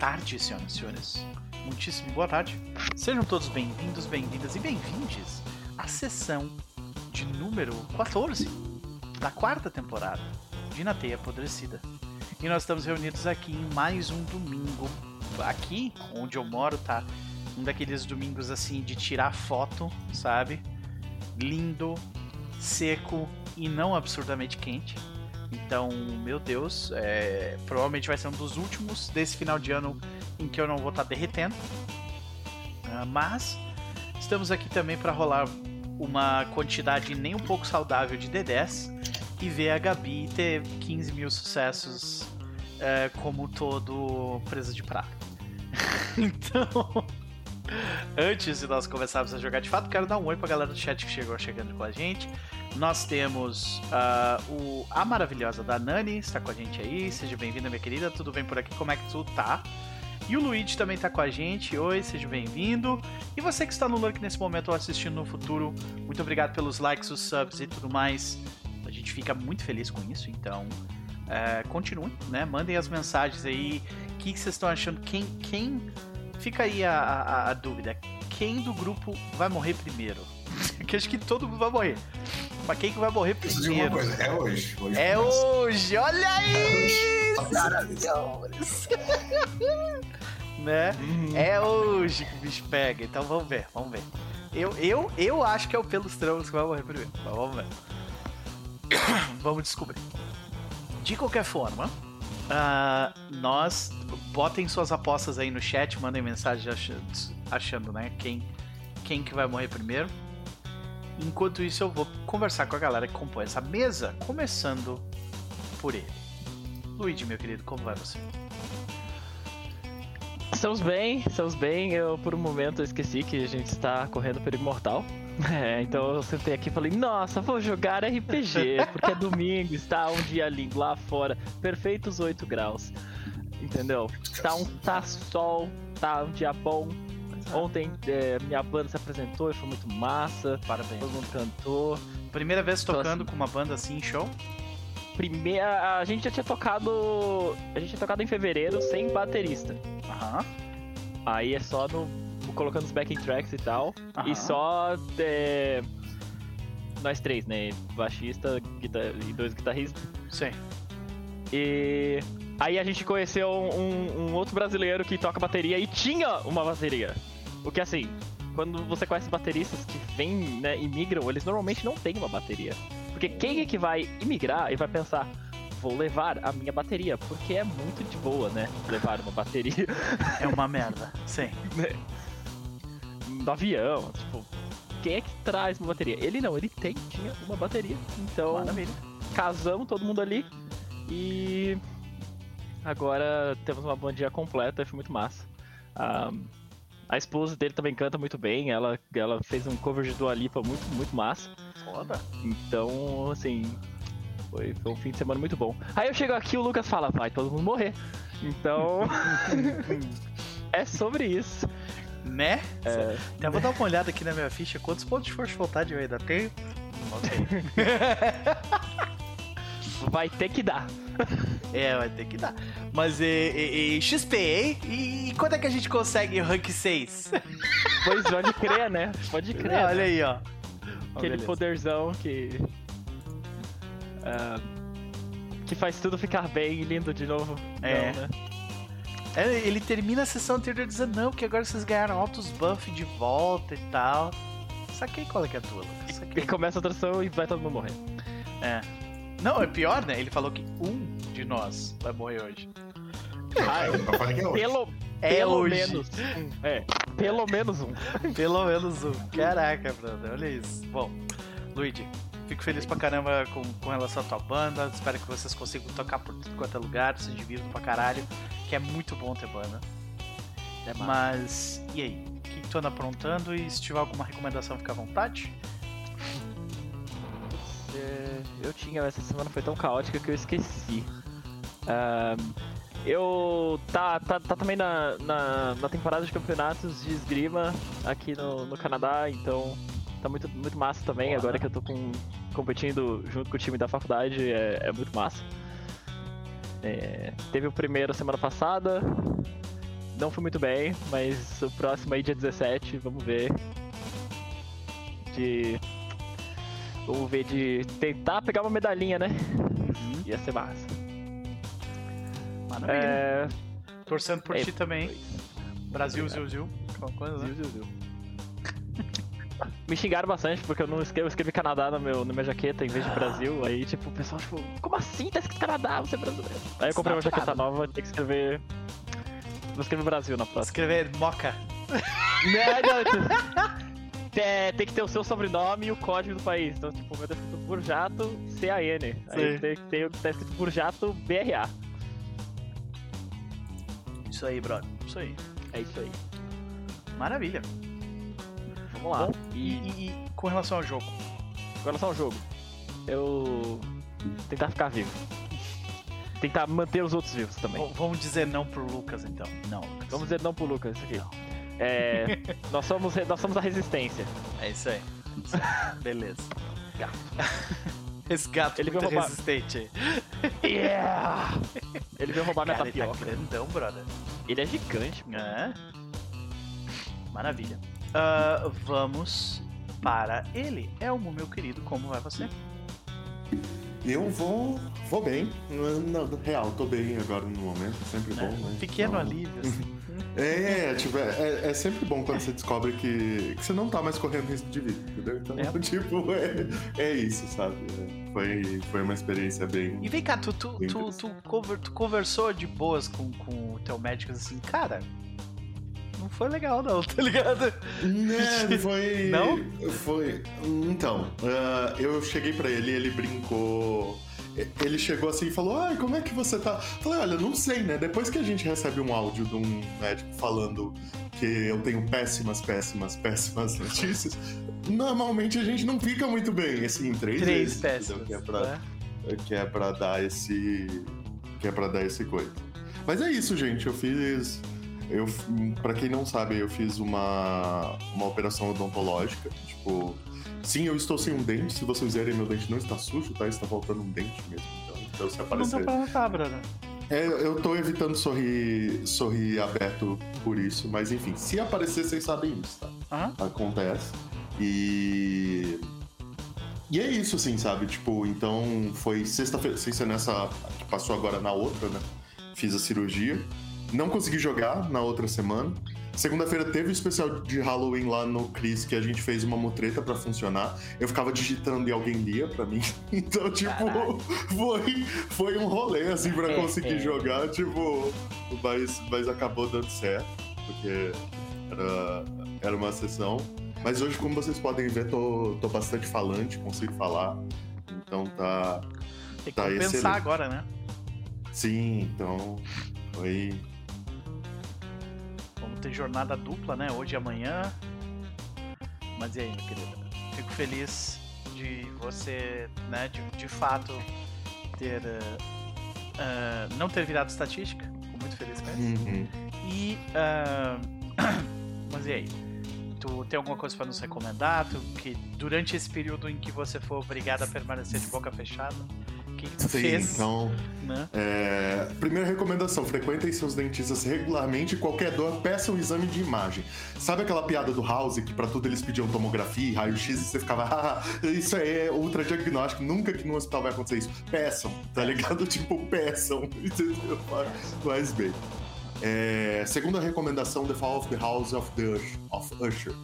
tarde, senhoras e senhores. Muitíssimo boa tarde. Sejam todos bem-vindos, bem-vindas e bem-vindes à sessão de número 14 da quarta temporada de Na Teia Apodrecida. E nós estamos reunidos aqui em mais um domingo. Aqui, onde eu moro, tá um daqueles domingos assim de tirar foto, sabe? Lindo, seco e não absurdamente quente. Então, meu Deus, é, provavelmente vai ser um dos últimos desse final de ano em que eu não vou estar tá derretendo. Uh, mas estamos aqui também para rolar uma quantidade nem um pouco saudável de D10 e ver a Gabi ter 15 mil sucessos uh, como todo presa de prata. então, antes de nós começarmos a jogar de fato, quero dar um oi pra galera do chat que chegou chegando com a gente. Nós temos uh, o, a maravilhosa da Nani, está com a gente aí. Seja bem-vinda, minha querida. Tudo bem por aqui? Como é que tu tá? E o Luigi também está com a gente. Oi, seja bem-vindo. E você que está no Lurk nesse momento ou assistindo no futuro, muito obrigado pelos likes, os subs e tudo mais. A gente fica muito feliz com isso, então uh, continuem, né? Mandem as mensagens aí. O que vocês estão achando? Quem, quem. Fica aí a, a, a dúvida. Quem do grupo vai morrer primeiro? que acho que todo mundo vai morrer. Mas quem que vai morrer primeiro? Coisa, é hoje. hoje é começa. hoje, olha aí! né? Uhum. É hoje que o bicho pega. Então vamos ver, vamos ver. Eu, eu, eu acho que é o Pelos Tramos que vai morrer primeiro. Mas vamos ver. vamos descobrir. De qualquer forma, uh, nós botem suas apostas aí no chat, mandem mensagem achando, achando né, quem, quem que vai morrer primeiro. Enquanto isso, eu vou conversar com a galera que compõe essa mesa, começando por ele. Luigi, meu querido, como vai você? Estamos bem, estamos bem. Eu, por um momento, esqueci que a gente está correndo perigo mortal. É, então eu sentei aqui e falei, nossa, vou jogar RPG, porque é domingo, está um dia lindo lá fora, perfeitos 8 graus. Entendeu? Tá um tá sol, tá um dia bom, Ontem é, minha banda se apresentou e foi muito massa. Parabéns. Todo mundo cantou. Primeira vez então, tocando assim, com uma banda assim em show? Primeira. A gente já tinha tocado. A gente tinha tocado em fevereiro sem baterista. Aham. Aí é só no. colocando os backing tracks e tal. Aham. E só. É, nós três, né? Baixista guitar... e dois guitarristas. Sim. E. Aí a gente conheceu um, um, outro brasileiro que toca bateria e tinha uma bateria. Porque assim, quando você conhece bateristas que vêm né, e migram, eles normalmente não têm uma bateria. Porque quem é que vai imigrar e vai pensar, vou levar a minha bateria? Porque é muito de boa, né? Levar uma bateria. É uma merda, sim. Né? No avião, tipo, quem é que traz uma bateria? Ele não, ele tem, tinha uma bateria. Então, Maravilha. casamos todo mundo ali e agora temos uma bandinha completa, foi muito massa. Um, a esposa dele também canta muito bem, ela, ela fez um cover de Dua Lipa muito, muito massa. Foda. Então, assim, foi, foi um fim de semana muito bom. Aí eu chego aqui e o Lucas fala, vai todo mundo morrer. Então, é sobre isso. Né? É, Até vou dar uma olhada aqui na minha ficha. Quantos pontos de força de vontade eu ainda tenho? Ok. vai ter que dar. É, vai ter que dar. Mas e, e, XP, hein? E, e quando é que a gente consegue o rank 6? Pois pode crer, né? Pode crer. olha né? aí, ó. Aquele poderzão que. Uh, que faz tudo ficar bem e lindo de novo. É. Não, né? É, ele termina a sessão anterior dizendo, não, que agora vocês ganharam altos buff de volta e tal. Saquei qual é que é a tua, Lucas. E começa a atração e vai todo mundo morrer. É. Não, é pior, né? Ele falou que um de nós vai morrer hoje. Ah, falei que é hoje. Pelo, é pelo hoje. menos um. É, pelo menos um. pelo menos um. Caraca, brother, olha isso. Bom, Luigi, fico feliz pra caramba com, com relação à tua banda. Espero que vocês consigam tocar por tudo quanto é lugar, se divirtam pra caralho, que é muito bom ter banda. É Mas, e aí? O que, que tu anda aprontando? E se tiver alguma recomendação, fica à vontade. É, eu tinha, essa semana foi tão caótica que eu esqueci. Eu tá, tá, tá também na, na, na, temporada de campeonatos de esgrima aqui no, no Canadá, então tá muito, muito massa também. Agora que eu tô com, competindo junto com o time da faculdade, é, é muito massa. É, teve o primeiro semana passada não fui muito bem, mas o próximo aí, dia 17, vamos ver. De. Vamos ver de tentar pegar uma medalhinha, né? Uhum. Ia ser massa. Maravilha. É. Torcendo por é, ti também. Brasil, Zil, Zil. Aquela coisa, né? Ziu, ziu. Me xingaram bastante porque eu não escrevi, eu escrevi Canadá no meu, na minha jaqueta em vez de Brasil. Aí, tipo, o pessoal, tipo, como assim? Tá escrito Canadá, você é brasileiro. Aí eu comprei uma jaqueta nova, tem que escrever. Vou escrever Brasil na próxima. Escrever Moca. Não, não, É, tem que ter o seu sobrenome e o código do país. Então, tipo, o meu tá escrito Burjato C-A-N. Aí tem que ter o que tá escrito Burjato B-R-A. Isso aí, brother. Isso aí. É isso aí. Maravilha. Vamos lá. Bom, E, E, e com relação ao jogo? com relação ao jogo, eu. Tentar ficar vivo. Tentar manter os outros vivos também. V- vamos dizer não pro Lucas, então. Não, Lucas. Vamos dizer não pro Lucas, isso aqui. É, nós, somos, nós somos a resistência. É isso aí. É. Beleza. Gato. Esse gato Ele muito veio roubar- resistente aí. Yeah! Ele veio roubar minha Cara, ele tá tapioca. grandão, brother. Ele é gigante, mano. É. Maravilha. Ah, vamos para ele. Elmo, meu querido, como vai você? Eu vou, vou bem. Na, real, tô bem agora no momento, sempre bom, né? Pequeno Então, alívio, assim. É, tipo, é, é sempre bom quando você descobre que, que você não tá mais correndo risco de vida, entendeu? Então, É. tipo, é, é isso, sabe? É, foi, foi uma experiência bem. E vem cá, tu, tu, tu, tu, tu conversou de boas com, com o teu médico assim, cara. Não foi legal, não, tá ligado? Né, foi. Não? Foi. Então, ah, eu cheguei pra ele e ele brincou. Ele chegou assim e falou: Ai, como é que você tá? Falei: Olha, não sei, né? Depois que a gente recebe um áudio de um médico falando que eu tenho péssimas, péssimas, péssimas notícias, normalmente a gente não fica muito bem, assim, três, Três vezes. entendeu? Que é pra, né? que é pra dar esse. Que é pra dar esse coisa. Mas é isso, gente. Eu fiz. Eu, para quem não sabe, eu fiz uma, uma operação odontológica. Tipo, sim, eu estou sem um dente. Se vocês verem, meu dente não está sujo, tá? Está faltando um dente mesmo. Então, então se Não aparecer. deu pra notar, brother. É, eu tô evitando sorrir, sorrir aberto por isso, mas enfim, se aparecer, vocês sabem isso, tá? Aham. acontece. E. E é isso, assim, sabe? Tipo, então foi sexta-feira, ser nessa que passou agora na outra, né? Fiz a cirurgia. Não consegui jogar na outra semana. Segunda-feira teve o especial de Halloween lá no Cris, que a gente fez uma mutreta pra funcionar. Eu ficava digitando e alguém lia pra mim. Então, tipo, Caralho. foi, foi um rolê, assim, pra É, conseguir é. jogar. Tipo, mas, mas acabou dando certo, porque era, era uma sessão. Mas hoje, como vocês podem ver, tô, tô bastante falante, consigo falar. Então tá. Tem que Tá compensar excelente. agora, né? Sim, então. Foi. Ter jornada dupla, né? Hoje e amanhã. Mas e aí, meu querido? Fico feliz de você, né, de, de fato, ter. ah, não ter virado estatística. Fico muito feliz com isso. Uhum. E. ah, mas e aí? Tu tem alguma coisa pra nos recomendar? Tu, que durante esse período em que você for obrigado a permanecer de boca fechada, que, que tu Sim, fez? então. Né? É, primeira recomendação: frequentem seus dentistas regularmente. Qualquer dor, peça um exame de imagem. Sabe aquela piada do House que pra tudo eles pediam tomografia, raio-x e você ficava, ah, isso aí é ultradiagnóstico, nunca que no hospital vai acontecer isso. Peçam, tá ligado? Tipo, peçam, entendeu? Faz bem. É, segunda recomendação: The Fall of the House of, the of Usher.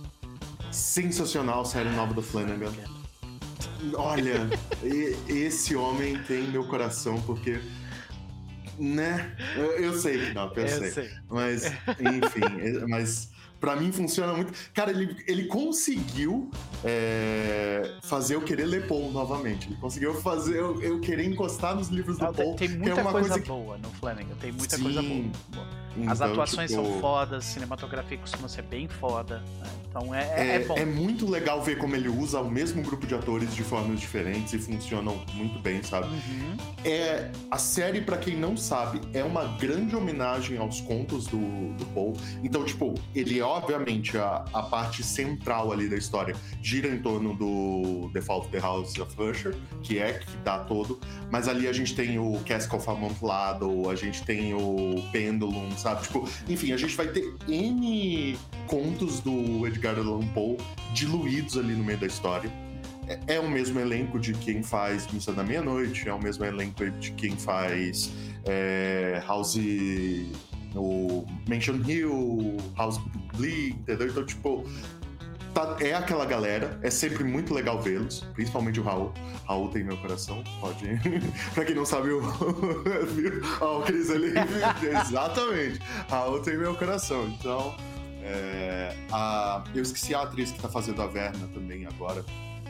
Sensacional, série nova do Flanagan. Olha, esse homem tem meu coração, porque. Né? Eu, eu sei que não, eu, Eu sei. sei. Mas, enfim, é- mas pra mim funciona muito. Cara, ele, ele conseguiu é, fazer eu querer ler Paul novamente. Ele conseguiu fazer eu, eu querer encostar nos livros do Não, tem, Paul. tem é muita uma coisa, coisa que- boa no Flanagan, tem muita Sim. coisa boa. As Então, atuações tipo, são fodas, cinematografia costuma ser bem foda. né? Então é, é, é, bom. É muito legal ver como ele usa o mesmo grupo de atores de formas diferentes e funcionam muito bem, sabe? Uhum. É a série, para quem não sabe, é uma grande homenagem aos contos do, do Paul. Então, tipo, ele obviamente a, a parte central ali da história gira em torno do The Fall of the House of Usher, que é que dá todo. Mas ali a gente tem o Cask of Amontillado, a gente tem o Pendulum, sabe? Tipo, enfim, a gente vai ter N contos do Edgar Allan Poe diluídos ali no meio da história. É, é o mesmo elenco de quem faz Missa da Meia-Noite, é o mesmo elenco de quem faz é, House. o Mansion Hill, House Bleak, entendeu? Então, tipo, tá, é aquela galera, é sempre muito legal vê-los, principalmente o Raul. Raul tem meu coração, pode. pra quem não sabe, o. Ó, o Cris ali. Exatamente. Raul tem meu coração, então. É, a, eu esqueci a atriz que tá fazendo a Verna também agora.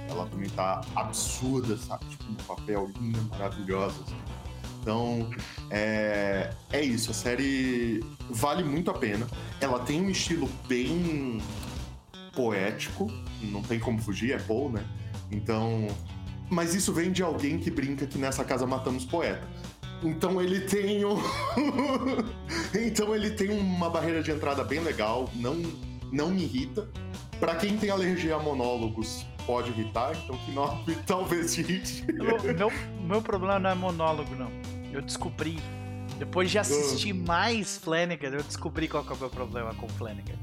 Ela também tá absurda, sabe? Tipo, um papel linda, maravilhosa. Assim. Então, é, é isso. A série vale muito a pena. Ela tem um estilo bem poético, não tem como fugir, é Paul, né? Então. Mas isso vem de alguém que brinca que nessa casa matamos poeta. Então ele tem um... então ele tem uma barreira de entrada bem legal, não, não me irrita. Para quem tem alergia a monólogos, pode irritar, então que não, talvez irrite. meu, meu problema não é monólogo, não. Eu descobri. Depois de assistir uh. mais Flanagan, eu descobri qual é o meu problema com Flanagan.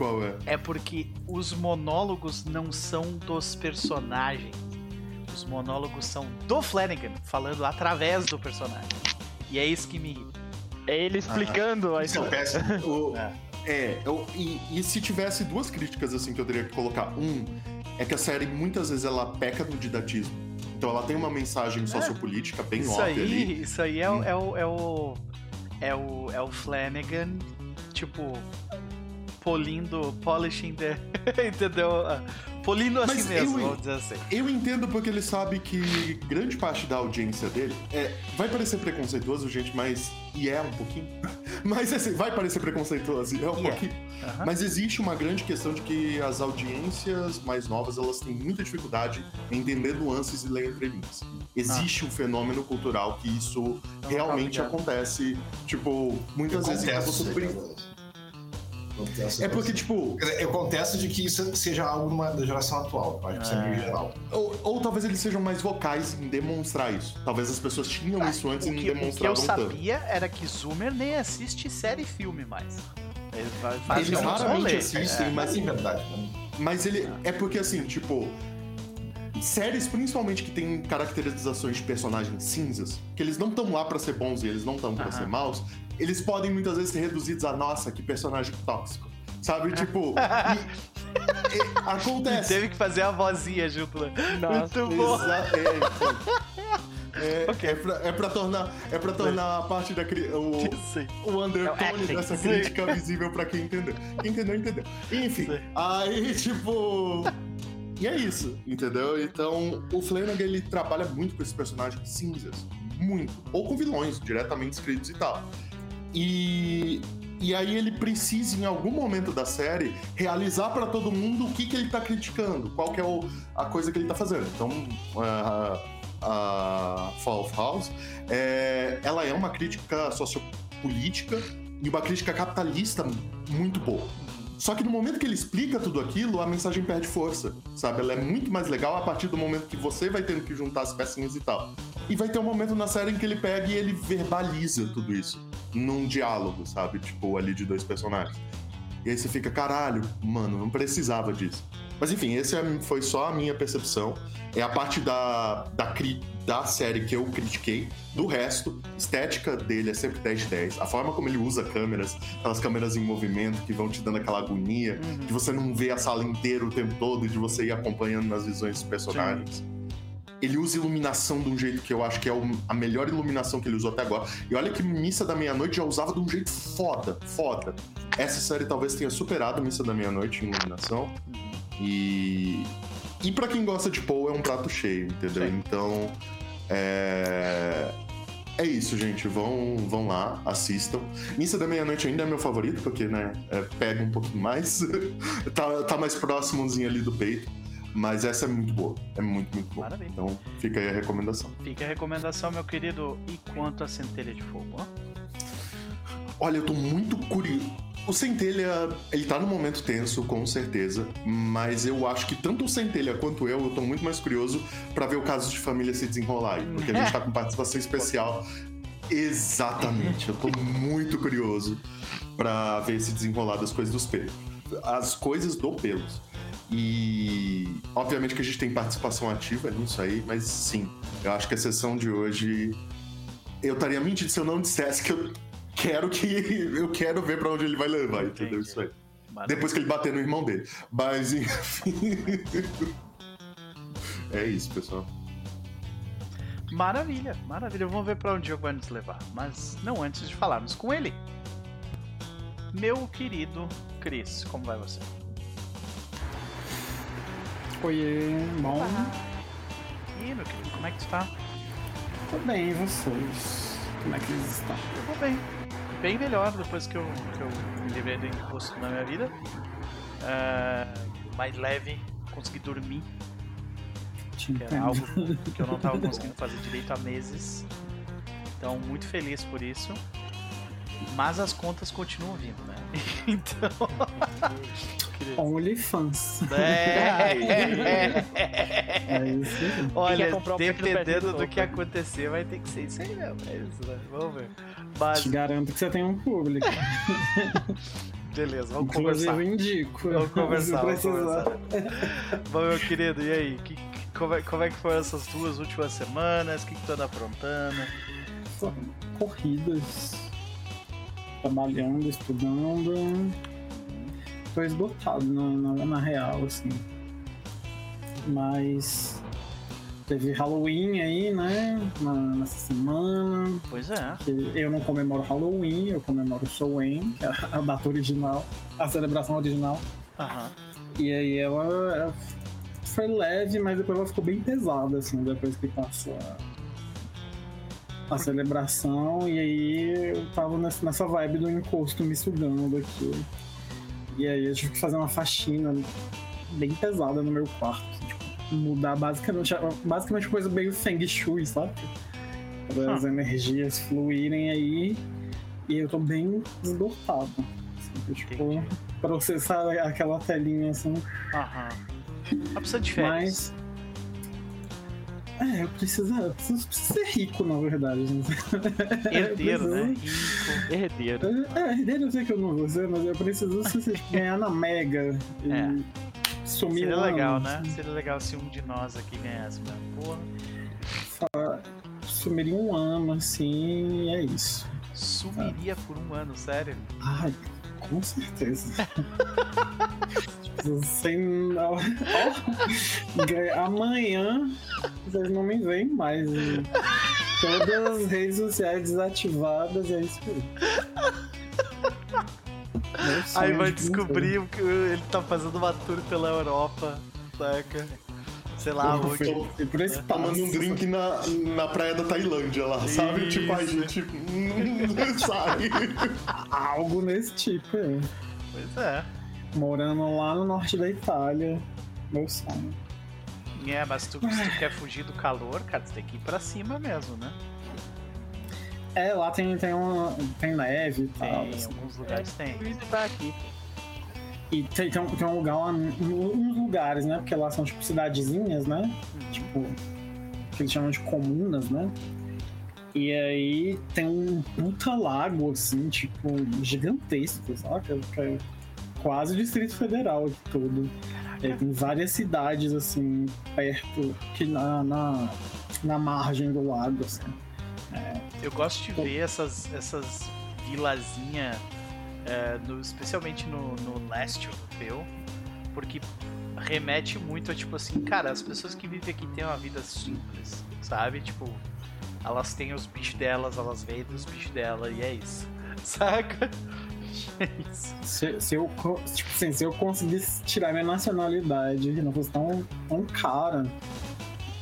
Qual é? É porque os monólogos não são dos personagens os monólogos são do Flanagan, falando através do personagem. E é isso que me irrita. É ele explicando ah, a história. O, é, é eu, e, e, se tivesse duas críticas assim que eu teria que colocar. Um, é que a série muitas vezes ela peca no didatismo. Então ela tem uma mensagem é. sociopolítica bem isso óbvia aí, ali. Isso aí é, hum. é, o, é, o, é, o, é o Flanagan, tipo, polindo, polishing the. entendeu? Polindo assim Mas mesmo, eu, vamos dizer assim. Eu entendo porque ele sabe que grande parte da audiência dele é, vai parecer preconceituoso, gente, mas. E é um pouquinho. Mas assim, vai parecer preconceituoso, é um yeah. pouquinho. Uhum. Mas existe uma grande questão de que as audiências mais novas elas têm muita dificuldade em entender nuances e ler entre linhas. Existe ah. um fenômeno cultural que isso Não realmente acontece. Tipo, muitas vezes você é porque, tipo. Eu contesto de que isso seja algo da geração atual. acho que isso é meio é. geral. Ou, ou, talvez eles sejam mais vocais em demonstrar isso. Talvez as pessoas tinham ah, isso antes e não demonstravam tanto. O que eu sabia tanto. era que Zoomer nem assiste série e filme mais. Eles, eles raramente assistem, é, mas. É verdade, né? Mas ele. É porque, assim, tipo séries principalmente que tem caracterizações de personagens cinzas, que eles não estão lá para ser bons e eles não estão para ser maus, eles podem muitas vezes ser reduzidos a nossa, que personagem tóxico. Sabe, tipo. e, e, acontece. E teve que fazer a vozinha junto, né? Nossa, Muito bom. É, é, okay. é, pra, é pra tornar, é pra tornar a parte da o, o undertone é dessa crítica visível pra quem entendeu. Quem entendeu, entendeu. Enfim, aí, tipo. E é isso, entendeu? Então, o Flanagan ele trabalha muito com esses personagens cinzas. Muito. Ou com vilões diretamente escritos e tal. E, e aí ele precisa, em algum momento da série, realizar para todo mundo o que, que ele tá criticando, qual que é o, a coisa que ele tá fazendo. Então, a, a Fall of House, é, ela é uma crítica sociopolítica e uma crítica capitalista muito boa. Só que no momento que ele explica tudo aquilo, a mensagem perde força, sabe? Ela é muito mais legal a partir do momento que você vai tendo que juntar as pecinhas e tal. E vai ter um momento na série em que ele pega e ele verbaliza tudo isso num diálogo, sabe? Tipo, ali de dois personagens. E aí você fica, caralho, mano, não precisava disso. Mas enfim, esse é, foi só a minha percepção. É a parte da, da, da série que eu critiquei. Do resto, estética dele é sempre 10 de 10. A forma como ele usa câmeras, aquelas câmeras em movimento que vão te dando aquela agonia, uhum. de você não ver a sala inteira o tempo todo e de você ir acompanhando nas visões dos personagens. Sim. Ele usa iluminação de um jeito que eu acho que é a melhor iluminação que ele usou até agora. E olha que Missa da Meia-Noite já usava de um jeito foda, foda. Essa série talvez tenha superado Missa da Meia-Noite em iluminação. E. E pra quem gosta de Paul, é um prato cheio, entendeu? Sim. Então. É... é isso, gente. Vão, vão lá, assistam. Missa da Meia-Noite ainda é meu favorito, porque, né, é, pega um pouquinho mais. tá, tá mais próximozinho ali do peito. Mas essa é muito boa. É muito, muito boa. Maravilha. Então fica aí a recomendação. Fica a recomendação, meu querido. E quanto a centelha de fogo? ó? Olha, eu tô muito curioso. O Centelha, ele tá num momento tenso, com certeza, mas eu acho que tanto o Centelha quanto eu, eu tô muito mais curioso pra ver o caso de família se desenrolar aí, porque a gente tá com participação especial. Exatamente, eu tô muito curioso pra ver esse desenrolar das coisas dos pelos. As coisas do pelos. E obviamente que a gente tem participação ativa nisso aí, mas sim, eu acho que a sessão de hoje. Eu estaria mentindo se eu não dissesse que eu quero que. Eu quero ver pra onde ele vai levar, entendeu? Entendi. Isso aí. Maravilha. Depois que ele bater no irmão dele. Mas enfim. é isso, pessoal. Maravilha, maravilha. Vamos ver pra onde o jogo vai nos levar. Mas não antes de falarmos com ele. Meu querido Cris, como vai você? Oiê, bom. Ih, meu querido, como é que tu tá? Tô bem, e vocês? Como é que eles estão? Eu vou bem. Bem melhor depois que eu, que eu me livrei do encosto na minha vida. Ah, mais leve, consegui dormir, Te que era algo que eu não tava conseguindo fazer direito há meses. Então, muito feliz por isso. Mas as contas continuam vindo, né? Então. OnlyFans. É. É isso aí. Olha, dependendo do que acontecer, vai ter que ser isso aí mesmo. É isso, né? Vamos ver. Mas, Te garanto que você tem um público. beleza, vamos Inclusive, conversar. eu indico. Vamos conversar, vamos conversar. Bom, meu querido, e aí? Que, como, é, como é que foram essas duas últimas semanas? O que, que tu anda aprontando? Corridas. Trabalhando, estudando. Tô esgotado na, na, na real, assim. Mas. Teve Halloween aí, né? na- nessa semana. Pois é. eu não comemoro Halloween, eu comemoro Soen, que é a a data original, a celebração original. Aham. E aí ela, ela foi leve, mas depois ela ficou bem pesada, assim, depois que passou a, a celebração. E aí eu tava nessa, vibe do encosto me sugando aqui. E aí eu tive que fazer uma faxina bem pesada no meu quarto. Tipo, mudar basicamente, basicamente coisa meio feng shui, sabe? Para as energias fluírem aí. E eu tô bem esgotado. Assim, tipo, Entendi. processar aquela telinha assim. Aham. Precisa de férias. Mas. É, eu preciso, preciso, preciso ser rico, na verdade. gente. Herdeiro, eu né? preciso- Rico. Herdeiro. É, herdeiro eu sei que eu não vou ser, mas eu preciso se- ganhar na Mega e É. sumir Seria legal, né? assim. Seria legal se um de nós aqui ganhasse, né? Porra. Sumir em um ano, assim, e é isso. Sumiria por um ano, sério? Ai, com certeza. Sem. Amanhã vocês não me veem mais. e Todas as redes sociais desativadas, é isso aí. Aí vai de descobrir que ele tá fazendo uma tour pela Europa, saca? Sei lá. Fui- fui pro espaço. Tomando um drink na, na praia da Tailândia lá, sabe? Isso. Tipo, a gente sai. Algo nesse tipo, é. Pois é. Morando lá no norte da Itália. Meu sonho. É, mas tu, se tu quer fugir do calor, cara, tu tem que ir pra cima mesmo, né? É, lá tem, tem, uma, tem neve e tal. Tem, em assim. alguns lugares tem. Tá aqui. E tem, tem, um, tem um lugar lá, uns lugares, né? Porque lá são tipo cidadezinhas, né? Tipo, que eles chamam de comunas, né? E aí tem um puta lago, assim, tipo, gigantesco, saca? Que é quase Distrito Federal aqui todo. É, tem várias cidades, assim, perto, que na, na, na margem do lago, assim. Eu gosto de ver essas, essas vilazinhas, é, no- especialmente no, no leste europeu, porque remete muito a tipo assim, cara, as pessoas que vivem aqui têm uma vida simples, sabe? Tipo, elas têm os bichos delas, elas vendem os bichos dela e é isso, saca? É. Se, se eu, tipo assim, se eu conseguisse tirar minha nacionalidade e não fosse tão, tão cara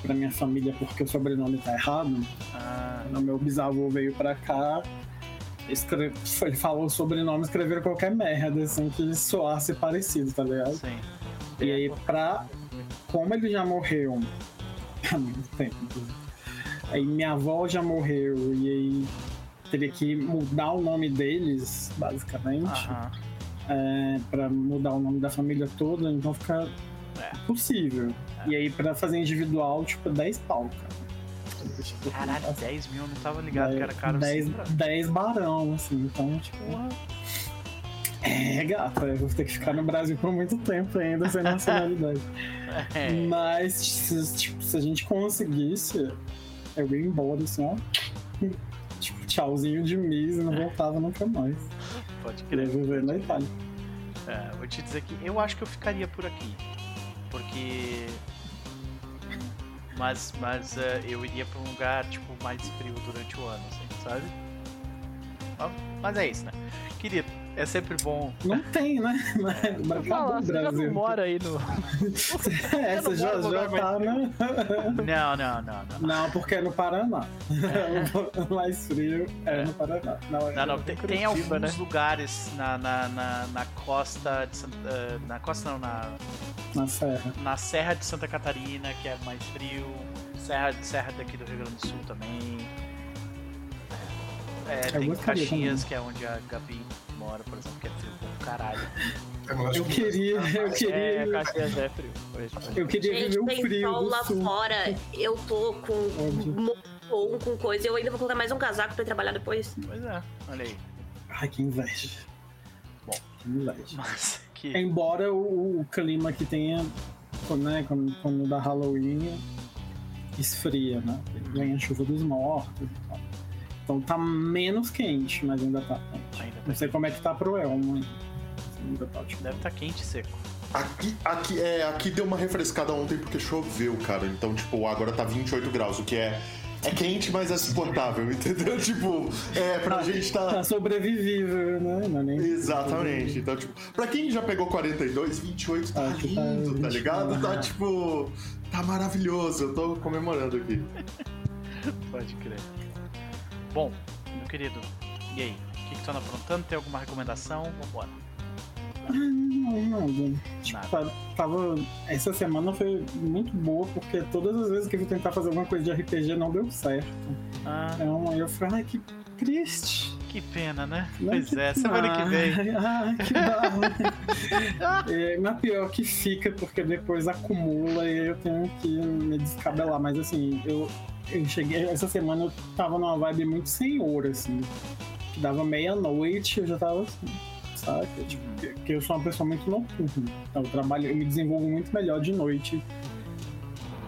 pra minha família porque o sobrenome tá errado, Ah, meu bisavô veio pra cá, ele falou o sobrenome, escreveram qualquer merda, assim, que soasse parecido, tá ligado? Sim. E aí, pra. Como ele já morreu há muito tempo, aí minha avó já morreu, e aí teria que mudar o nome deles, basicamente, Aham. é, pra mudar o nome da família toda, então fica É. possível. E aí, pra fazer individual, tipo, 10 pau, cara. Tipo, Caralho, 10 mil, eu não tava ligado que era caro 10, assim. pra- 10 barão, assim, então, tipo. É, gata, eu vou ter que ficar no Brasil por muito tempo ainda sem nacionalidade. É. Mas, se, tipo, se a gente conseguisse, eu ia embora, assim, ó. Tipo, tchauzinho de mês e não voltava nunca mais. Pode crer. viver na Itália. É, vou te dizer que eu acho que eu ficaria por aqui. Porque. Mas, mas é, eu iria pra um lugar tipo mais frio durante o ano, assim, sabe? Mas é isso, né? Querido, é sempre bom. Não tem, né? Mas Fala, acabou o você já não Brasil. mora aí no. É, você já, já tá, né? Não, não, não, não. Não, porque é no Paraná. o mais frio é, no Paraná. Não, é Não, não, tem, tem alguns né? lugares na, na, na, na costa de Santa. eh, Na costa não, na, na Serra. na Serra de Santa Catarina, que é mais frio. Serra, Serra daqui do Rio Grande do Sul também. É, tem Caxias, que é onde a Gabi mora, por exemplo, que é frio pra caralho. Eu, queria, eu É, queria, Caxias é frio. eu queria Gente, viver o tem frio sol do lá sul. fora. Eu tô com moletom, com coisa. Eu ainda vou colocar mais um casaco pra ir trabalhar depois. Pois é, olha aí. Ai, que inveja. Bom. Que inveja. Mas que. Embora o, o clima que tenha, quando, né, quando, quando dá Halloween, esfria, né? Vem a chuva dos mortos e tal. Então tá menos quente, mas ainda tá. Ainda tá Não sei como é que tá pro Elmo ainda. Ainda tá, tipo, Deve estar quente e seco. Aqui, aqui, é, aqui deu uma refrescada ontem porque choveu, cara. Então, tipo, agora tá 28 graus, o que é. É quente, mas é suportável, entendeu? Tipo, é, pra gente tá. tá sobrevivível, né? Não é nem Exatamente. Então, tipo, pra quem já pegou 42, 28 tá Acho que tá lindo, tá 20. ligado? Tá tipo. Tá maravilhoso. Eu tô comemorando aqui. Pode crer. Bom, meu querido, e aí? O que, que tu anda aprontando? Tem alguma recomendação? Vambora. Não, nada. Tipo, Nada. tá- tava. Essa semana foi muito boa, porque todas as vezes que eu fui tentar fazer alguma coisa de RPG não deu certo. Ah, Então aí eu falei, ai, que triste. que pena, né? Não, Pois que- é, semana que vem. Ai, que dá. é, mas pior que fica, porque depois acumula e eu tenho que me descabelar. Mas assim, eu, eu cheguei. Essa semana eu tava numa vibe muito senhor, assim. Que dava meia-noite eu já tava assim, saca? Tipo, que eu sou uma pessoa muito noturna. Então eu trabalho, eu me desenvolvo muito melhor de noite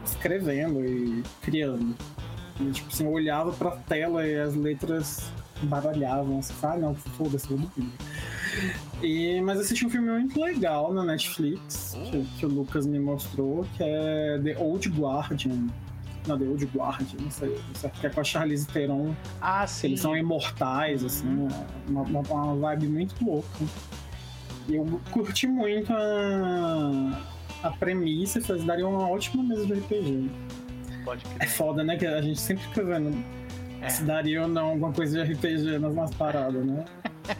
escrevendo e criando. E, tipo assim, eu olhava pra tela e as letras baralhavam. Assim, ah, não, foda-se, vou dormir. E, mas assisti um filme muito legal na Netflix, que, que o Lucas me mostrou, que é The Old Guardian. Não, The Old Guardian, não sei, que é com a Charlize Theron. Ah, sim. Eles são imortais, assim, uma, uma, uma vibe muito louca. E eu curti muito a, a premissa e falei, daria uma ótima mesa de RPG. Pode É crer. foda, né? Que a gente sempre fica vendo É. se daria ou não alguma coisa de RPG nas nossas paradas, né?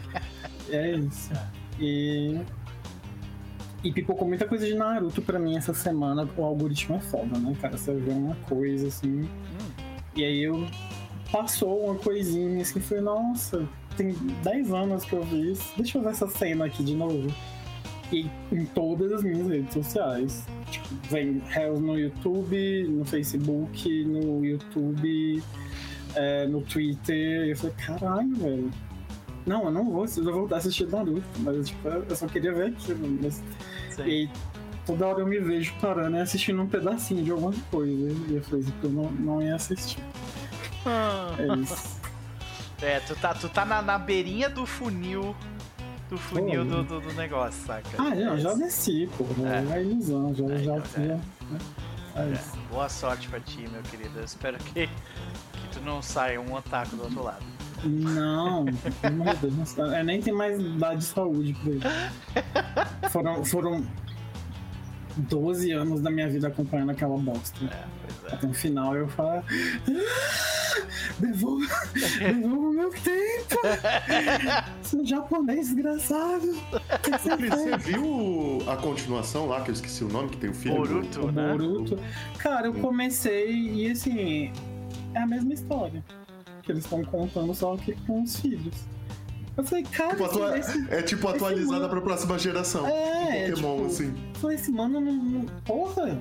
é isso. E. E pipocou muita coisa de Naruto pra mim essa semana. O algoritmo é foda, né, cara? Você vê uma coisa assim. E aí eu. Passou uma coisinha assim, foi, nossa, tem 10 anos que eu vi isso. Deixa eu ver essa cena aqui de novo. E em todas as minhas redes sociais. Tipo, vem Hells no YouTube, no Facebook, no YouTube, é, no Twitter. E eu falei, caralho, velho. Não, eu não vou, eu vou voltar a assistir Naruto, mas tipo, eu só queria ver aquilo. Mas... E aí, toda hora eu me vejo parando e assistindo um pedacinho de alguma coisa. E eu falei, tipo, eu não, não ia assistir. É isso. É, tu tá, tu tá na, na beirinha do funil. Do funil do, do, do negócio, saca? Ah, não, já desci, pô. É. É, é ilusão, já, É, já, então, é. já- é É, isso. boa sorte pra ti, meu querido. Eu espero que, que tu não saia um otaku do outro lado. Não, de Deus, não- é, nem tem mais idade de saúde por aí. Foram, foram 12 anos da minha vida acompanhando aquela bosta. É, pois é. Até o final eu falo. "Ah, Devolva, devolva meu tempo! Seu japonês desgraçado! O que você você viu a continuação lá, que eu esqueci o nome, que tem o filho? do- Boruto, O né? Boruto. Cara, eu comecei e assim, é a mesma história. Que eles estão contando só que com os filhos. Eu falei, cara, Tipo, atua- esse, É tipo atualizada pra próxima geração. É, Um Pokémon, tipo, assim. eu falei, esse mano não, não. Porra!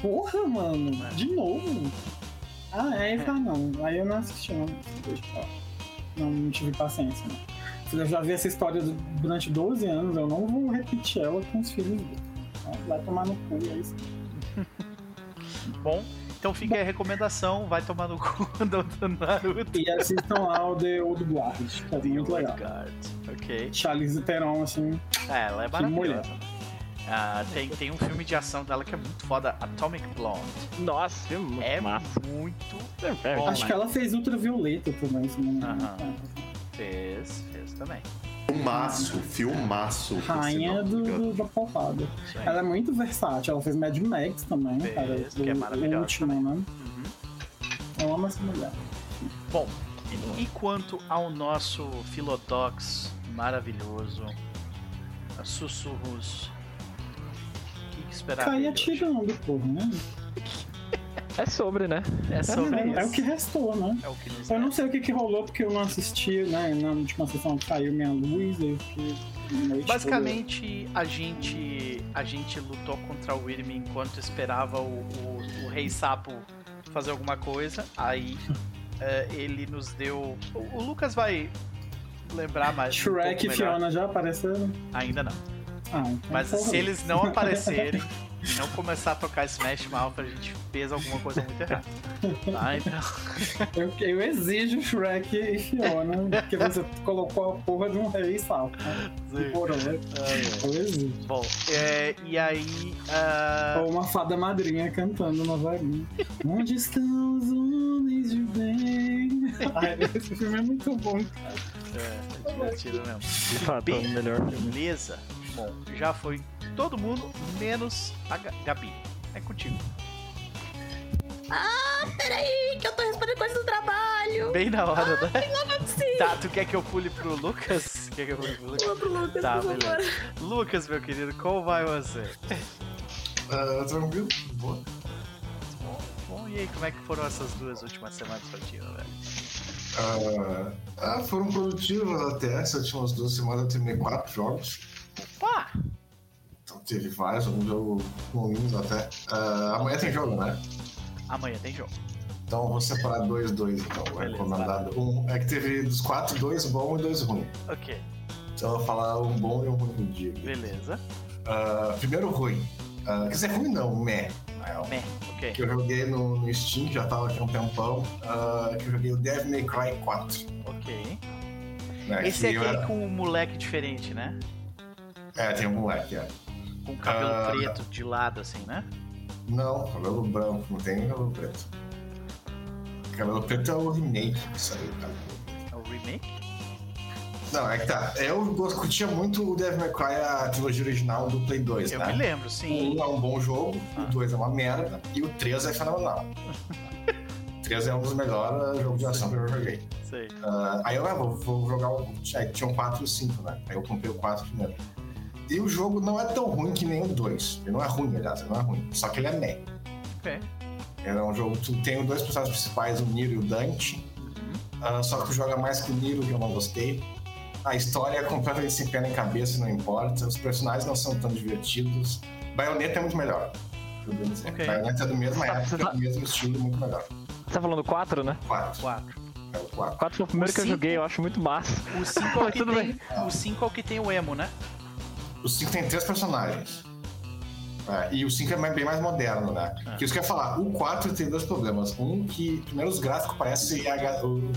Porra, mano! De novo! Ah, é, aí ah, não. Aí eu não assisti, não. Não, não tive paciência, não. Eu já vi essa história du- durante 12 anos, eu não vou repetir ela com os filhos dele. Vai tomar no cu, é isso. Bom, então fica aí a recomendação, vai tomar no cu do, do Naruto. E assistam lá o The Old Guard, que é muito legal. Guard. Ok. Charlize Theron, assim, É, ela é maravilhosa. Ah, tem, tem um filme de ação dela que é muito foda, Atomic Blonde. Nossa, filme muito É massa. muito É, bom. acho que ela fez Ultravioleta também, se não me engano. Fez, fez também. Filmaço, filmaço. Rainha do, tá ligado? do- da porrada. Ela é muito versátil, ela fez Mad Max também, Fez, cara. que é o- maravilhosa último, né? Uhum. Eu amo essa mulher. Bom, e quanto ao nosso Filodox maravilhoso, a sussurros, o que, que esperar? Cair dele atirando, porra, né? É sobre, né? hoje? É sobre É, isso. é o que restou, né? É o que nos Eu não sei o que, que rolou, porque eu não assisti, né? Na última sessão caiu minha luz, eu fiquei. Basicamente, a gente a gente lutou contra o Wyrm enquanto esperava o, o, o Rei Sapo fazer alguma coisa. Aí eh, ele nos deu. O, o Lucas vai lembrar mais. um. Shrek pouco e. Fiona já apareceram? Ainda não. Ah, então Mas porra. se eles não aparecerem e não começar a tocar Smash Mouth, a gente fez alguma coisa muito errada. Tá? Então, Eu, eu exijo Shrek e Fiona, porque você colocou a porra de um rei salto. Né? Por hora. Eu exijo. bom, é, e aí. ah, Ou uma fada madrinha cantando na varinha. Onde estão os homens de bem? Ai, esse filme é muito bom. é, é divertido mesmo. De fato, é o melhor filme. Beleza. Bom, já foi todo mundo, menos a Ga- Gabi. É contigo. Ah, peraí, que eu tô respondendo coisas do trabalho. Bem na hora, né? Sim. Tá, tu quer que eu pule pro Lucas? Quer que eu pule pro Lucas? Pula pro Lucas, Tá, por favor. beleza. Lucas, meu querido, como vai você? Ah, tranquilo? Boa. Bom, bom, e aí, como é que foram essas duas últimas semanas pra ti, velho? Ah, ah, foram produtivas até. Essas últimas duas semanas eu terminei quatro jogos. Pá! Teve vários, alguns jogos ruins até. Ah, amanhã tem jogo, né? Amanhã tem jogo. Então eu vou separar dois, dois, então. Vou Beleza, recomendar um. É que teve dos quatro, dois bons e dois ruins. Ok, Então eu vou falar um bom e um ruim do dia. beleza. Ah, primeiro ruim. Ah, quer dizer, ruim não, meh. real. Meh, ok. Que eu joguei no, no Steam, que já tava aqui há um tempão. ah, que eu joguei o Devil May Cry 4. Ok. né, Esse eu era- com um moleque diferente, né? É, tem um moleque, é. Com cabelo Ah. preto de lado, assim, né? Não, cabelo branco, não tem cabelo preto. Cabelo preto é o remake que saiu, cara. É o remake? Não, é que tá. Eu curtia muito o Devil May Cry, a trilogia original do Play 2, Eu né? me lembro, O sim. 1 é um bom jogo, Ah. o 2 é uma merda e o 3 é fenomenal. o 3 é um dos melhores jogos de ação que eu joguei. Sei. Ah, aí eu ah, vou, vou jogar o. Tinha, tinha um 4 e o 5, né? Aí eu comprei o 4 primeiro. E o jogo não é tão ruim que nem o 2. Ele não é ruim, aliás, ele não é ruim. Só que ele é meh. Ok. Ele é um jogo. Tu tem os dois personagens principais, o Niro e o Dante. Ah, só que tu joga mais com o Niro, que eu não gostei. A história é completamente sem pé nem cabeça, não importa. Os personagens não são tão divertidos. Bayonetta é muito melhor. eu devo dizer. Ok. Bayonetta é do mesmo Tá, época, tá- do mesmo estilo, muito melhor. Você tá falando 4, né? 4. Quatro. É o 4. 4 foi o primeiro O que eu cinco- joguei, eu acho muito massa. O 5 é o Mas que tudo tem. bem. O 5 é o que tem o emo, né? O 5 tem três personagens. É, e o 5 é bem mais moderno, né? Ah. Que isso que eu ia falar, o 4 tem dois problemas. Um que, primeiro, os gráficos parecem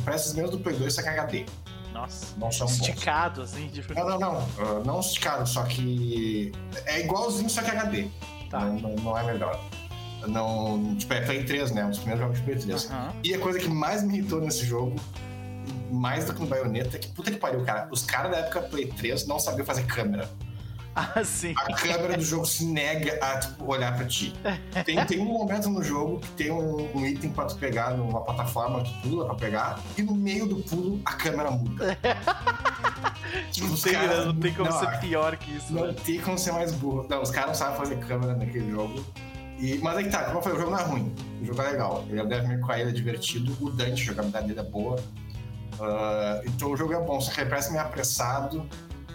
parecem os mesmos do Play 2, só que HD. Nossa. Não são bons. Esticado, assim, tipo. Não, não, não. Uh, não esticado, só que. É igualzinho, só que HD. Tá. Não, não, não é melhor. Não. Tipo, é Play 3, né? Um dos primeiros jogos de Play 3. Aham. E a coisa que mais me irritou nesse jogo, mais do que no Bayonetta, é que puta que pariu, cara. Os caras da época Play 3 não sabiam fazer câmera. Ah, sim. A câmera do jogo se nega a tipo, olhar pra ti. Tem, tem um momento no jogo que tem um, um item pra tu pegar numa plataforma, tu pula pra pegar, e no meio do pulo a câmera muda. Tipo, Não tem, caras- não tem como não, ser pior que isso. Não né? tem como ser mais burro. Não, os caras não sabem fazer câmera naquele jogo. E, mas aí tá, como eu falei, o jogo não é ruim. O jogo é legal. Ele é Devil May Cry, ele é divertido. O Dante, a jogabilidade dele é boa. Ah, então o jogo é bom, só que ele parece meio apressado.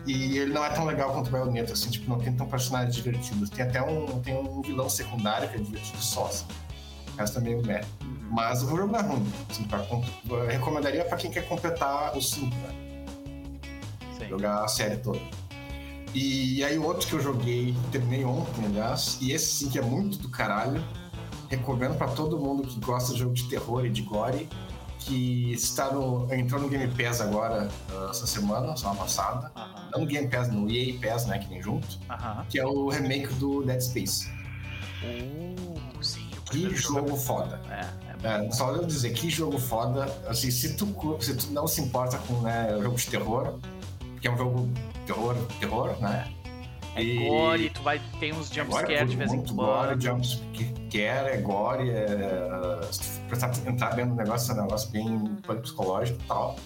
E ele não é tão legal quanto o Bayonetta, assim, tipo, não tem tão personagens divertidos. Tem até um, tem um vilão secundário que é divertido só, assim. O resto é meio meh. Mas o jogo não é ruim. Assim, pra, eu recomendaria pra quem quer completar o 5, né? Sim. jogar a série toda. E aí o outro que eu joguei, terminei ontem, aliás, e esse sim que é muito do caralho, recomendo pra todo mundo que gosta de jogo de terror e de gore, que está no, entrou no Game Pass agora, ah, essa semana, semana passada, Aham. não no Game Pass, no EA Pass, né, que vem junto, Aham. que é o remake do Dead Space. Uh, sim. Que jogo foda. É, é É, só eu dizer, que jogo foda. Assim, se tu, se tu não se importa com né, jogo de terror, que é um jogo terror, terror, né? É gore, tu vai ter uns jumpscare de vez em muito gore, quando. jumpscare, é gore, é... Se tu prestar entrar dentro do negócio, é um negócio bem psicológico e tal.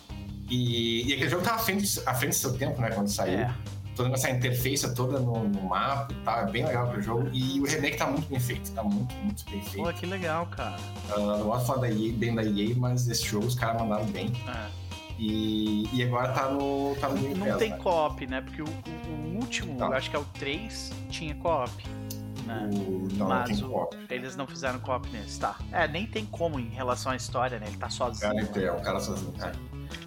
E, e aquele jogo tá à frente, à frente do seu tempo, né, quando saiu. É. Toda essa interface toda no, no mapa e tal, é bem legal aquele jogo. E o remake tá muito bem feito, tá muito, muito bem feito. Pô, que legal, cara. Uh, não gosto de falar da EA, bem da EA, mas esse jogo os caras mandaram bem. É. E, e agora tá no, tá no Game Não Pass, tem né? co-op, né? Porque o, o- o último, Não. eu acho que é o 3, tinha co-op. Né? O, não, não Mas tem o- co-op. Eles não fizeram co-op nesse, tá? É, nem tem como em relação à história, né? Ele tá sozinho. Cara, é, o cara sozinho, é.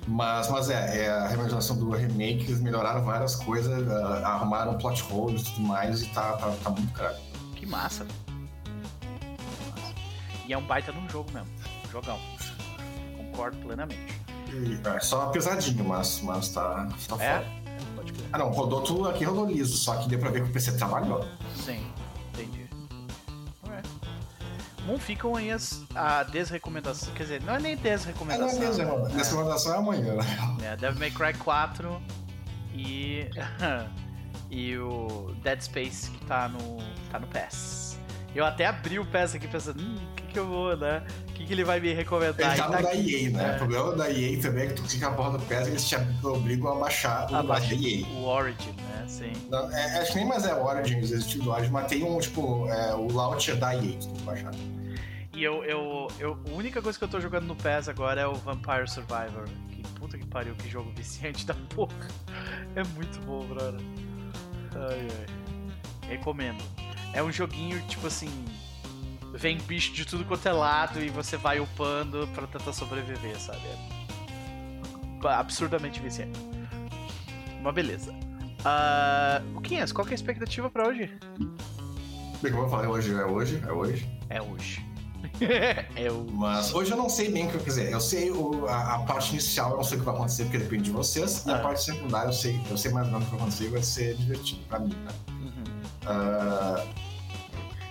Mas, mas é, é a reimaginação do remake, eles melhoraram várias coisas, ah, arrumaram plot holes e tudo mais, e tá, tá, tá muito caro. Que massa. Massa. E é um baita num jogo mesmo. Um jogão. Concordo plenamente. E, é só pesadinho, mas, mas tá, tá É? foda. Pode crer. Ah não, rodou tudo aqui rodou liso, só que deu pra ver que o PC trabalhou. Sim, entendi. Alright. Bom, ficam aí as, a desrecomendação. Quer dizer, não é nem É, não desrecomendação. é mesmo, né? Nessa recomendação é amanhã, né? É, Devil May Cry 4 e. e o Dead Space que tá no. tá no PES. Eu até abri o PES aqui pensando, hum, que, eu vou, né? O que, que ele vai me recomendar? Ele tá no da aqui. EA, né? É. O problema da EA também é que tu clica a porra do PES e eles te obrigam a baixar o Abaixa da EA. o Origin, né? Sim. Não, é, acho que nem mais é Origins, existe do Origin, mas tem um, tipo, é, o launcher da EA que tu tem que baixar. E eu, eu, eu. A única coisa que eu tô jogando no PES agora é o Vampire Survivor. Que puta que pariu, que jogo viciante da porra. É muito bom, brother. Ai, ai. Recomendo. É um joguinho, tipo assim. Vem bicho de tudo quanto é lado e você vai upando pra tentar sobreviver, sabe? É absurdamente viciante. Mas beleza. Ah, o que é? Qual que é a expectativa pra hoje? Bem, como eu falei, hoje é hoje, é hoje. É hoje. é o. Mas hoje eu não sei bem o que eu quiser. Eu sei o- a, a parte inicial, eu não sei o que vai acontecer, porque depende de vocês. E Ah. a parte secundária, eu sei, eu sei mais ou menos o que vai acontecer e vai ser divertido pra mim, né? Uhum. Ah,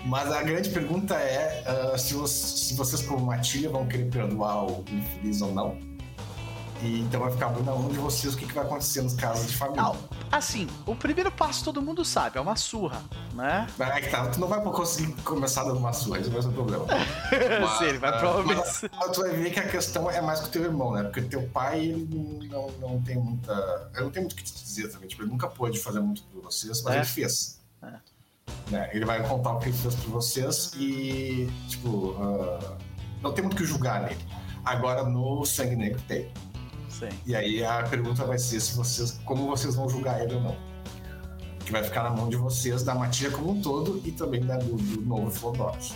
mas a grande pergunta é ah, se, os- se vocês, como Matilha, vão querer perdoar o infeliz ou não. E então vai ficar muito na mão de vocês o que, que vai acontecer nos casos de família. Não, assim, o primeiro passo todo mundo sabe, é uma surra, né? Mas é que tá, tu não vai conseguir começar dando uma surra, esse vai ser o problema. Mas, Sim, ele vai ah, provavelmente. mas tu vai ver que a questão é mais com o teu irmão, né? Porque teu pai, ele não, não tem muita. Ele não tem muito o que te dizer também. Tipo, ele nunca pôde fazer muito por vocês, mas É. ele fez. É. Né? Ele vai contar o que ele fez por vocês e, tipo, ah, não tem muito o que julgar nele. Agora no Sangue Negro tem. Sim. E aí a pergunta vai ser se vocês, como vocês vão julgar ele ou não. Que vai ficar na mão de vocês, da Matilha como um todo e também da, do, do novo Flodorus.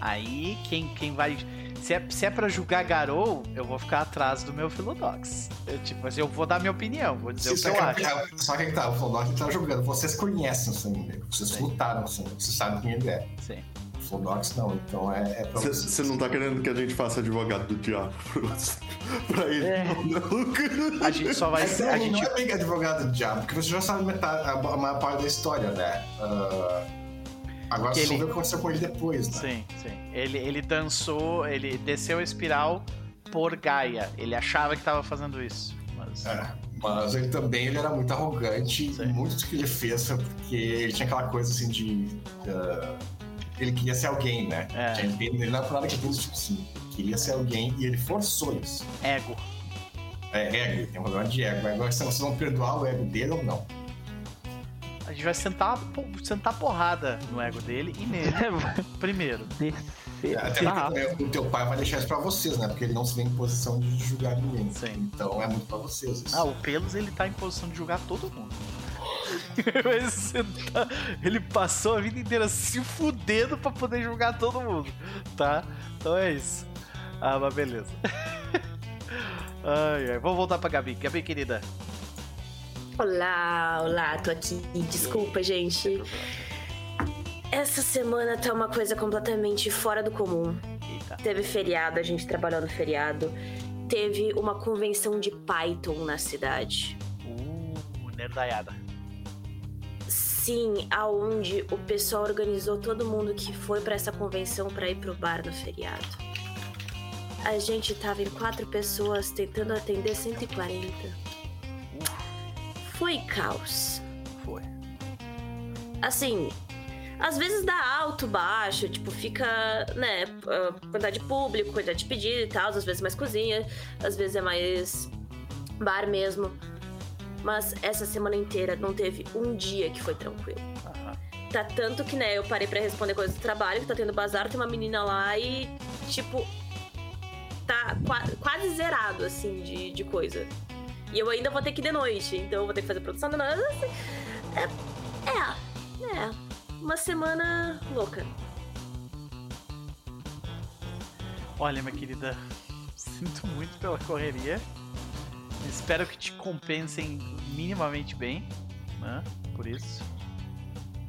Aí, quem, quem vai. Se é, se é pra julgar Garou, eu vou ficar atrás do meu Philodox. Eu, tipo, mas eu vou dar minha opinião, vou dizer o que eu que, acho. só que tá, o Flodorus tá jogando. Vocês conhecem o Sangue vocês Sim. lutaram o Sangue vocês sabem quem ele é. Sim. O Flodorus não, então é, é pra vocês. Você não tá querendo que a gente faça advogado do diabo pra ele? É. A gente só vai. Mas A não gente, é bem advogado do diabo, porque você já sabe metade, a, a maior parte da história, né? Ah, agora vão ele- o que aconteceu com ele depois, né? sim, sim. Ele, ele dançou, ele desceu a espiral por Gaia. Ele achava que tava fazendo isso. Mas. É, Mas ele também ele era muito arrogante. Sim. Muito do que ele fez foi porque ele tinha aquela coisa assim de. ah, ele queria ser alguém, né? É. Tinha- Ele não é nada que fez, tipo assim, queria ser alguém e ele forçou isso. Ego. É ego, ele tem um problema de ego. Agora se vocês vão perdoar o ego dele ou não. A gente vai sentar, sentar porrada no ego dele e nele primeiro. Descer. Até Ah, porque o teu pai vai deixar isso pra vocês, né? Porque ele não se vê em posição de julgar ninguém. Sim. Então é muito pra vocês isso. Ah, o Pelos ele tá em posição de julgar todo mundo. Sentar- ele passou a vida inteira se fudendo pra poder julgar todo mundo, tá? Então é isso. Ah, mas beleza. Ai, ai. Vamos voltar pra Gabi. Gabi, querida. Olá, olá, tô aqui. Desculpa, gente. Essa semana tá uma coisa completamente fora do comum. Teve feriado, a gente trabalhou no feriado. Teve uma convenção de Python na cidade. Uh, nerdaiada. Sim, aonde o pessoal organizou todo mundo que foi pra essa convenção pra ir pro bar no feriado. A gente tava em quatro pessoas tentando atender 140. Foi caos. Foi. Assim, às vezes dá alto, baixo, tipo, fica, né, ah, quantidade de público, quantidade de pedido e tal, às vezes mais cozinha, às vezes é mais bar mesmo. Mas essa semana inteira não teve um dia que foi tranquilo. Aham. Tá tanto que, né, eu parei pra responder coisas do trabalho, que tá tendo bazar, tem uma menina lá e, tipo, tá qua- quase zerado, assim, de, de coisa. E eu ainda vou ter que ir de noite, então eu vou ter que fazer produção de noite. É, é, é, uma semana louca. Olha, minha querida, sinto muito pela correria. Espero que te compensem minimamente bem, né? Por isso.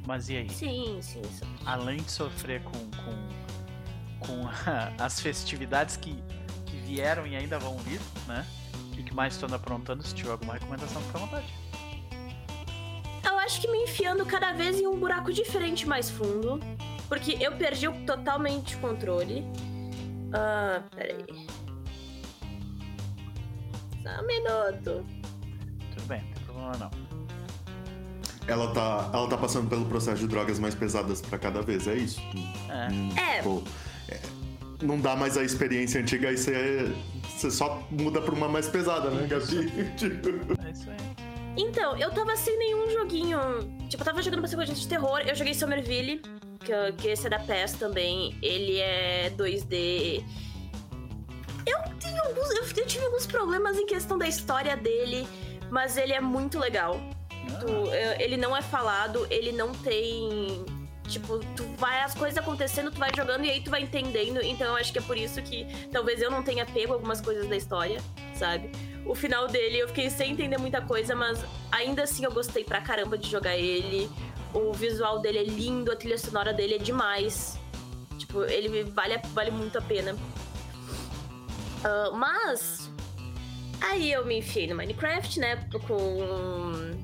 Mas e aí? Sim, sim, sim. Além de sofrer com, com, com as festividades que, que vieram e ainda vão vir, né? O que que mais tu anda aprontando? Se tiver alguma recomendação, fica à vontade. Eu acho que me enfiando cada vez em um buraco diferente mais fundo. Porque eu perdi totalmente o controle. Ah, peraí. Só um minuto. Tudo bem, não tem problema não. Ela tá, ela tá passando pelo processo de drogas mais pesadas pra cada vez, é isso? É. Hum, É. tipo, é, não dá mais a experiência antiga, aí você, você só muda pra uma mais pesada, né, Gabi? Tipo, É isso aí. Então, eu tava sem nenhum joguinho. Tipo, eu tava jogando uma sequência de terror. Eu joguei Somerville, que, que esse é da PES também. Ele é 2D. Eu tenho alguns. Eu, eu tive alguns problemas em questão da história dele, mas ele é muito legal. Tu- eu- ele não é falado, ele não tem. Tipo, tu vai, as coisas acontecendo, tu vai jogando e aí tu vai entendendo. Então eu acho que é por isso que talvez eu não tenha pego algumas coisas da história, sabe? O final dele eu fiquei sem entender muita coisa, mas ainda assim eu gostei pra caramba de jogar ele. O visual dele é lindo, a trilha sonora dele é demais. Tipo, ele vale, vale muito a pena. Ah, mas. Aí eu me enfiei no Minecraft, né? Com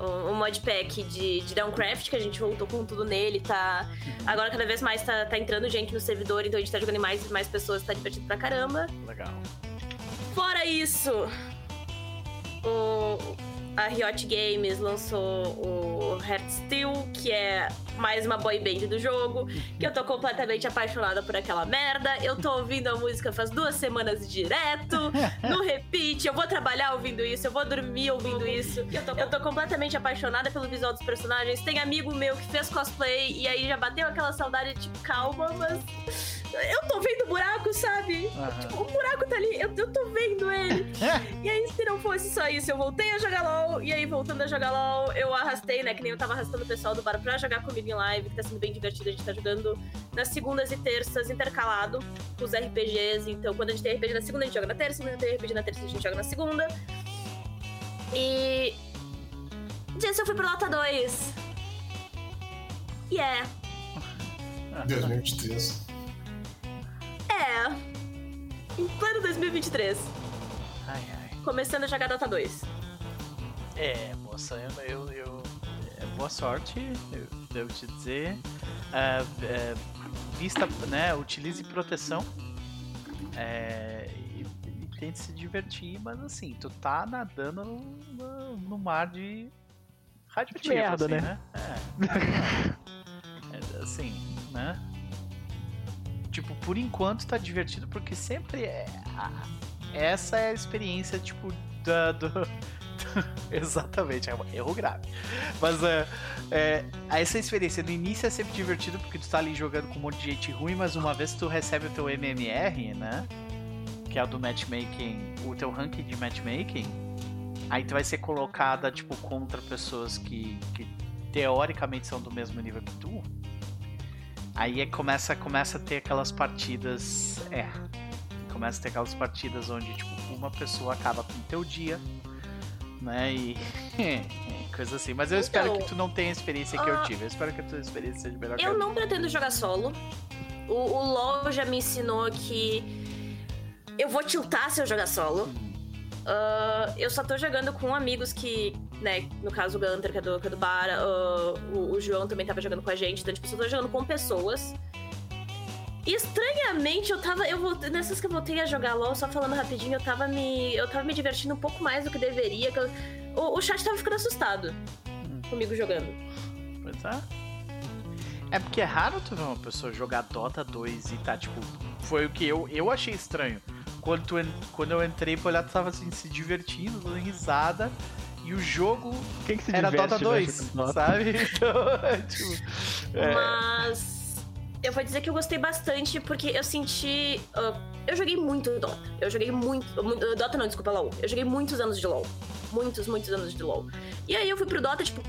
um, um modpack de, de Downcraft, que a gente voltou com tudo nele, tá. Agora cada vez mais tá, tá entrando gente no servidor, então a gente tá jogando mais e mais pessoas, tá divertido pra caramba. Legal. Fora isso, o, a Riot Games lançou o Heart Steel, que é mais uma boy band do jogo, que eu tô completamente apaixonada por aquela merda. Eu tô ouvindo a música faz duas semanas direto, no repeat, eu vou trabalhar ouvindo isso, eu vou dormir ouvindo isso. Eu tô, eu tô completamente apaixonada pelo visual dos personagens. Tem amigo meu que fez cosplay e aí já bateu aquela saudade, tipo, calma, mas eu tô vendo o buraco, sabe? Tipo, o buraco tá ali, eu, eu tô vendo ele. E aí, se não fosse só isso, eu voltei a jogar LOL. E aí, voltando a jogar LOL, eu arrastei, né? Que nem eu tava arrastando o pessoal do bar pra jogar comigo em live, que tá sendo bem divertido. A gente tá jogando nas segundas e terças, intercalado com os RPGs. Então, quando a gente tem RPG na segunda, a gente joga na terça. Quando a gente tem RPG na terça, a gente joga na segunda. E. Disso eu fui pro Lota 2. E é. 2023. É. Em pleno 2023. Ai, ai. Começando a jogar Dota 2. É, moça, eu. eu, eu- é, boa sorte, eu devo te dizer. É, é, vista, né? Utilize proteção. É, e, e tente se divertir, mas assim, tu tá nadando no, no, no mar de radioativo, Merda, assim, né? É. É, assim, né? Tipo, por enquanto tá divertido, porque sempre é. Essa é a experiência, tipo, da, do. Exatamente, é erro grave. Mas é, é, essa experiência no início é sempre divertido porque tu tá ali jogando com um monte de gente ruim, mas uma vez tu recebe o teu MMR, né? Que é o do matchmaking, o teu ranking de matchmaking, aí tu vai ser colocada, tipo, contra pessoas que, que teoricamente são do mesmo nível que tu. Aí é, começa, começa a ter aquelas partidas. É. Começa a ter aquelas partidas onde, tipo, uma pessoa acaba com o teu dia, né? E. coisa assim. Mas eu espero Então, que tu não tenha a experiência que eu ah, tive. Eu espero que a tua experiência seja melhor Eu minha. não pretendo jogar solo. O, o LoL já me ensinou que eu vou tiltar se eu jogar solo. Ah, eu só tô jogando com amigos que, né, no caso o Gunter, que é do, que é do bar, ah, o, o João também tava jogando com a gente, então, tipo, só tô jogando com pessoas. E estranhamente, eu tava. Eu nessas que eu voltei a jogar LOL, só falando rapidinho, eu tava me. Eu tava me divertindo um pouco mais do que deveria. que eu- o, o chat tava ficando assustado comigo jogando. Pois é. É porque é raro tu ver uma pessoa jogar Dota 2 e tá, tipo. Foi o que eu, eu achei estranho. Quando, tu quando eu entrei pra olhar, tu tava assim, se divertindo, dando risada. E o jogo Quem que se era diverte Dota né, 2, jogando Dota? sabe? Então, é, tipo. é, Mas eu vou dizer que eu gostei bastante porque eu senti. ah, eu joguei muito Dota. Eu joguei muito. mu- Dota não, desculpa, LOL. Eu joguei muitos anos de LOL. Muitos, muitos anos de LOL. E aí eu fui pro Dota, tipo.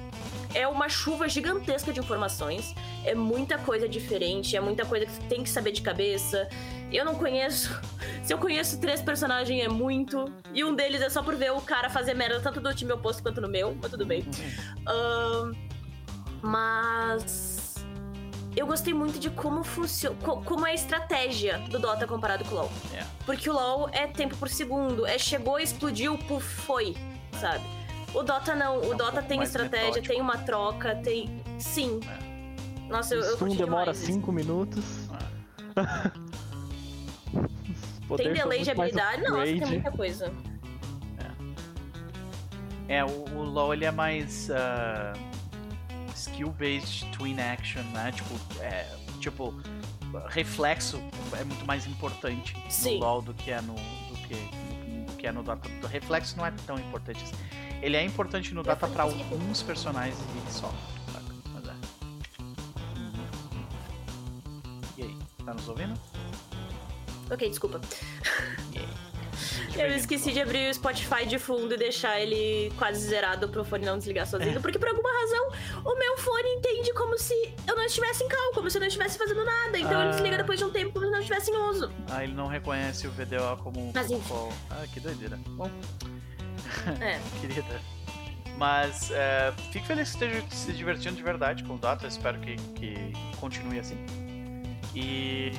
É uma chuva gigantesca de informações. É muita coisa diferente. É muita coisa que você tem que saber de cabeça. Eu não conheço. Se eu conheço três personagens é muito. E um deles é só por ver o cara fazer merda tanto do time oposto quanto no meu. Mas tudo bem. Ahn, mas eu gostei muito de como funciona, como é a estratégia do Dota comparado com o LoL. É. Porque o LoL é tempo por segundo, é chegou, explodiu, puf, foi, sabe? O Dota não, o É um Dota tem estratégia, metódico. tem uma troca, tem. Sim. Nossa, eu, eu demora demais isso. 5 minutos. Os Tem delay de habilidade, nossa, tem upgrade. muita coisa. É, o, o LoL ele é mais ah, skill-based twin action, né? Tipo, é, tipo, reflexo é muito mais importante Sim. no LoL do que é no do que, do que é no Dota. O reflexo não é tão importante assim. Ele é importante no Dota pra alguns personagens e só, saca? Mas é. E aí, tá nos ouvindo? Ok, desculpa. E aí? Eu esqueci de abrir o Spotify de fundo e deixar ele quase zerado pro fone não desligar sozinho, porque por alguma razão o meu fone entende como se eu não estivesse em cal, como se eu não estivesse fazendo nada. Então ele Ah. desliga depois de um tempo como se não estivesse em uso. Ah, ele não reconhece o VDO como Mas protocolo. Ah, que doideira. Bom, É. querida. Mas é, fico feliz que esteja se divertindo de verdade com o Dota. Espero que, que continue assim. E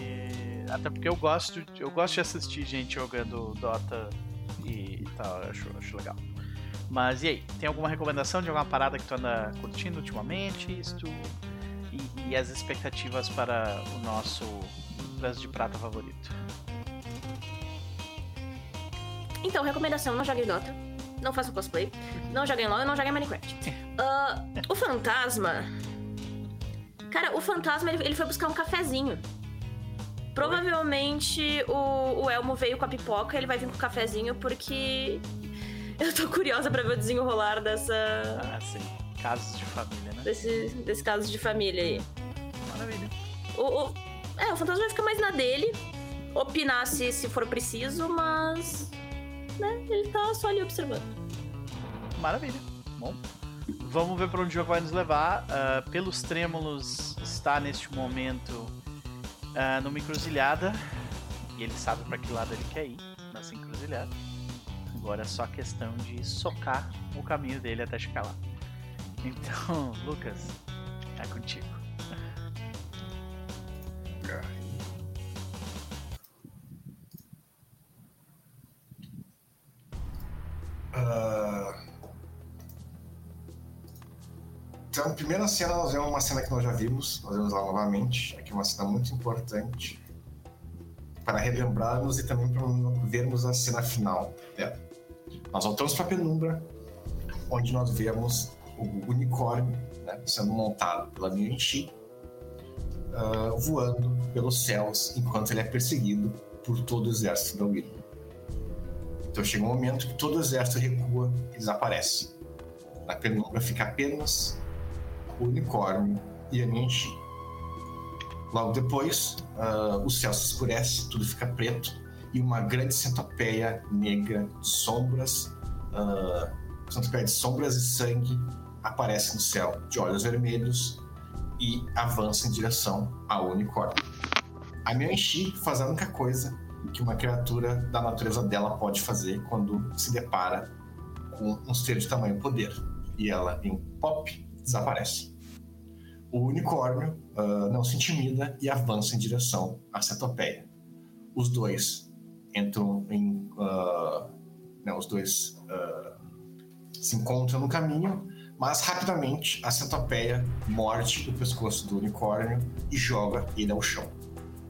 até porque eu gosto, eu gosto de assistir gente jogando Dota e tal, acho, acho legal. Mas e aí, tem alguma recomendação de alguma parada que tu anda curtindo ultimamente? Isto, e, e as expectativas para o nosso Braço de Prata favorito? Então, recomendação: não joguem Dota, não façam cosplay, não joguem LOL e não joguem Minecraft. Ah, o fantasma. Cara, o fantasma ele, ele foi buscar um cafezinho. Provavelmente o, o Elmo veio com a pipoca, ele vai vir com o cafezinho porque eu tô curiosa pra ver o desenrolar dessa, Ah, sim. Casos de família, né? desse, desse caso de família aí. Maravilha. O, o- é, o fantasma vai ficar mais na dele, opinar se, se for preciso, mas. Né, ele tá só ali observando. Maravilha. Bom, vamos ver para onde o jogo vai nos levar. Ah, pelos trêmulos está neste momento ah, numa encruzilhada. E ele sabe para que lado ele quer ir nessa encruzilhada. Agora é só questão de socar o caminho dele até chegar lá. Então, Lucas, é contigo. Ah, Então, a primeira cena, nós vemos uma cena que nós já vimos, nós vemos lá novamente, aqui é uma cena muito importante para relembrarmos e também para vermos a cena final dela. Nós voltamos para a penumbra, onde nós vemos o unicórnio né, sendo montado pela Mianchi, uh, voando pelos céus enquanto ele é perseguido por todo o exército da Wyrm. Então chega um momento que todo o exército recua e desaparece. Na penumbra fica apenas o unicórnio e a Mianchi. Logo depois, uh, o céu se escurece, tudo fica preto e uma grande centopeia negra de sombras, uh, centopeia de sombras e sangue aparece no céu, de olhos vermelhos e avança em direção ao unicórnio. A Mianchi faz a única coisa que uma criatura da natureza dela pode fazer quando se depara com um ser de tamanho poder. E ela, em pop, desaparece. O unicórnio uh, não se intimida e avança em direção à cetopeia. Os dois entram em. Uh, os dois uh, se encontram no caminho, mas rapidamente a centopeia morde o pescoço do unicórnio e joga ele ao chão.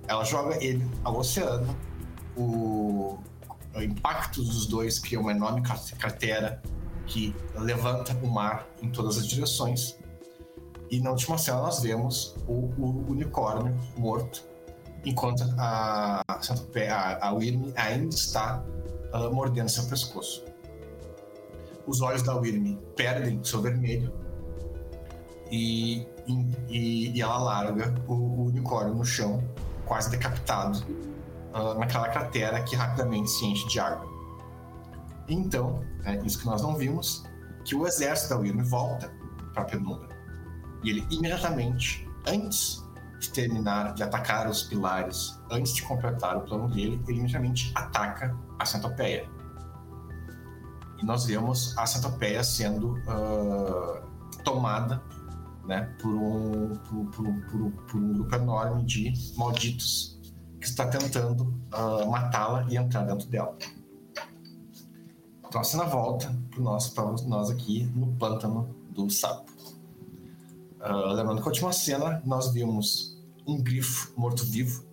Ela joga ele ao oceano. O, o impacto dos dois cria uma enorme cratera que levanta o mar em todas as direções e na última cena nós vemos o, o unicórnio morto, enquanto a, a, a Wyrm ainda está uh, mordendo seu pescoço. Os olhos da Wyrm perdem seu vermelho e, e, e ela larga o, o, unicórnio no chão, quase decapitado, uh, naquela cratera que rapidamente se enche de água. Então, é isso que nós não vimos, que o exército da Wyrm volta para a penumbra e ele imediatamente, antes de terminar de atacar os pilares, antes de completar o plano dele, ele imediatamente ataca a centopeia. E nós vemos a centopeia sendo uh, tomada né, por, um, por, por, por, por, um grupo enorme de malditos que está tentando uh, matá-la e entrar dentro dela. Então a cena volta para nós, nós aqui no pântano do sapo. Uh, lembrando que a última cena nós vimos um grifo morto-vivo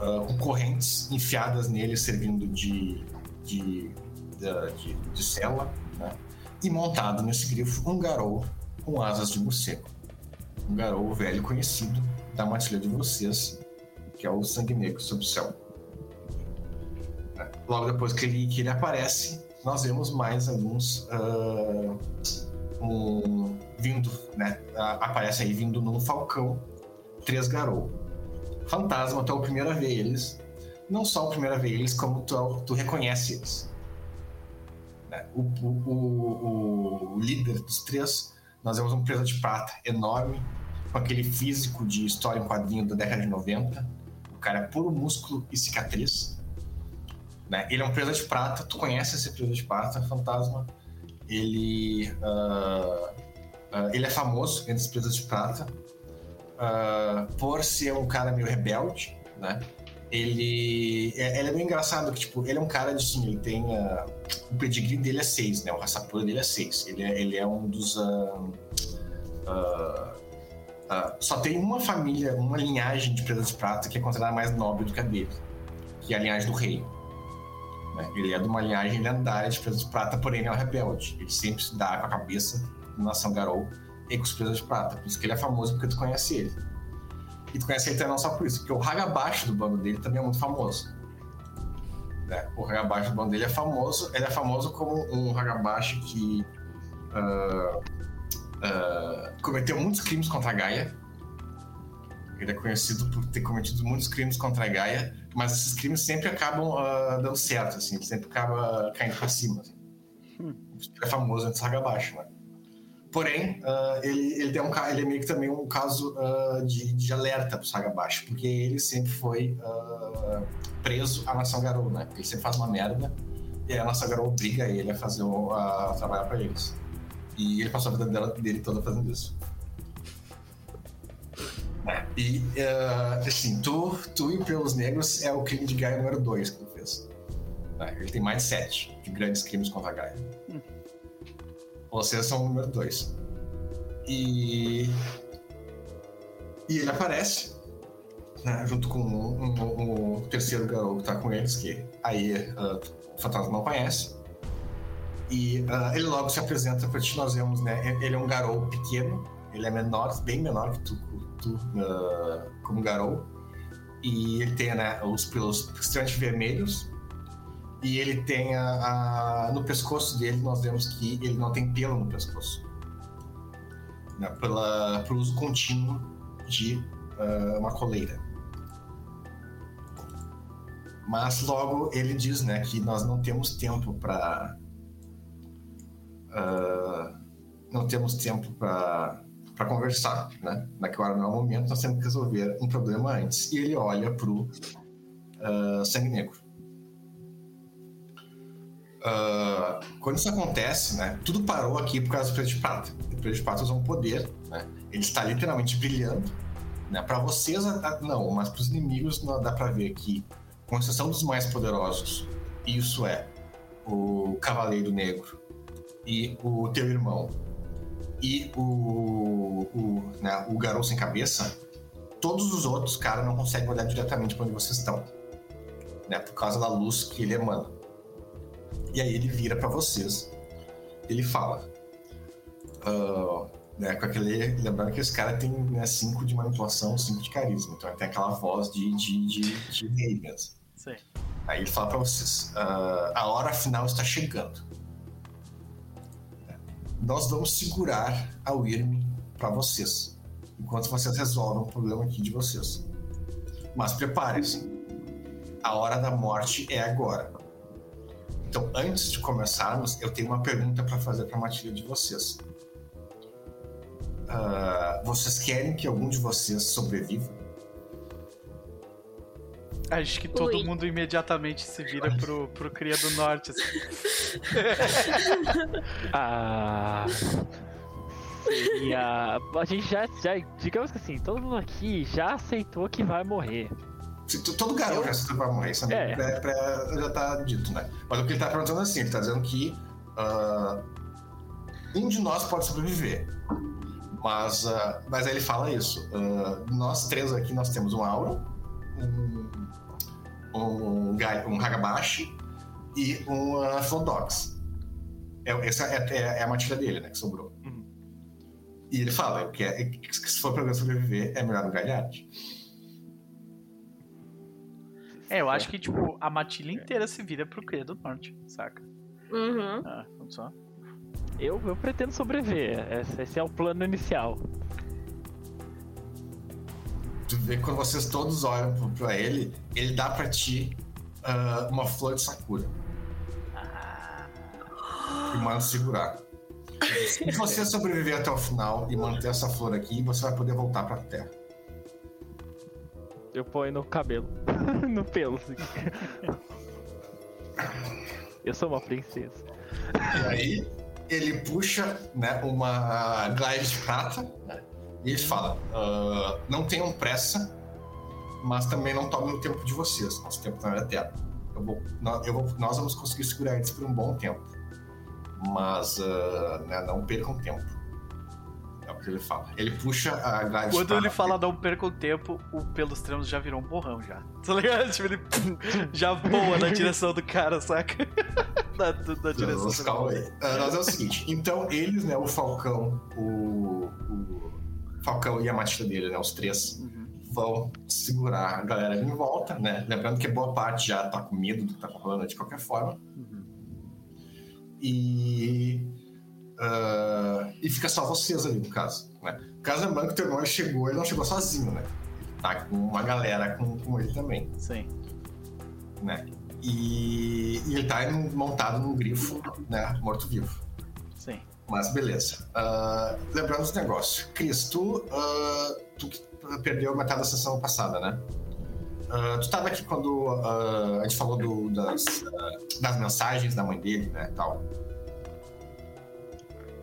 uh, com correntes enfiadas nele, servindo de, de, de, de, de cela, né? e montado nesse grifo um garou com asas de morcego. Um garou velho conhecido da matilha de vocês, que é o sangue negro sob o céu. Logo depois que ele, que ele aparece, nós vemos mais alguns. Uh, um, vindo, né? Aparece aí vindo num falcão, três garou. Fantasma, tu é o primeiro a ver eles. Não só o primeiro a ver eles, como tu, tu reconhece eles. Né? O, o, o, líder dos três, nós vemos um presa de prata enorme, com aquele físico de história em quadrinho da década de 90. Cara é puro músculo e cicatriz. Né? Ele é um presa de prata, tu conhece esse presa de prata, fantasma ele, uh, uh, ele é famoso entre as presas de prata uh, por ser um cara meio rebelde, né? Ele, é, ele é meio engraçado que, tipo, ele é um cara de, assim, ele tem... o pedigree dele é 6, né? O raça pura dele é 6. Ele é, ele é um dos... só tem uma família, uma linhagem de presas de prata que é considerada mais nobre do que a dele. Que é a linhagem do rei. Né? Ele é de uma linhagem lendária de Presas de Prata, porém ele é um rebelde. Ele sempre se dá com a cabeça na nação Garou e com os Presas de Prata. Por isso que ele é famoso, porque tu conhece ele. E tu conhece ele também não só por isso, porque o Hagabashi do bando dele também é muito famoso. Né? O Hagabashi do bando dele é famoso, ele é famoso como um Hagabashi que uh, uh, cometeu muitos crimes contra a Gaia. Ele é conhecido por ter cometido muitos crimes contra a Gaia mas esses crimes sempre acabam uh, dando certo, assim, sempre acaba caindo pra cima. Assim. Hum. É famoso antes Saga Abaixo, né? Porém, uh, ele, ele, tem um, ele é meio que também um caso uh, de, de, alerta pro Saga Abaixo, porque ele sempre foi preso à Nação Garou, né? Ele sempre faz uma merda e a Nação Garou obriga ele a fazer o, a trabalhar para eles. E ele passou a vida dela, dele toda fazendo isso. E, uh, assim, tu, tu e Pelos Negros é o crime de Gaia número 2 que tu fez. Tá, ele tem mais 7 de grandes crimes contra a Gaia. Hum. Vocês são o número 2. E. E ele aparece né, junto com um, um- um terceiro garoto que tá com eles, que aí ah, o fantasma não conhece. E ah, ele logo se apresenta pra ti. Nós vemos, né? Ele é um garoto pequeno, ele é menor, bem menor que tu, tu ah, como garoto. E ele tem né, os pelos extremamente vermelhos. E ele tem a, a- no pescoço dele, nós vemos que ele não tem pelo no pescoço. Né, pela, pelo uso contínuo de ah, uma coleira. Mas logo ele diz, né, que nós não temos tempo para não temos tempo para para conversar, né? Naquela não é o momento, nós temos que resolver um problema antes. E ele olha pro ah, sangue negro. Ah, quando isso acontece, né? Tudo parou aqui por causa do preto de prata. O preto de prata usa um poder, né? Ele está literalmente brilhando, né? Para vocês não, mas para os inimigos não dá para ver que, com exceção dos mais poderosos, isso é o Cavaleiro Negro e o teu irmão e o, o, né, o garoto sem cabeça, todos os outros, cara, não conseguem olhar diretamente para onde vocês estão, né? Por causa da luz que ele emana. E aí ele vira para vocês, ele fala, ah, né, com aquele, lembrando que esse cara tem 5 de manipulação, 5 de carisma, então ele tem aquela voz de de, de, de rei mesmo. Sim. Aí ele fala pra vocês: "Ah, a hora final está chegando. Nós vamos segurar a Wyrm pra vocês, enquanto vocês resolvem o problema aqui de vocês. Mas preparem-se. A hora da morte é agora. Então, antes de começarmos, eu tenho uma pergunta pra fazer pra Matilha de vocês. Ah, vocês querem que algum de vocês sobreviva? Acho que todo Ui. mundo imediatamente se vira pro, pro Cria do Norte. assim. Ah. Seria. A gente já, já. Digamos que assim, todo mundo aqui já aceitou que vai morrer. Todo garoto já se vai morrer, isso é. É. pré- pré- já tá dito, né? Mas o que ele tá perguntando é assim, ele tá dizendo que ah, um de nós pode sobreviver. Mas, ah, mas aí ele fala isso. ah, nós três aqui, nós temos um Auron, um, um, um Hagabashi e um uh, Flodox. É, essa é, é- é a matilha dele, né, que sobrou. Uhum. E ele fala que, é, que se for pra eu sobreviver, é melhor um Galharte. É, eu acho que, tipo, a matilha inteira se vira pro Cria do Norte, saca? Uhum. Ah, vamos só. Eu, eu pretendo sobreviver. Esse, esse é o plano inicial. Tu vê quando vocês todos olham pra ele, ele dá pra ti ah, uma flor de sakura. E manda segurar. Se você sobreviver até o final e manter essa flor aqui, você vai poder voltar pra terra. Eu ponho no cabelo. no pelo, assim. Eu sou uma princesa. E aí, ele puxa né, uma glide de prata né, e ele fala: ah, Não tenham pressa, mas também não tomem o tempo de vocês. Nosso tempo não é eterno. Eu vou, eu vou- nós vamos conseguir segurar eles por um bom tempo. Mas ah, né, não percam tempo. É o que ele fala. Ele puxa a glide de Quando ele fala não perca o tempo, o pelos tremos já virou um borrão já. Tá ligado? Tipo, ele já voa na direção do cara, saca? na, na direção do calma aí. Ah, nós é o seguinte, então eles, né, o Falcão, o, o Falcão e a matilha dele, né, os três, Uhum. vão segurar a galera ali em volta, né? Lembrando que boa parte já tá com medo do que tá rolando de qualquer forma. Uhum. E. ah, e fica só vocês ali, no caso. Né? Caso, lembrando que o teu irmão chegou, ele não chegou sozinho, né? Ele tá com uma galera com, com ele também, Sim. né? E, e ele tá montado num grifo, né? Morto-vivo. Mas beleza. Ah, lembrando os negócios. Cris, tu, ah, tu que perdeu metade da sessão passada, né? Ah, tu tava aqui quando a gente falou do- das, das mensagens da mãe dele, né? Tal.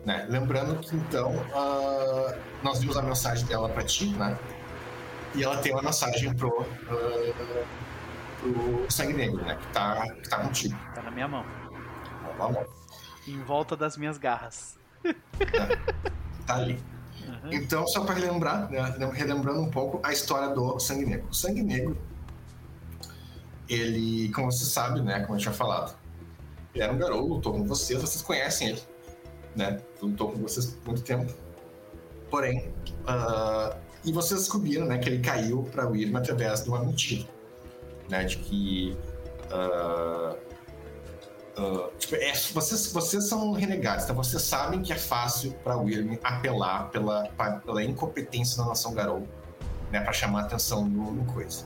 Né? Lembrando que então ah, nós vimos a mensagem dela pra ti, né? E ela tem uma mensagem pro, ah, pro Sangue Negro, né? Que tá, que tá contigo. Tá na minha mão. Vamos lá. Em volta das minhas garras. tá ali. Então, só para relembrar, né, relembrando um pouco a história do Sangue Negro. O Sangue Negro, ele, como você sabe, né, como eu tinha falado, ele era um garoto, lutou com vocês, vocês conhecem ele, né? Lutou com vocês por muito tempo. Porém, uh, e vocês descobriram, né, que ele caiu para o Irma através de uma mentira, né, de que uh, uh, tipo, é, vocês, vocês são renegados, então vocês sabem que é fácil para Irma apelar pela, pra, pela incompetência da nação Garou, né, para chamar a atenção do coisa.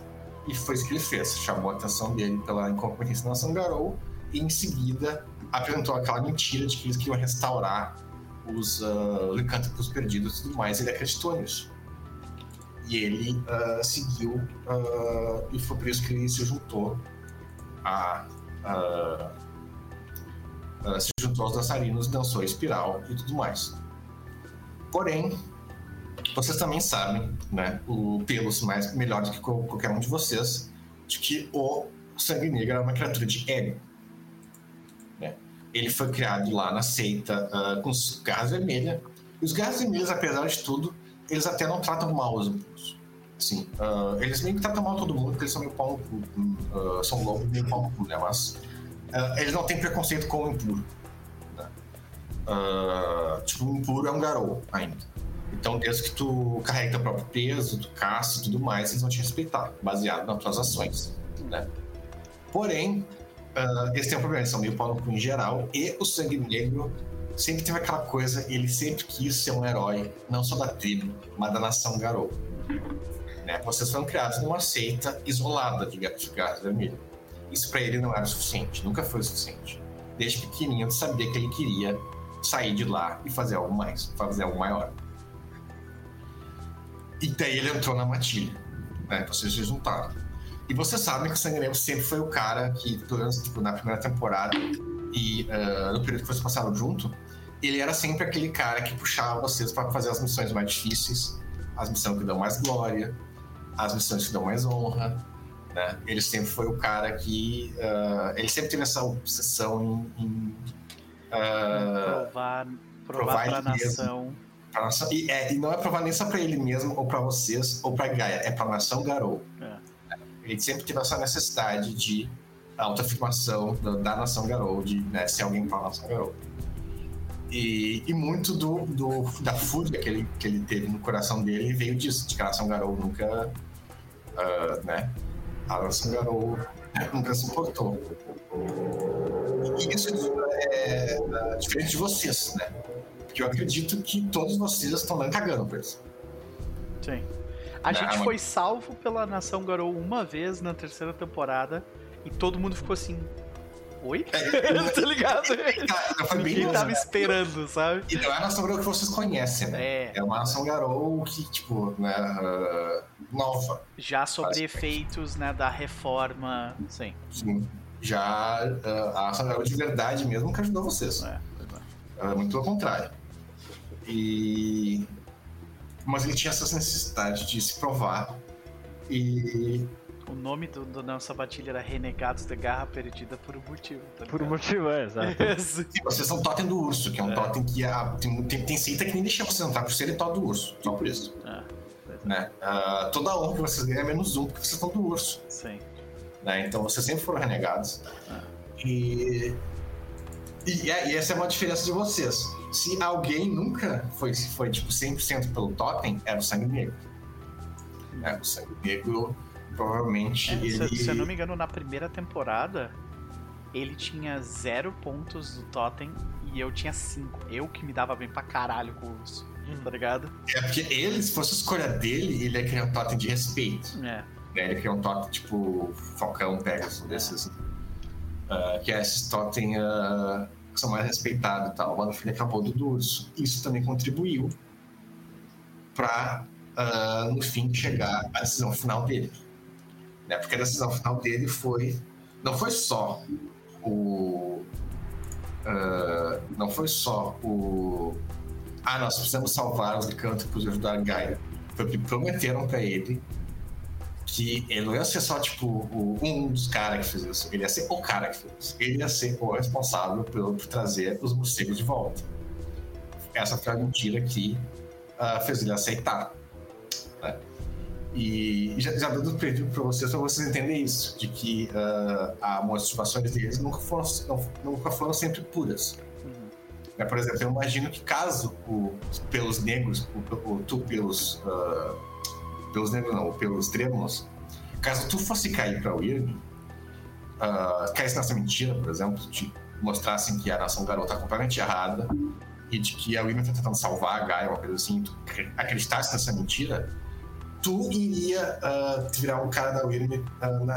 E foi isso que ele fez, chamou a atenção dele pela incompetência da nação Garou e em seguida apresentou aquela mentira de que eles queriam restaurar os uh, licântropos perdidos e tudo mais. Ele acreditou nisso. E ele uh, seguiu, uh, e foi por isso que ele se juntou a. se juntou aos dançarinos, dançou espiral e tudo mais. Porém, vocês também sabem, né, o pelos mais melhor do que qualquer um de vocês, de que o Sangue Negro é uma criatura de ego. Né? Ele foi criado lá na seita uh, com os garras vermelhas. E os garras vermelhos, apesar de tudo, eles até não tratam mal os impuros. Sim, uh, eles meio que tratam mal todo mundo, porque eles são meio pau no cu. Uh, são lobos meio pau no cu, né? Mas uh, eles não têm preconceito com o impuro. Né? tipo, o impuro é um garou ainda. Então, desde que tu carrega teu próprio peso, tu caça e tudo mais, eles vão te respeitar, baseado nas tuas ações. Né? Porém, eles têm um problema, eles são meio pau no cu em geral, e o sangue negro sempre teve aquela coisa, ele sempre quis ser um herói, não só da tribo, mas da nação Garou. Né? Vocês foram criados numa seita isolada de gatos vermelho. Isso para ele não era o suficiente, nunca foi o suficiente. Desde pequenininho, ele sabia que ele queria sair de lá e fazer algo mais, fazer algo maior. E daí ele entrou na matilha, né? Vocês se juntaram. E vocês sabem que o Sangue Negro sempre foi o cara que, tipo, na primeira temporada e uh, no período que vocês passaram junto, ele era sempre aquele cara que puxava vocês para fazer as missões mais difíceis, as missões que dão mais glória, as missões que dão mais honra. Né? Ele sempre foi o cara que. Uh, ele sempre teve essa obsessão em. em uh, provar provar para a nação. Pra nação e, é, e, não é provar nem só para ele mesmo, ou para vocês, ou para Gaia, é para a nação Garou. É. Ele sempre teve essa necessidade de autoafirmação da, da nação Garou, de né, ser alguém para a nação Garou. E, e muito do, do, da fúria que ele, que ele teve no coração dele veio disso, de que a Nação Garou nunca, uh, né, a Nação Garou nunca se importou. E isso é, é diferente de vocês, né? Porque eu acredito que todos vocês estão dando cagando por isso. Sim. A né? gente foi salvo pela Nação Garou uma vez na terceira temporada e todo mundo ficou assim, Oi? É, tá ligado? Cara, foi bem tava esperando, sabe? E não é a nação que vocês conhecem, né? É, é uma nação Garou que, tipo, né, uh, nova. Já sobre efeitos, né, da reforma, sim. Sim. Já uh, a nação Garou de verdade mesmo que ajudou vocês. É, uh, muito pelo contrário. E... Mas ele tinha essa necessidade de se provar e o nome do, do nossa batilha era Renegados de Garra Perdida por um motivo. Tá por um motivo, é, exato. Vocês são totem do urso, que é um é. totem que a, tem, tem, tem seita que nem deixa vocês entrar por serem totem do urso. Só por isso. É. Né? Uh, toda honra que vocês ganham é menos um, porque vocês estão do urso. Sim. Né? Então vocês sempre foram renegados. É. E, e, é, e, essa é uma diferença de vocês. Se alguém nunca foi, foi tipo, 100% pelo totem, era o sangue negro. É, o sangue negro Provavelmente é, ele... se, se eu não me engano, na primeira temporada, ele tinha zero pontos do totem e eu tinha cinco. Eu que me dava bem pra caralho com isso, hum. tá ligado? É porque ele, se fosse a escolha dele, ele ia criar um totem de respeito. É. Né? Ele criar um totem tipo Falcão, Pegasus, é. desses. Uh, que é esses totem uh, que são mais respeitados e tal. O filho acabou do urso. Isso também contribuiu pra, uh, no fim, chegar à decisão final dele. Né? Porque a decisão final dele foi. Não foi só o. Uh, não foi só o. Ah, nós precisamos salvar os licântropos e ajudar a Gaia. Foi que prometeram para ele que ele não ia ser só, tipo, o, um dos caras que fez isso. Ele ia ser o cara que fez isso. Ele ia ser o responsável por, por trazer os morcegos de volta. Essa foi a mentira que ah, fez ele aceitar. né? E já, já dando preview para vocês, para vocês entenderem isso, de que ah, a motivações deles nunca foram, não- nunca foram sempre puras. Né, Por exemplo, eu imagino que caso o pelos negros, o, o- tu pelos ah, pelos negros não, pelos trêmulos, caso tu fosse cair para o Irving, uh, caísse nessa mentira, por exemplo, te mostrassem que a nação garota tá completamente errada e de que a Irving tá tentando salvar a Gaia, uma coisa assim, tu acre- acreditasse nessa mentira, tu iria ah, te virar um cara da Irving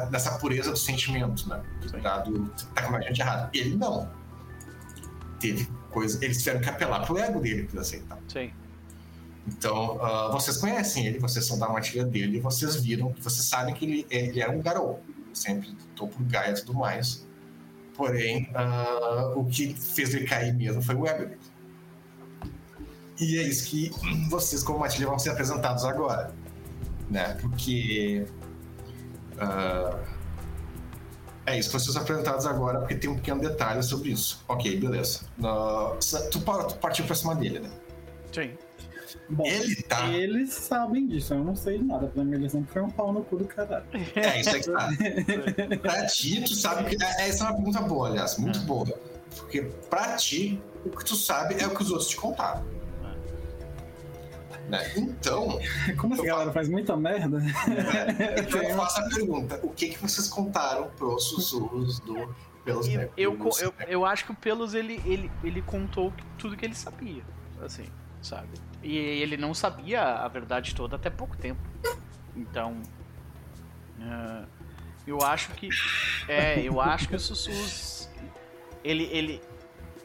nessa pureza do sentimento, né? Tá, do, tá com a gente errada. Ele não. Teve coisa. Eles tiveram que apelar pro ego dele pra aceitar. Sim. Então, ah, vocês conhecem ele, vocês são da armadilha dele, vocês viram, vocês sabem que ele, é- ele era um garou. Sempre lutou por Gaia e tudo mais. Porém, ah, o que fez ele cair mesmo foi o ego dele. E é isso que vocês, como armadilha, vão ser apresentados agora. Né? Porque. ah, é isso que vocês apresentados agora, porque tem um pequeno detalhe sobre isso. Ok, beleza. Ah, tu, tu partiu pra cima dele, né? Sim. Bom, Ele tá. eles sabem disso, eu não sei de nada. Pra mim, eles sempre foi um pau no cu do caralho. É, isso aí que tá. pra ti, tu sabe que. é- Essa é uma pergunta boa, aliás, muito boa. Porque pra ti, o que tu sabe é o que os outros te contaram. Né? Então, Como essa Eu galera faz muita merda, é, então eu faço a pergunta: o que, que vocês contaram pros sussurros do. Pelos E eu, co- eu, eu acho que o Pelos ele, ele, ele contou tudo que ele sabia, assim, sabe? E ele não sabia a verdade toda até pouco tempo. Então. ah, eu acho que. É, eu acho que o Sussus. Ele, ele.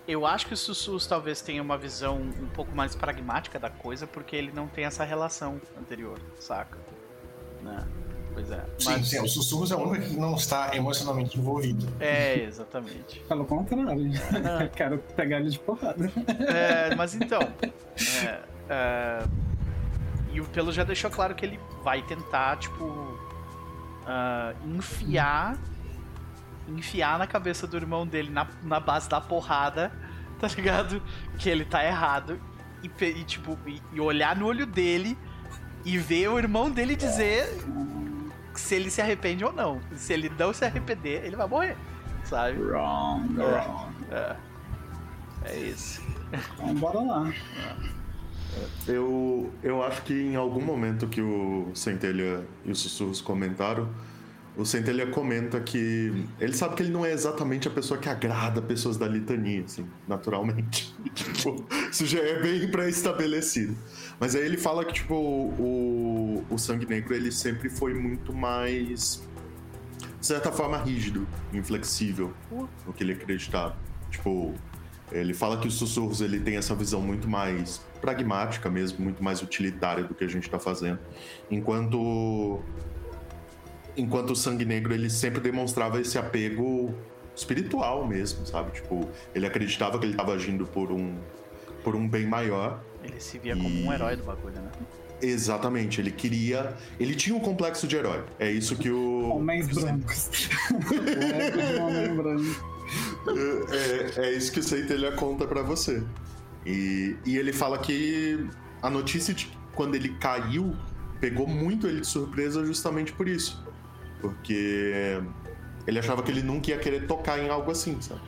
Eu acho que o Sussus talvez tenha uma visão um pouco mais pragmática da coisa, porque ele não tem essa relação anterior, saca? Né? Pois é. Sim, sim, o sussurros é o único que não está emocionalmente envolvido. É, exatamente. pelo contrário. Quero pegar ele de porrada. É, mas então. é, é, e o Pelo já deixou claro que ele vai tentar, tipo. ah, enfiar. Enfiar na cabeça do irmão dele na, na base da porrada, tá ligado? Que ele tá errado. E, e, tipo, e, e olhar no olho dele e ver o irmão dele dizer se ele se arrepende ou não. Se ele não se arrepender, ele vai morrer, sabe? Wrong, wrong. É, é isso. Então, bora lá. Eu, eu acho que em algum momento que o Centelha e os Sussurros comentaram, o Centelha comenta que ele sabe que ele não é exatamente a pessoa que agrada pessoas da litania, assim, naturalmente. tipo, isso já é bem pré-estabelecido. Mas aí ele fala que, tipo, o, o Sangue Negro ele sempre foi muito mais, de certa forma, rígido, inflexível no que ele acreditava. Tipo, ele fala que os sussurros ele tem essa visão muito mais pragmática mesmo, muito mais utilitária do que a gente tá fazendo. Enquanto enquanto o sangue negro ele sempre demonstrava esse apego espiritual mesmo, sabe? Tipo, ele acreditava que ele estava agindo por um por um bem maior. Ele se via como um E- herói do bagulho, né? Exatamente, ele queria, ele tinha um complexo de herói. É isso que o Homens brancos. É, de homem branco. é, é isso que o Seitelha conta pra você. E, e ele fala que a notícia de quando ele caiu pegou muito ele de surpresa justamente por isso. Porque ele achava que ele nunca ia querer tocar em algo assim, sabe?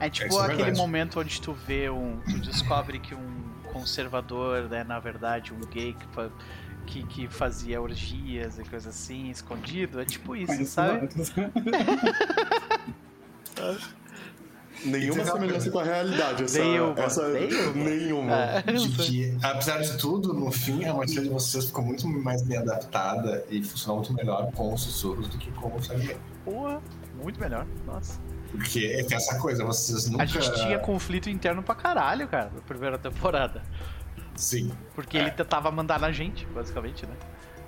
É tipo Isso é aquele verdade. momento onde tu vê um. Tu descobre que um conservador, né, na verdade, um gay que, que, que fazia orgias e coisa assim, escondido. É tipo isso, Mas, sabe? Nenhuma é semelhança com a realidade. Essa, Nenhuma. essa, Nenhuma. nenhuma. É, De que, apesar de tudo, no fim, a maioria de vocês ficou muito mais bem adaptada e funcionou muito melhor com os sussurros do que com o sangue. Negro. Porra, muito melhor. Nossa. Porque tem essa coisa, vocês nunca. A gente tinha conflito interno pra caralho, cara, na primeira temporada. Sim. Porque ele tentava mandar na gente, basicamente, né?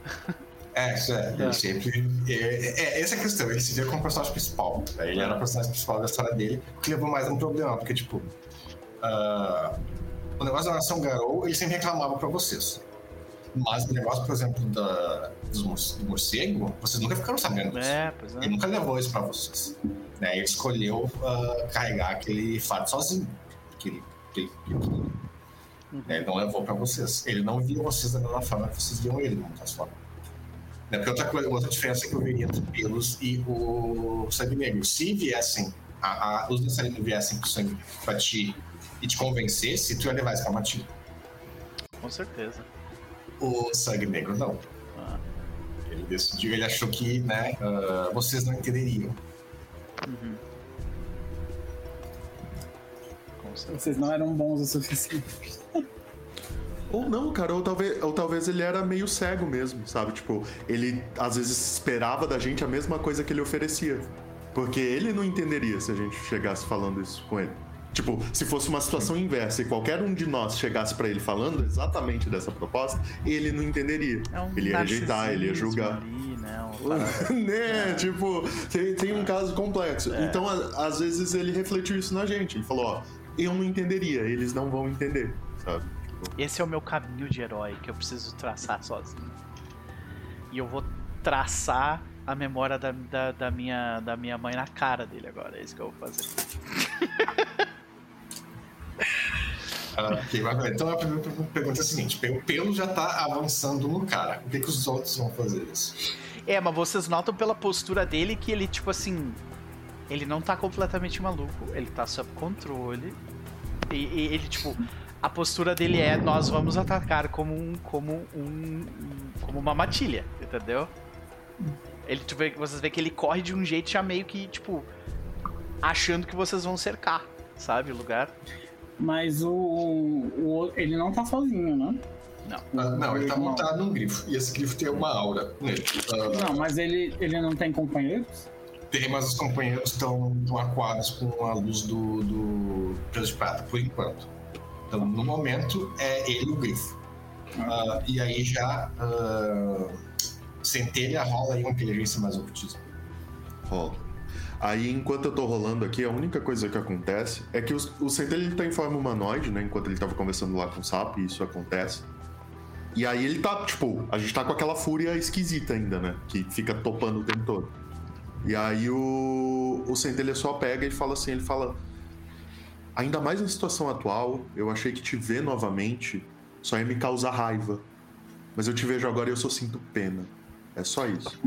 É, isso é. Ele É. sempre. É, é, essa é a questão, ele se vê como personagem principal. né? Ele era o personagem principal da história dele, o que levou mais a um problema, porque, tipo. ah, o negócio da Nação Garou, ele sempre reclamava pra vocês. Mas o negócio, por exemplo, da, dos do morcego, vocês nunca ficaram sabendo disso. É, pois é. Ele nunca levou isso pra vocês. Né? Ele escolheu ah, carregar aquele fardo sozinho. Aquele, aquele, aquele- Ele não levou pra vocês. Ele não via vocês da mesma forma que vocês viam ele, de muitas formas. Né? Porque outra, coisa, outra diferença que eu veria entre pelos e o sangue negro. Se viessem, a, a, os dançarinos viessem com sangue pra ti e te convencesse, tu ia levar isso pra. Com certeza. O sangue negro não. Ah, Ele decidiu, ele achou que, né, ah, vocês não entenderiam. uhum. Com certeza. Vocês não eram bons o suficiente. Ou não, cara, ou talvez, ou talvez ele era meio cego mesmo, sabe? Tipo, ele às vezes esperava da gente a mesma coisa que ele oferecia. Porque ele não entenderia se a gente chegasse falando isso com ele. Tipo, se fosse uma situação inversa e qualquer um de nós chegasse pra ele falando exatamente dessa proposta, ele não entenderia. É um ele ia rejeitar, ele ia julgar. Ali, né? Uma parada- né? Tipo, tem, tem um caso complexo. É. Então, a- às vezes, ele refletiu isso na gente. Ele falou, ó, eu não entenderia, eles não vão entender, sabe? Esse é o meu caminho de herói que eu preciso traçar sozinho. E eu vou traçar a memória da, da, da minha, da minha mãe na cara dele agora. É isso que eu vou fazer. Ah. Então a primeira pergunta é a seguinte: o pelo já tá avançando no cara. O que, que os outros vão fazer isso? É, mas vocês notam pela postura dele que ele, tipo assim. Ele não tá completamente maluco, ele tá sob controle. E, e ele, tipo. A postura dele é: nós vamos atacar como um. como um. como uma matilha, entendeu? Ele, tu vê, vocês vê que ele corre de um jeito já meio que, tipo. achando que vocês vão cercar, sabe? O lugar. Mas o, o- ele não tá sozinho, né? Ah, não, ele tá montado num grifo. E esse grifo tem uma aura nele. Ah, Não, mas ele, ele não tem companheiros? tem, mas os companheiros estão aquados com a luz do, do Preso de Prata, por enquanto. Então, no momento, é ele o grifo. Ah, e aí já. Uh, centelha rola aí uma inteligência mais ocultismo. rola. Aí, enquanto eu tô rolando aqui, a única coisa que acontece é que o, o Centelha ele tá em forma humanoide, né? Enquanto ele tava conversando lá com o Sapo, e isso acontece. E aí ele tá, tipo, a gente tá com aquela fúria esquisita ainda, né? Que fica topando o tempo todo. E aí o, o Centelha só pega e fala assim, ele fala... Ainda mais na situação atual, eu achei que te ver novamente só ia me causar raiva. Mas eu te vejo agora e eu só sinto pena. É só isso.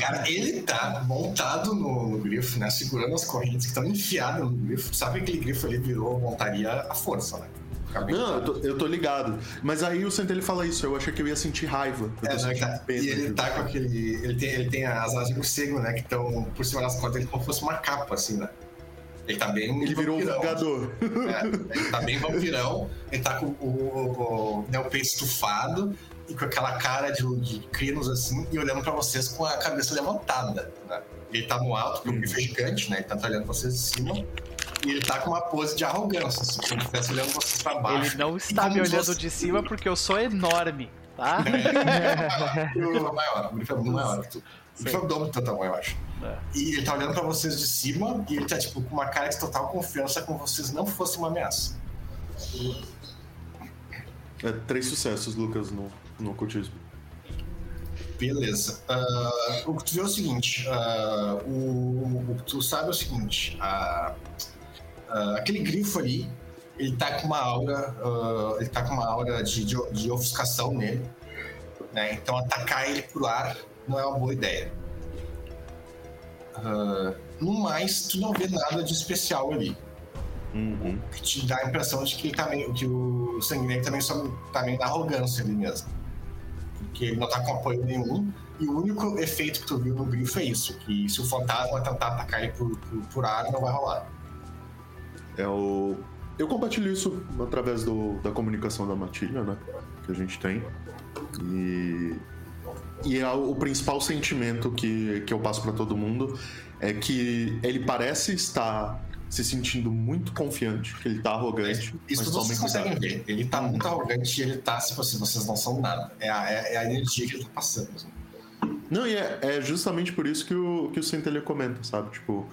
Cara, ele tá montado no, no grifo, né? Segurando as correntes que estão enfiadas no grifo. Sabe que aquele grifo ali virou montaria à força, né? Não, eu tô, eu tô ligado. Mas aí o Centelha fala isso, eu achei que eu ia sentir raiva. É, não, ele tá, pena. e ele de- tá com aquele. Ele tem, ele tem as asas de morcego, né? Que estão por cima das costas dele como se fosse uma capa, assim, né? Ele tá bem. Ele virou um vampirão. vingador. É, ele tá bem vampirão, ele tá com o, o, o, né, o peito estufado e com aquela cara de, de crinos assim, e olhando pra vocês com a cabeça levantada. Né? Ele tá no alto, porque o grifo é gigante, né? Ele tá olhando vocês de cima. E ele tá com uma pose de arrogância, assim, como se estivesse olhando vocês pra baixo. Ele não está me olhando fosse- de cima porque eu sou enorme, tá? O grifo é maior, o é muito maior que tu. O grifo é o dobro do tamanho, eu acho. É. E ele tá olhando pra vocês de cima e ele tá, tipo, com uma cara de total confiança como vocês não fossem uma ameaça. É, três sucessos, Lucas, no, no ocultismo. Beleza. Ah, o que tu vê é o seguinte: ah, o, o que tu sabe é o seguinte: ah, aquele grifo ali, ele tá com uma aura, ah, ele tá com uma aura de, de, de ofuscação nele. Né? Então atacar ele por ar não é uma boa ideia. Ah, no mais, tu não vê nada de especial ali. Uhum. que te dá a impressão de que, ele tá meio, que o sanguineiro também só tá meio na arrogância ali mesmo. Porque ele não tá com apoio nenhum. E o único efeito que tu viu no grifo é isso: que se o fantasma tentar atacar ele por, por, por ar, não vai rolar. É o. Eu compartilho isso através do, da comunicação da matilha, né? Que a gente tem. E. E é o principal sentimento que, que eu passo pra todo mundo é que ele parece estar se sentindo muito confiante, que ele tá arrogante. Isso mas vocês conseguem ver. Ele tá muito arrogante e ele tá, tipo assim, vocês não são nada. É a, é, é a energia que ele tá passando. assim. Não, e é, é justamente por isso que o, que o Centelha comenta, sabe? Tipo,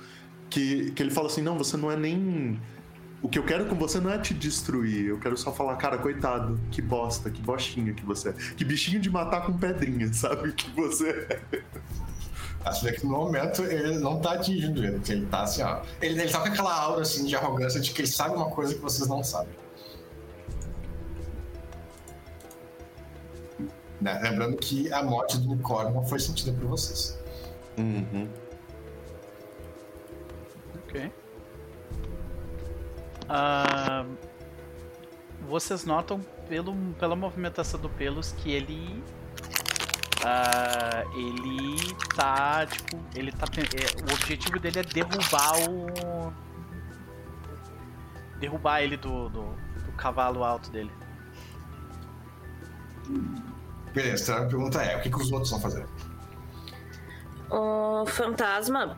que, que ele fala assim: não, você não é nem. O que eu quero com você não é te destruir, eu quero só falar, cara, coitado, que bosta, que bostinha que você é. Que bichinho de matar com pedrinha, sabe? Que você é. Acho que no momento ele não tá atingindo ele, porque ele tá assim, ó. Ele, ele tá com aquela aura assim de arrogância de que ele sabe uma coisa que vocês não sabem. Né? Lembrando que a morte do unicórnio não foi sentida por vocês. Uhum. Ok. Ah, vocês notam pelo, pela movimentação do Pelos que ele. ah, ele tá. Tipo, ele tá. é, o objetivo dele é derrubar o. Derrubar ele do, do, do cavalo alto dele. Beleza, então a pergunta é: o que, que os outros vão fazer? O fantasma.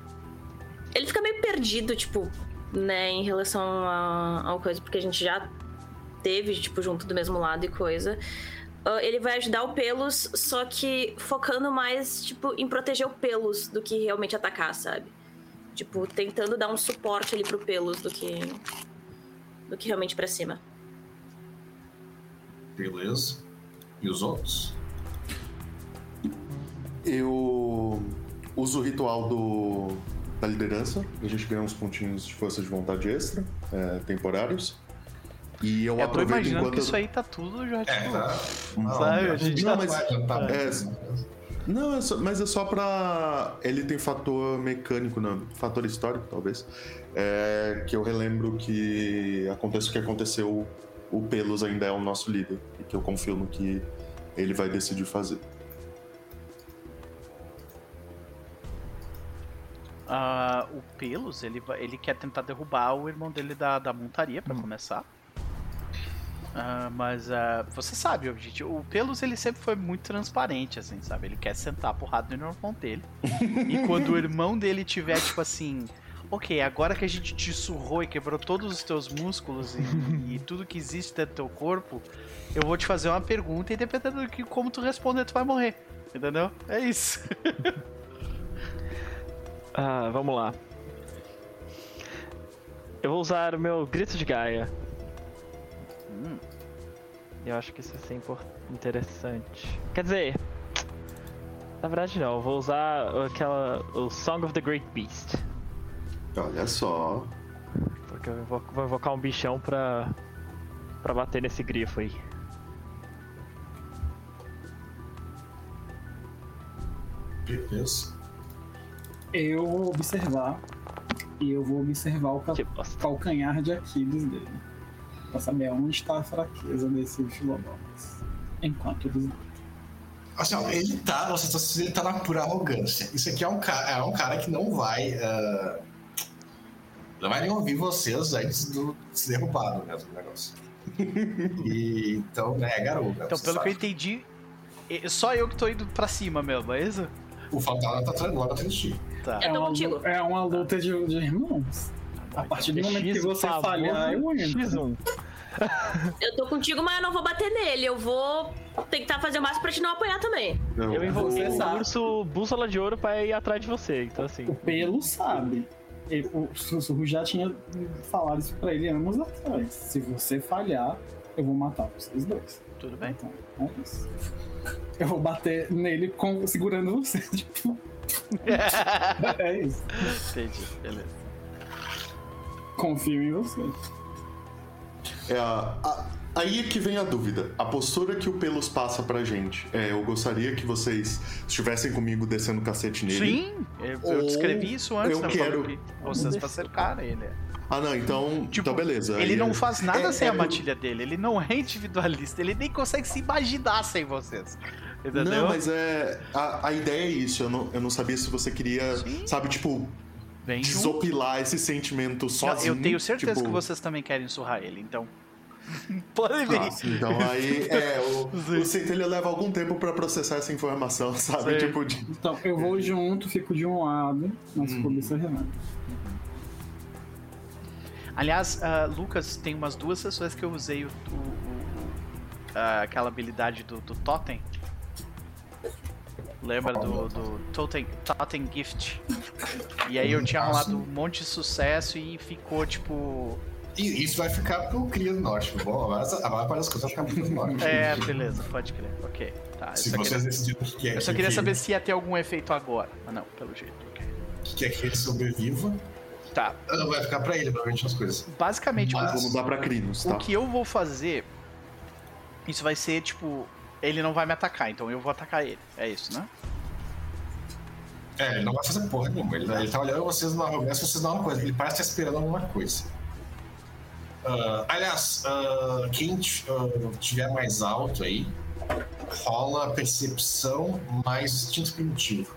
Ele fica meio perdido, tipo, né, em relação a- ao coisa, porque a gente já teve, tipo, junto do mesmo lado e coisa. Ah, ele vai ajudar o Pelos, só que focando mais, tipo, em proteger o Pelos do que realmente atacar, sabe? Tipo, tentando dar um suporte ali pro Pelos do que. do que realmente pra cima. Beleza. E os outros? Eu uso o ritual do, da liderança. A gente ganha uns pontinhos de força de vontade extra, é, temporários. E eu Eu tô imaginando enquanto. que isso aí tá tudo já, É, tipo. tá. Sabe, a gente Não, tá- mas- tá é, bem. Não, é só- mas é só pra. Ele tem fator mecânico, não. Fator histórico, talvez. É, que eu relembro que acontece o que aconteceu. O Pelos ainda é o nosso líder. E que eu confio no que ele vai decidir fazer. Ah, o Pelos, ele, ele quer tentar derrubar o irmão dele da, da montaria, pra começar. Ah, mas ah, você sabe, o gente, o Pelos ele sempre foi muito transparente, assim, sabe? Ele quer sentar porrada no irmão dele. e quando o irmão dele tiver, tipo assim, ok, agora que a gente te surrou e quebrou todos os teus músculos e, e tudo que existe dentro do teu corpo, eu vou te fazer uma pergunta e dependendo do que como tu responder, tu vai morrer. Entendeu? É isso. Ah, vamos lá. Eu vou usar o meu grito de Gaia. Hum. Eu acho que isso vai ser interessante. Quer dizer, na verdade não. Eu vou usar aquela o Song of the Great Beast, Olha só. porque eu vou, vou invocar um bichão pra para bater nesse grifo aí. Beleza. Eu vou observar. E eu vou observar o calcanhar de Aquiles dele. Pra saber onde está a fraqueza desse Filodox. Enquanto eles. Assim, ó, ele tá, você tá, ele tá na pura arrogância. Isso aqui é um, ca- é um cara que não vai. ah, não vai nem ouvir vocês antes do de ser derrubado mesmo o negócio. E, então, né, é garoto. Então, pelo que eu entendi, e- só eu que tô indo pra cima mesmo, é isso? O fantasma tá atrás logo atrás de ti. Tá. Eu tô uma, contigo. lu- é uma luta de, de irmãos. A partir do momento que você favor, falhar, eu entro. X1. Eu tô contigo, mas eu não vou bater nele. Eu vou tentar fazer o máximo pra te não apanhar também. Não, Eu invoquei Você o sabe. urso bússola de ouro pra ir atrás de você, então assim. O Pelo sabe. Ele- o Sussurro já tinha falado isso pra ele anos atrás. Se você falhar, eu vou matar vocês dois. Tudo bem. Então, é isso. Eu vou bater nele com, segurando você. Tipo, é isso. Entendi, beleza. Confio em você. É, a- a- aí é que vem a dúvida. A postura que o Pelos passa pra gente. É, eu gostaria que vocês estivessem comigo descendo o cacete nele. Sim, eu, eu Ou descrevi isso antes, eu né? quero- que vocês pra cercar ele. Ah, não, então. Tipo, então beleza. Ele Aí não faz nada é- sem é a matilha dele, ele não é individualista, ele nem consegue se imaginar sem vocês. Entendeu? Não, mas é. A, a ideia é isso. Eu não, eu não sabia se você queria, Sim. sabe, tipo, Vem junto. desopilar esse sentimento sozinho. eu tenho certeza tipo... que vocês também querem surrar ele, então. Podem vir. Ah, então aí, é, o, o Centelha leva algum tempo pra processar essa informação, sabe? Sim. Tipo, de... Então, eu vou junto, fico de um lado, mas fico Uhum. observando. Aliás, ah, Lucas, tem umas duas sessões que eu usei o, o- o- ah, aquela habilidade do, do Totem. Lembra do, do Totem, Totem Gift? E aí eu tinha rolado um monte de sucesso e ficou tipo. E isso vai ficar pro Cria do Norte. Bom, agora, agora para as coisas vão ficar pro Norte. É, beleza, pode crer. Ok. Tá, eu Se só vocês queria, decidirem que é eu só que- queria que- saber se ia ter algum efeito agora. Mas não, pelo jeito. ok. que quer que ele sobreviva, Tá. ah, vai ficar pra ele, provavelmente, as coisas. Basicamente, Mas- o- Vamos dar pra Crinos, tá? O que eu vou fazer. Isso vai ser tipo. Ele não vai me atacar, então eu vou atacar ele. É isso, né? É, ele não vai fazer porra nenhuma. Ele, ele tá olhando vocês na arrogância, vocês dão uma coisa. Ele parece estar esperando alguma coisa. Ah, aliás, ah, quem ah, tiver mais alto aí, rola percepção mais instinto primitivo.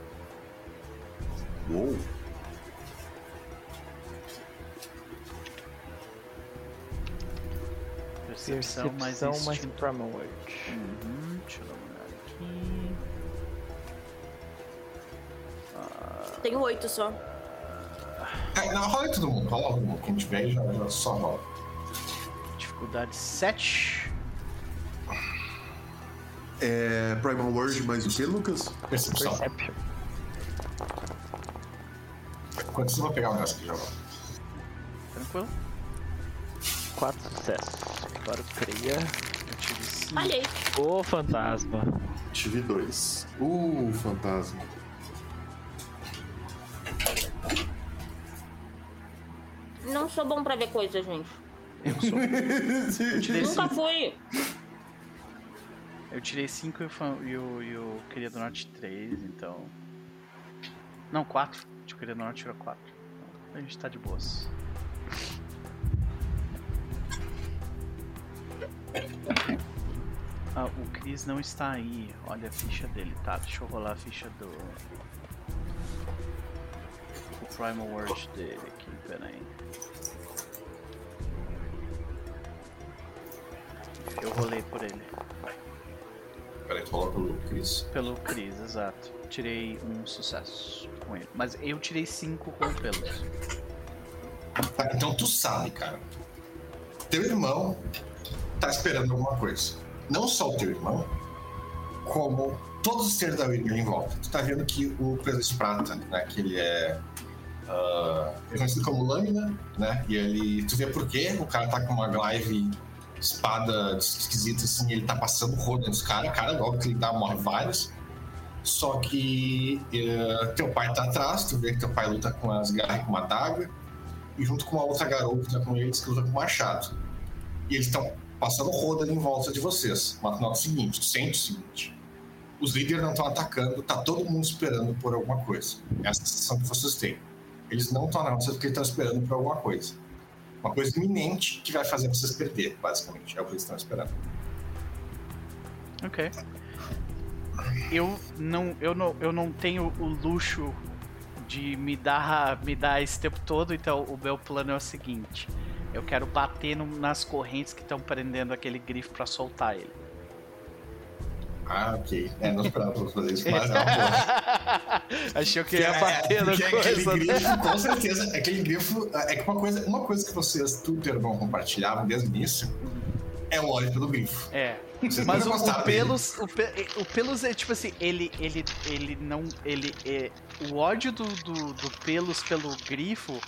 Uou. Percepção, mais Percepção mais instinto. Primal Urge. Uhum, Tenho oito só. É, não, rola aí todo mundo, rola todo mundo. Quem tiver já, já só rola. Dificuldade 7. É Primal Word mais o que, Lucas? Percepção. Perception. Quanto vocês vão pegar o resto aqui já rola? Tranquilo? 4 sucessos. Agora cria. Eu tive 5. Falhei. Ô, fantasma. Tive dois. Uh, fantasma. Não sou bom pra ver coisas, gente. Eu sou. Eu tirei Nunca 5. fui. Eu tirei 5 e, o fan- e o, e o Queria do Norte 3, então. Não, 4. O Queria do Norte tirou 4. Então, a gente tá de boas. Ah, o Chris não está aí. Olha a ficha dele, tá? Deixa eu rolar a ficha do. Primal Word dele aqui, peraí. Eu rolei por ele. Peraí, tu rolou pelo Chris. Pelo Chris, exato. Tirei um sucesso com ele. Mas eu tirei cinco com o pelos. Tá, então tu sabe, cara. Teu irmão tá esperando alguma coisa. Não só o teu irmão, como todos os seres da Wyrm em volta. Tu tá vendo que o de Prata, né, que ele é. É conhecido como Lâmina, né? E ele. Tu vê por quê? O cara tá com uma glaive espada esquisita assim, ele tá passando roda nos caras, cara, logo que ele dá, morre vários. Só que eh, teu pai tá atrás, tu vê que teu pai luta com as garras com uma adaga e junto com uma outra garota que tá com eles que luta com machado. E eles estão passando roda em volta de vocês. Mas nota o seguinte, sente o seguinte. Os líderes não estão atacando, tá todo mundo esperando por alguma coisa. Essa é a sensação que vocês têm. Eles não estão atacando porque eles estão esperando por alguma coisa. Uma coisa iminente que vai fazer vocês perder, basicamente. É o que eles estão esperando. Ok. Eu não, eu não, eu não tenho o luxo de me dar, me dar esse tempo todo, então o meu plano é o seguinte: eu quero bater no- nas correntes que estão prendendo aquele grifo pra soltar ele. Ah, ok. É, não esperava pra fazer isso, mas é uma. Achei que ia bater na porque aquele coisa. né? grifo, com certeza, aquele grifo. É que uma coisa, uma coisa que vocês, tu teu irmão, compartilhavam desde o início é o ódio pelo grifo. É. Vocês Mas o, o pelos, o, Pe- o pelos é tipo assim, ele, ele, ele não, ele é o ódio do, do, do pelos pelo grifo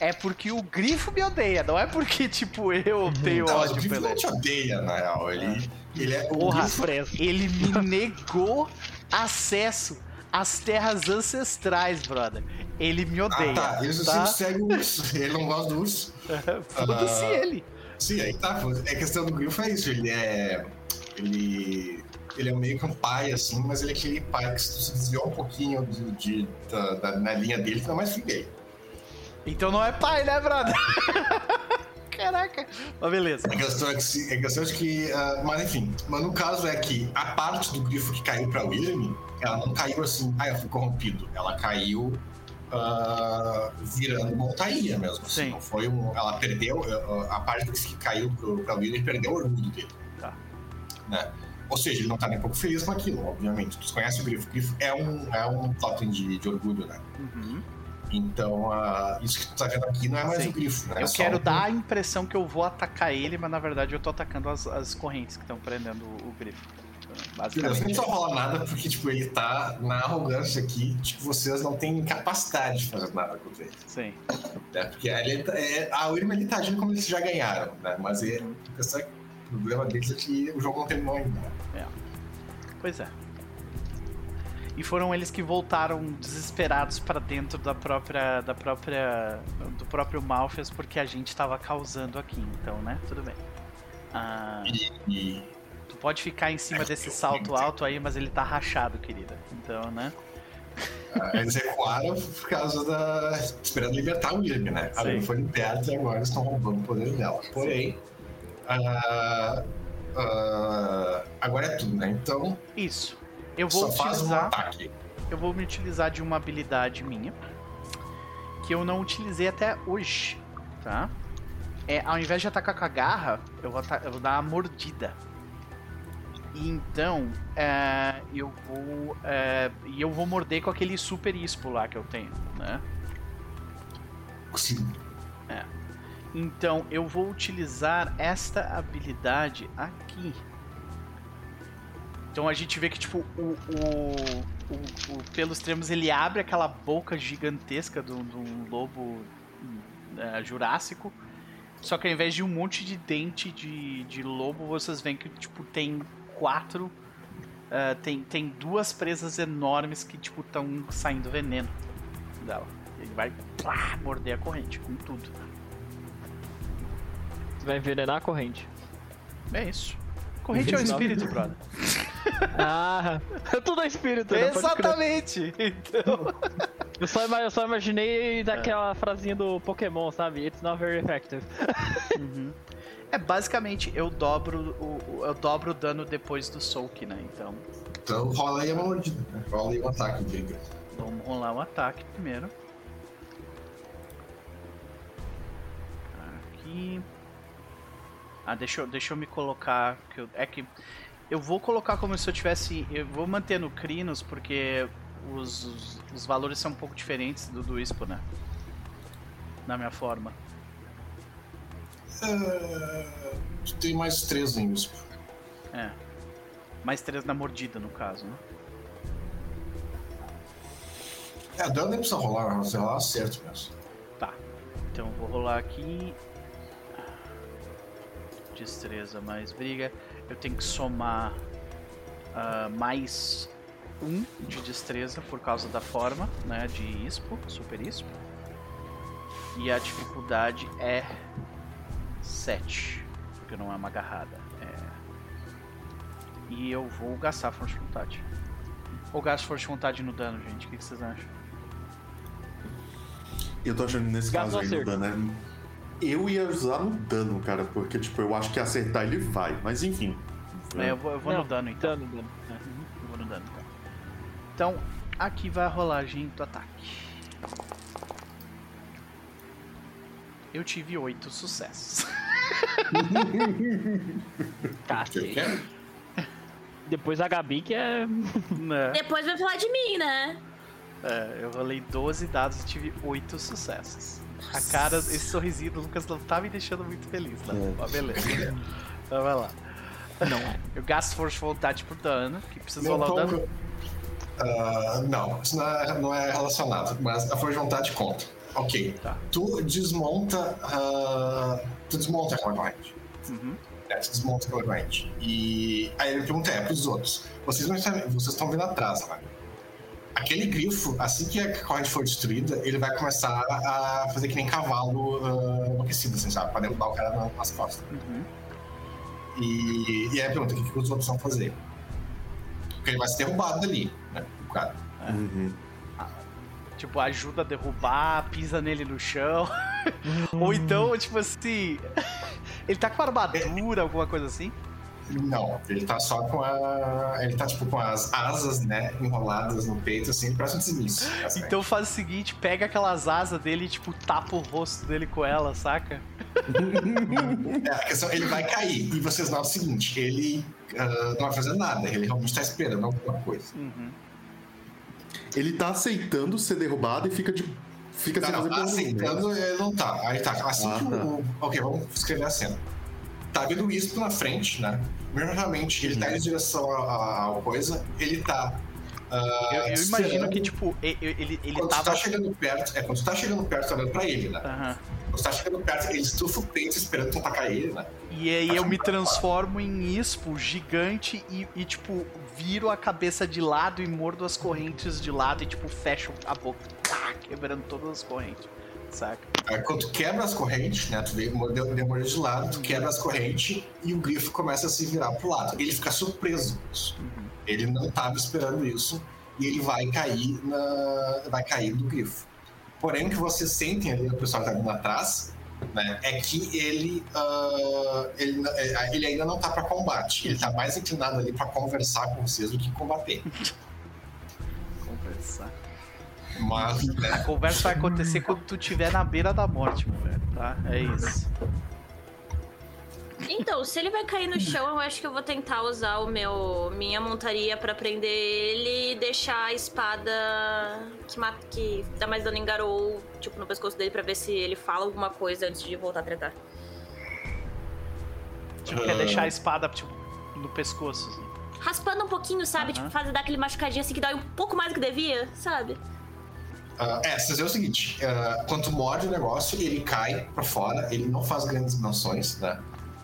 é porque o grifo me odeia, não é porque tipo eu tenho Não, o ódio grifo pelo não ele. te odeia, na real. Ele, ele é. O Porra, grifo, ele me negou acesso às terras ancestrais, brother. Ele me odeia. ah, tá. Ele tá? sempre segue o urso. Ele não gosta do urso. Foda-se Ah. ele. Sim, aí tá. pô. É questão do grifo é isso. Ele é. Ele. Ele é meio que um pai, assim, mas ele é aquele pai que se tu se desviou um pouquinho de, de- da, da- na linha dele, tu não é mais filho dele. Então não é pai, né, brother? Caraca. Mas beleza. A questão é que, a questão é que ah, mas enfim, mas no caso é que a parte do grifo que caiu pra William, ela não caiu assim, ah, eu fui corrompido. Ela caiu ah, virando montaria mesmo. assim. Sim. Não foi um, ela perdeu, ah, a parte que caiu pro, pra William perdeu o orgulho dele. Tá. Né? Ou seja, ele não tá nem um pouco feliz com aquilo, obviamente. Tu conhece o grifo. O grifo é um, é um totem de, de orgulho, né? Uhum. Então, ah, isso que tu tá vendo aqui não é mais Sim. o grifo, né? É Eu só quero um- dar a impressão que eu vou atacar ele, mas na verdade eu tô atacando as, as correntes que estão prendendo o, o grifo. Beleza, não Basicamente. precisa rolar nada, porque, tipo, ele tá na arrogância aqui, tipo, vocês não têm capacidade de fazer nada contra ele, Sim. né? Porque ele tá- é, a Wyrm, ele tá agindo como eles já ganharam, né? Mas é, esse o problema deles é que o jogo não terminou ainda, né? Pois é. E foram eles que voltaram desesperados pra dentro da própria da própria do próprio Malfias porque a gente tava causando aqui, então, né? Tudo bem. Ah, tu pode ficar em cima desse salto alto aí, mas ele tá rachado, querida. Então, né? Ah, Eles recuaram por causa da. esperando libertar o William, né? A. William foi liberta e agora estão roubando o poder dela. Porém, ah, ah, agora é tudo, né? Então, Isso. Eu vou só um utilizar. ataque. eu vou me utilizar de uma habilidade minha que eu não utilizei até hoje, tá? É, ao invés de atacar com a garra, eu vou, eu vou dar uma mordida. E então, é, eu vou é, e eu vou morder com aquele super ispo lá que eu tenho, né? Sim. Então, eu vou utilizar esta habilidade aqui. Então a gente vê que, tipo, o, o, o, o pelos extremos ele abre aquela boca gigantesca de um lobo é, jurássico. Só que ao invés de um monte de dente de, de lobo, vocês veem que, tipo, tem quatro. é, tem, tem duas presas enormes que, tipo, estão saindo veneno dela. Ele vai plá, morder a corrente com tudo. Vai envenenar a corrente. É isso. Corrente é o espírito, brother. Ah, tudo é espírito, né? Pode. Exatamente! Então. Eu só, ima- eu só imaginei daquela frasinha do Pokémon, sabe? It's not very effective. Uhum. É basicamente eu dobro o, o- eu dobro o dano depois do soak, né? Então, Então rola aí uma mordida. Né? Rola aí um ataque, diga. vamos rolar um ataque primeiro. Aqui. Ah, deixa eu, deixa eu me colocar. Que eu, é que eu vou colocar como se eu tivesse. Eu vou manter no Crinos porque os, os, os valores são um pouco diferentes do do Ispo, né? Na minha forma. É, tem mais três em isso. É. Mais três na mordida, no caso, né? É, dano nem precisa rolar, você rolar certo mesmo. Tá. Então eu vou rolar aqui. Destreza mais briga. Eu tenho que somar ah, mais um de destreza por causa da forma, né? De ispo, super ispo. E a dificuldade é 7. Porque não é uma agarrada. É... E eu vou gastar força de vontade. Ou gasto força de vontade no dano, gente. O que vocês acham? Eu tô achando que nesse Gasto caso aí no acerto. dano é... Eu ia usar no dano, cara, porque, tipo, eu acho que acertar ele vai, mas enfim. É, eu vou, eu vou Não, no dano então. Dano, dano. É, eu vou no dano então. Então, aqui vai a rolagem do ataque. Eu tive oito sucessos. Que Cacete. quer? Depois a Gabi que é. né? Depois vai falar de mim, né? É, eu rolei 12 dados e tive oito sucessos. A cara, esse sorrisinho do Lucas não tá me deixando muito feliz, né? É. Mas beleza. Então vai lá. Não. Eu gasto força de vontade por dano, que precisa rolar o dano. Ah, não, isso não é, não é relacionado, mas a força de vontade conta. Ok. Tá. Tu desmonta. ah, tu desmonta aquela corrente. Uhum. É, tu desmonta aquela corrente. E aí ele pergunta: é, pros outros. Vocês não estão, vocês estão vindo atrás, né? Aquele grifo, assim que a corrente for destruída, ele vai começar a fazer que nem cavalo ah, enlouquecido, assim, sabe? Pra derrubar o cara na- nas costas. Uhum. E, e aí pergunta: o que, que os outros vão fazer? Porque ele vai ser derrubado dali, né? O cara. Uhum. Tipo, ajuda a derrubar, pisa nele no chão. Ou então, tipo assim. Ele tá com armadura, alguma coisa assim? Não, ele tá só com a. Ele tá tipo com as asas, né, enroladas no peito, assim, parece um desmiço. Então faz o seguinte, pega aquelas asas dele e, tipo, tapa o rosto dele com ela, saca? É, a questão, ele vai cair. E vocês notam o seguinte: ele ah, não vai fazer nada, ele realmente tá esperando alguma coisa. Uhum. Ele tá aceitando ser derrubado e fica de. Fica sem Não, fazer não, nenhuma. aceitando, ele não tá. Aí tá, assim Ah, que tá. o. Ok, vamos escrever a cena. Tá vindo o Ispo na frente, né? Normalmente ele tá em direção à- à ao coisa, ele tá. ah, Eu, eu imagino que, tipo, ele, ele Quando tava. tá chegando perto, é quando tu tá chegando perto, tá olhando pra ele, né? Aham. Quando tu tá chegando perto, ele estufa o peito esperando tu atacar ele, né? E aí eu me transformo em ispo gigante e, e, tipo, viro a cabeça de lado e mordo as correntes de lado e, tipo, fecho a boca, tá, quebrando todas as correntes. Saca? Aí quando tu quebra as correntes, né? Tu vê, uma de lado, tu quebra as correntes e o grifo começa a se virar pro lado. Ele fica surpreso com isso. Ele não estava esperando isso e ele vai cair na, vai cair do grifo. Porém, o que vocês sentem ali, o pessoal que tá vindo atrás, né, é que ele, uh, ele, é, ele ainda não tá para combate. Ele tá mais inclinado ali para conversar com vocês do que combater. Conversar. Mas, né, A conversa vai acontecer quando tu estiver na beira da morte, meu velho, tá? É isso. Então, se ele vai cair no chão, eu acho que eu vou tentar usar o meu minha montaria pra prender ele e deixar a espada que, mata, que dá mais dano em Garou, tipo, no pescoço dele pra ver se ele fala alguma coisa antes de voltar a tretar. Tipo, quer deixar a espada, tipo, no pescoço, assim. Raspando um pouquinho, sabe? Tipo, fazer dar aquele machucadinho assim que dói um pouco mais do que devia, sabe? Ah, é, vocês veem o seguinte: ah, quando morde o negócio, ele cai pra fora, ele não faz grandes dimensões, né?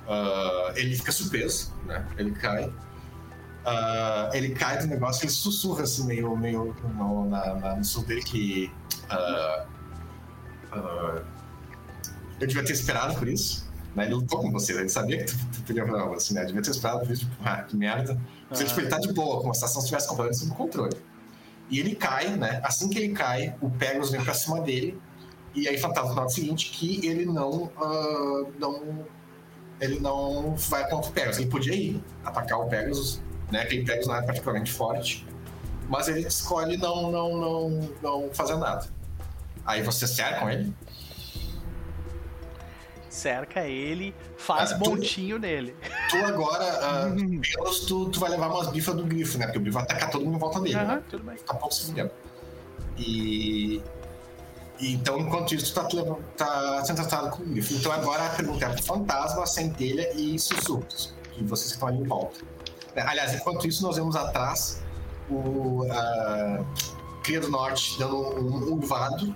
Ah, ele fica surpreso, né? Ele cai. Ah, ele cai do negócio, ele sussurra assim, meio, meio no, na, na, no dele que. eu devia ter esperado por isso. Né? Ele lutou com você, ele sabia que tu, tu algo assim, né? Eu devia ter esperado por isso, tipo, ah, que merda. Mas, Ah. tipo, ele tá de boa, como se a situação estivesse completamente sob controle. E ele cai, né? Assim que ele cai, o Pegasus vem pra cima dele. E aí fantasma no seguinte que ele não, ah, não. Ele não vai contra o Pegasus. Ele podia ir atacar o Pegasus, né? Aquele Pegasus não é particularmente forte. Mas ele escolhe não, não, não, não fazer nada. Aí você cercam ele. Cerca ele, faz tu- montinho nele. Tu agora, ah, pelos, tu, tu vai levar umas bifas do grifo, né? Porque o grifo vai atacar todo mundo em volta dele. Aham, né? tudo bem. tá pouco se fudendo. E, e então, enquanto isso, tu tá, tá sendo tratado com o grifo. Então agora a pergunta é fantasma, centelha e sussurros, que vocês que estão ali em volta. Aliás, enquanto isso, nós vemos atrás o a Cria do Norte dando um uivado,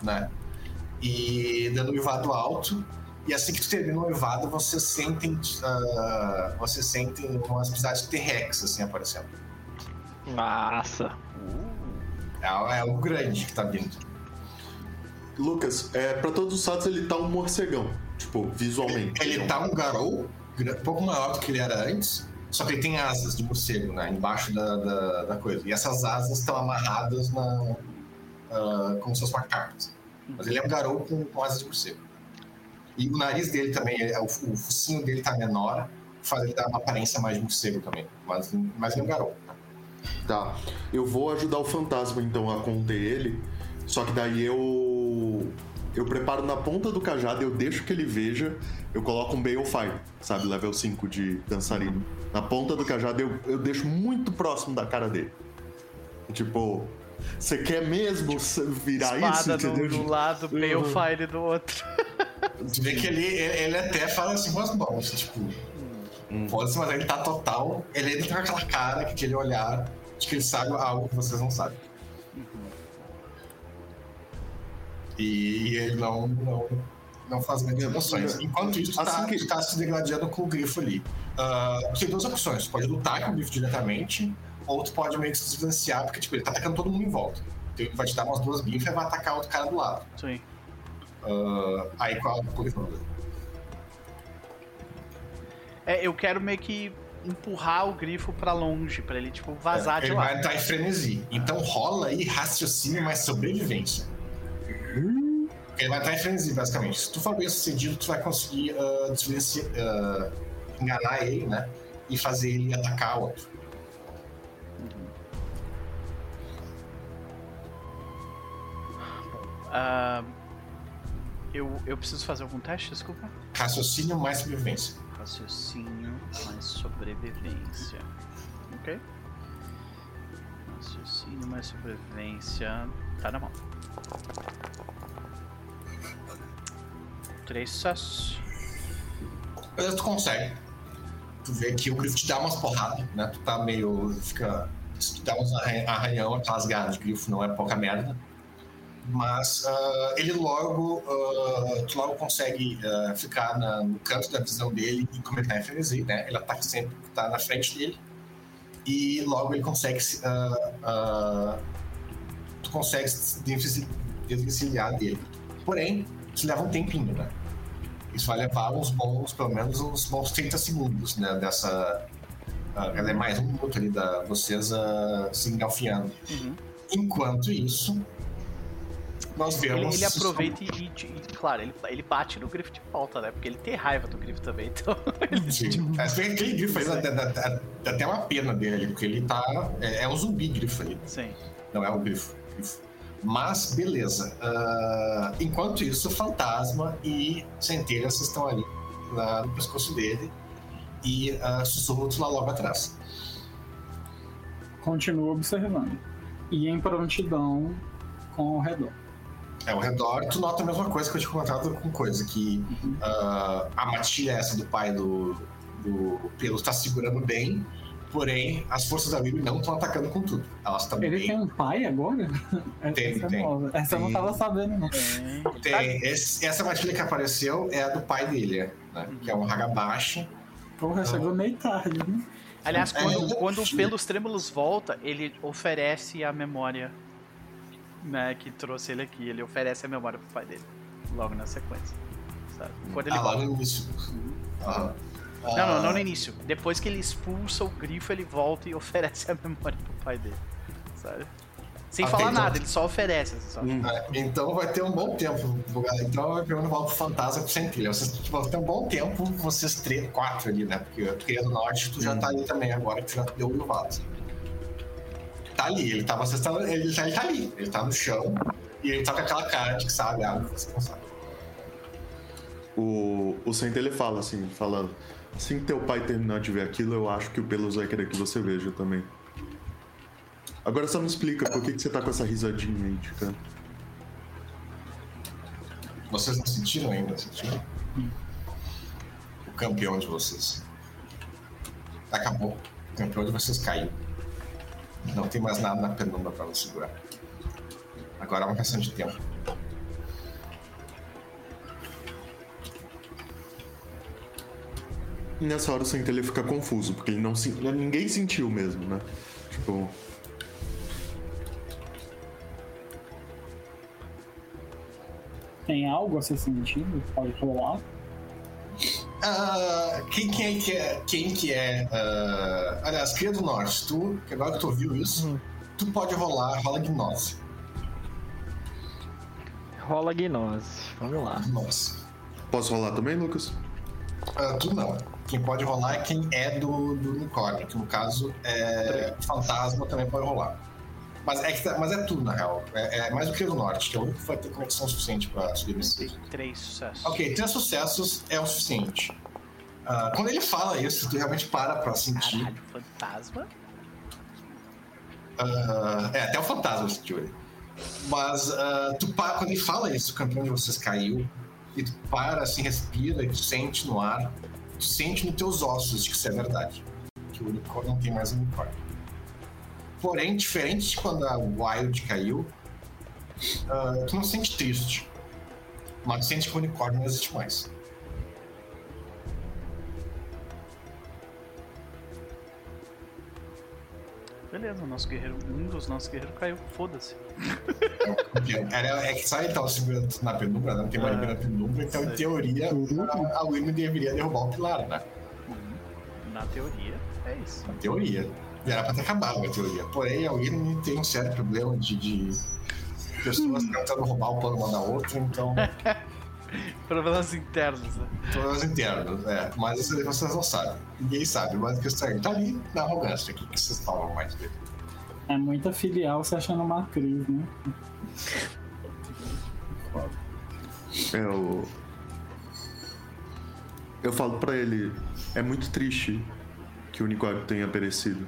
né? E dando um uivado alto. E assim que tu termina o uivado, vocês sentem, ah, vocês sentem umas pisadas de T-Rex, assim, aparecendo. Massa. É, é algo grande que tá vindo. Lucas, é, pra todos os lados ele tá um morcegão. Tipo, visualmente. Ele tá um garou, um pouco maior do que ele era antes, só que ele tem asas de morcego, né? Embaixo da, da, da coisa. E essas asas estão amarradas na. ah, como se fossem macacos. Mas ele é um garou com, com asas de morcego. E o nariz dele também, é- o, o focinho dele tá menor, faz ele dar uma aparência mais de morcego também. Mas, mas é um garou. Tá. Eu vou ajudar o fantasma então a conter ele. Só que daí eu. Eu preparo na ponta do cajado, eu deixo que ele veja, eu coloco um Balefire, sabe? Level 5 de dançarino. Na ponta do cajado eu, eu deixo muito próximo da cara dele. Tipo, você quer mesmo virar isso, Espada do, do lado, Uhum. Balefire do outro. Tu vê que ele, ele, ele até fala assim com as mãos, tipo. Pode mas ele tá total. Ele ainda tem aquela cara, com aquele olhar de que ele sabe algo que vocês não sabem. E, e ele não, não, não faz grandes emoções. Enquanto isso, tu tá, Assim que- tu tá se degradando com o grifo ali. Tu tem duas opções: tu pode lutar com o grifo diretamente, ou tu pode meio que se distanciar, porque tipo, ele tá atacando todo mundo em volta. Então ele vai te dar umas duas bifas e vai atacar outro cara do lado. Sim. Ah, aí qual é? É, eu quero meio que empurrar o grifo pra longe, pra ele, tipo, vazar de ele lá. vai entrar em frenesi. Então rola aí raciocínio mais sobrevivência. Ele vai entrar em frenesi, basicamente. Se tu for bem sucedido, tu vai conseguir desvenci- ah, enganar ele, né? E fazer ele atacar o outro. Ah, eu, eu preciso fazer algum teste, desculpa? Raciocínio mais sobrevivência. Raciocínio mais sobrevivência. Ok? Raciocínio mais sobrevivência. Tá na mão. Três sucessos. Tu consegue. Tu vê que o grifo te dá umas porradas, né? Tu tá meio. fica. Tu dá uns arran- arranhão, aquelas garras de grifo, não é pouca merda. Mas ah, ele logo. ah, tu logo consegue ah, ficar na- no canto da visão dele e tá em frenesi, né? Ele ataca sempre que tá na frente dele. E logo ele consegue. se- tu consegue se desvencilhar dele. Porém, isso leva um tempinho, né? Isso vai levar uns bons, pelo menos uns bons 30 segundos, né? Dessa. ela é mais um minuto ali da vocês se engalfinhando. Uhum. Enquanto isso, nós Ele, ele aproveita e, e- e, claro, ele, ele bate no grifo de volta, né? Porque ele tem raiva do grifo também, então. Sim. É, bem que aquele grifo aí dá, dá- dá- dá até uma pena dele ali, porque ele tá. É, é um zumbi grifo ali. Sim. Não é o grifo. grifo. Mas, beleza. Ah, enquanto isso, fantasma e centelha estão ali na- no pescoço dele e uh, sussurros lá logo atrás. Continua observando. E em prontidão com o redor. É, ao redor, tu nota a mesma coisa que eu tinha comentado com coisa, que ah, a matilha essa do pai do, do Pelo tá segurando bem, porém as forças da Bibi não estão atacando com tudo. Elas estão Ele bem. tem um pai agora? Tem, Essa é tem. nova. Essa eu não Tem. tava sabendo, não. Tem. Tem, esse- essa matilha que apareceu é a do pai dele, né? Que é um Hagabashi. Porra, chegou meio tarde, né? Aliás, É, quando, eu- quando o Pelos Trêmulos volta, ele oferece a memória né, que trouxe ele aqui. Ele oferece a memória pro pai dele. Logo na sequência. Sabe? Quando ele Ah, volta. no início. Aham. Não, não, não Ah, no início. Depois que ele expulsa o grifo, ele volta e oferece a memória pro pai dele. Sabe? Sem Ah, falar então. nada, ele só oferece. assim, só. Hum. É, Então vai ter um bom tempo. Então eu pergunto pro fantasma pro centelha. Vocês tipo, vão ter um bom tempo, vocês três, quatro ali, né? Porque tu queria do norte, tu já tá ali também agora, que tu já deu o vaso. Tá ali, ele tá, vocês tão, ele, tá, ele tá ali, ele tá no chão e ele tá com aquela cara de que sabe que você não sabe. O, o Centelha fala assim, falando. Assim que teu pai terminar de ver aquilo, eu acho que o Pelos vai querer que você veja também. Agora só me explica por que, que você tá com essa risadinha aí canto. Vocês não sentiram ainda, sentiram? O campeão de vocês. Acabou. O campeão de vocês caiu. Não tem mais nada na penumbra pra nos segurar. Agora é uma questão de tempo. E nessa hora o Centelha fica confuso, porque ele não se, ninguém sentiu mesmo, né? Tipo, Tem algo a ser sentido? Pode rolar? Ah, quem, quem é que é. Quem que é. ah, aliás, Cria do Norte, tu, que agora que tu ouviu isso, tu pode rolar, rola gnose. Rola gnose. Vamos lá. Gnose. posso rolar também, Lucas? Ah, tu não. Quem pode rolar é quem é do, do unicórnio, que no caso é fantasma também pode rolar. Mas é, que tá- mas é tudo, na real. É, é mais do que do norte, que é o único que vai ter conexão suficiente pra subir nesse Tem três sucessos. Ok, três sucessos é o suficiente. Ah, quando ele fala isso, tu realmente para pra sentir. Caralho, fantasma. Ah, é, até o fantasma sentiu ele. Mas ah, tu para, quando ele fala isso, o campeão de vocês caiu, e tu para, assim, respira, e tu sente no ar, tu sente nos teus ossos de que isso é verdade. Que o unicórnio não tem mais unicórnio. Porém, diferente de quando a Wild caiu, ah, tu não se sente triste. Mas tu sente que o unicórnio não existe mais. Beleza, o nosso guerreiro, um dos nossos guerreiros caiu. Foda-se. Era, é que só ele tava segurando na penumbra, né? não tem mais Ah, na penumbra, então em sei. teoria a, a William deveria derrubar o pilar, né? Na teoria, é isso. Na teoria. E era pra ter acabado a teoria. Porém, a William tem um sério problema de, de pessoas tentando roubar o plano uma da outra, então Problemas internos, né? todas internas, é. Mas isso aí vocês não sabem. Ninguém sabe, mas a questão é, tá ali na arrogância. O que, que vocês falam mais dele? É muita filial se achando uma crise, né? O. Eu falo pra ele, é muito triste que o unicórnio tenha perecido.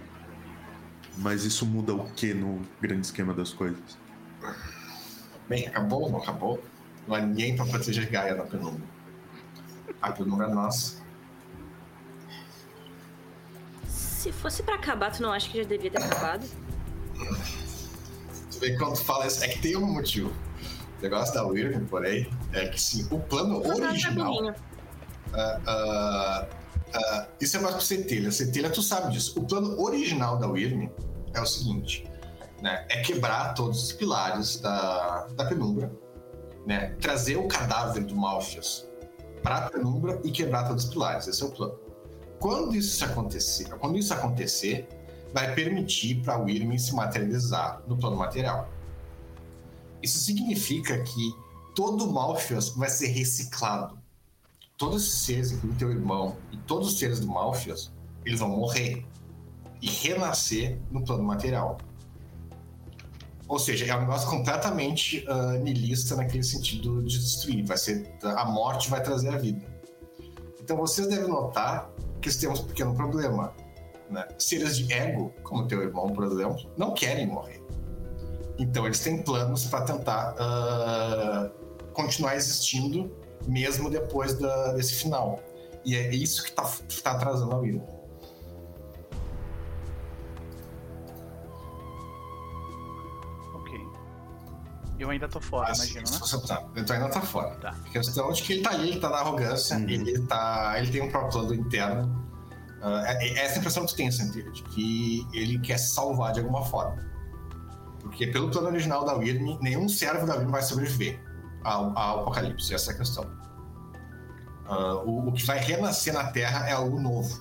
Mas isso muda o que no grande esquema das coisas? Bem, acabou, não acabou? Não há ninguém pra proteger Gaia na penumbra. A penumbra é nossa. Se fosse pra acabar, tu não acha que já devia ter acabado? Tu vê quando tu fala isso, é que tem um motivo. O negócio da Wyrm, porém, é que sim, o plano original. Cabelinho. ah, ah, ah, isso é mais pro Centelha. Centelha, tu sabe disso. O plano original da Wyrm é o seguinte: né, é quebrar todos os pilares da, da penumbra né? Trazer o cadáver do Malfias para a penumbra e quebrar todos os pilares. Esse é o plano. Quando isso acontecer, quando isso acontecer, vai permitir para o Irmin se materializar no plano material. Isso significa que todo o Malfias vai ser reciclado. Todos esses seres, incluindo teu irmão e todos os seres do Malfias, eles vão morrer e renascer no plano material. Ou seja, é um negócio completamente uh, nihilista naquele sentido de destruir. Vai ser a morte vai trazer a vida. Então vocês devem notar que temos um pequeno problema. Né? Seres de ego, como teu irmão, por exemplo, não querem morrer. Então eles têm planos para tentar uh, continuar existindo mesmo depois da, desse final. E é isso que está tá atrasando a vida. Eu ainda tô fora, Assim, imagina, né? você tá, então ainda tá fora. Tá. A questão de que ele tá ali, ele tá na arrogância, Uhum. ele, tá, ele tem um próprio plano interno. Ah, é, é essa impressão que tu tem, Santeira, de que ele quer se salvar de alguma forma. Porque pelo plano original da Wyrm, nenhum servo da Wyrm vai sobreviver ao, ao apocalipse, essa é a questão. Ah, o, o que vai renascer na Terra é algo novo.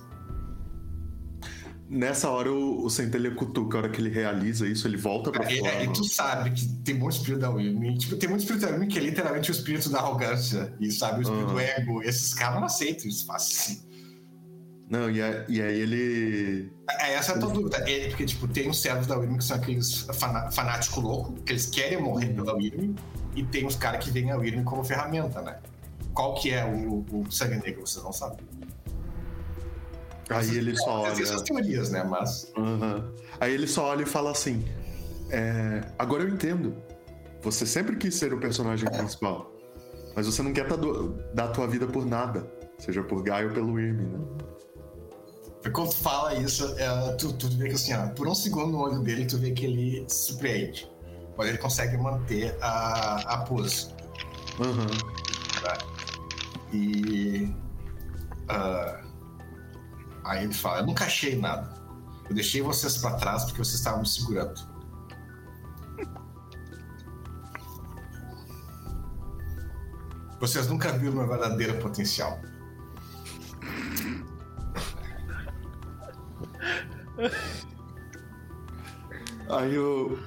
Nessa hora o, o Centelha cutuca, a hora que ele realiza isso, ele volta pra E, fora. é, e tu sabe que tem muito espírito da Wyrm. Tipo, tem muito espírito da Wyrm que é literalmente o espírito da arrogância. E sabe, o espírito Uhum. do ego. Esses caras não aceitam isso fácil. Não, e, é- e aí ele. É, essa é a tua dúvida. É, porque, tipo, tem os servos da Wyrm que são aqueles fana fanáticos loucos, que eles querem morrer pela Wyrm, e tem os caras que veem a Wyrm como ferramenta, né? Qual que é o, o sangue negro, vocês não sabem. Aí ele só Essas olha. são as teorias, né? Mas. Aham. Aí ele só olha e fala assim: é, Agora eu entendo. Você sempre quis ser o personagem principal. Mas você não quer dar a tua vida por nada. Seja por Gaio ou pelo Irme, né? Quando tu fala isso, é, tu, tu vê que assim, ó, por um segundo no olho dele, tu vê que ele se surpreende. Mas ele consegue manter a, a pose. Aham. E. ah, aí ele fala: Eu nunca achei nada. Eu deixei vocês pra trás porque vocês estavam me segurando. Vocês nunca viram meu verdadeiro potencial. Aí o.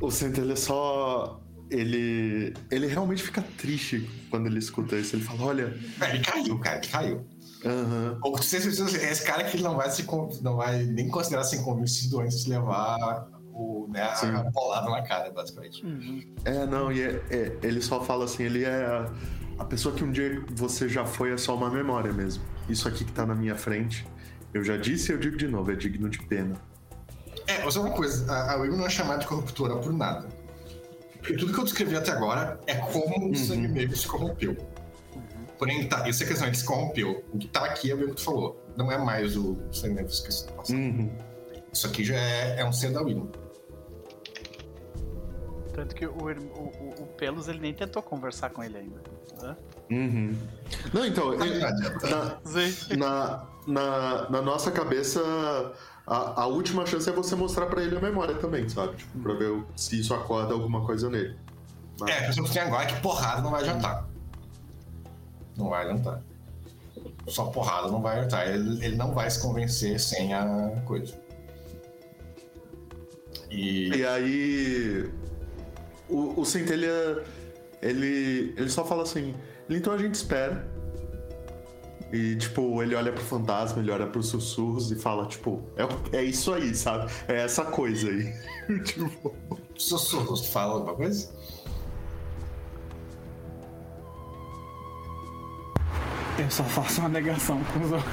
O Centelha só. Ele. Ele realmente fica triste quando ele escuta isso. Ele fala: Olha. É, ele caiu, cara, ele caiu. Aham. Ou tem certeza, esse cara que ele não vai, se, não vai nem considerar ser convencido antes de levar o, né, a, bolada na cara, basicamente. É, não, e é- é- ele só fala assim: ele é. A, a pessoa que um dia você já foi é só uma memória mesmo. Isso aqui que tá na minha frente. Eu já disse e eu digo de novo: é digno de pena. É, mas é uma coisa, a, a não é chamada de corruptora por nada. Porque tudo que eu descrevi até agora é como o sangue negro se corrompeu. Porém, tá, isso é a questão, ele se corrompeu. O que tá aqui é o que tu falou. Não é mais o negro que se passado. Uhum. Isso aqui já é, é um ser da Wim. Tanto que o, o, o- o Pelos ele nem tentou conversar com ele ainda. Hã? Uhum. Não, então, na, Sim. na, na, na nossa cabeça, a, a última chance é você mostrar pra ele a memória também, sabe? Tipo, pra ver se isso acorda alguma coisa nele. Mas- É, a questão que tem agora é que porrada não vai adiantar. Não vai adiantar. Só porrada não vai adiantar. Ele, ele não vai se convencer sem a coisa. E. E aí. O, o Centelha. Ele. Ele só fala assim. Então a gente espera. E, tipo, ele olha pro fantasma, ele olha pros sussurros e fala, tipo, é, é isso aí, sabe? É essa coisa aí. tipo. Sussurros, fala alguma coisa? Eu só faço uma negação com os olhos.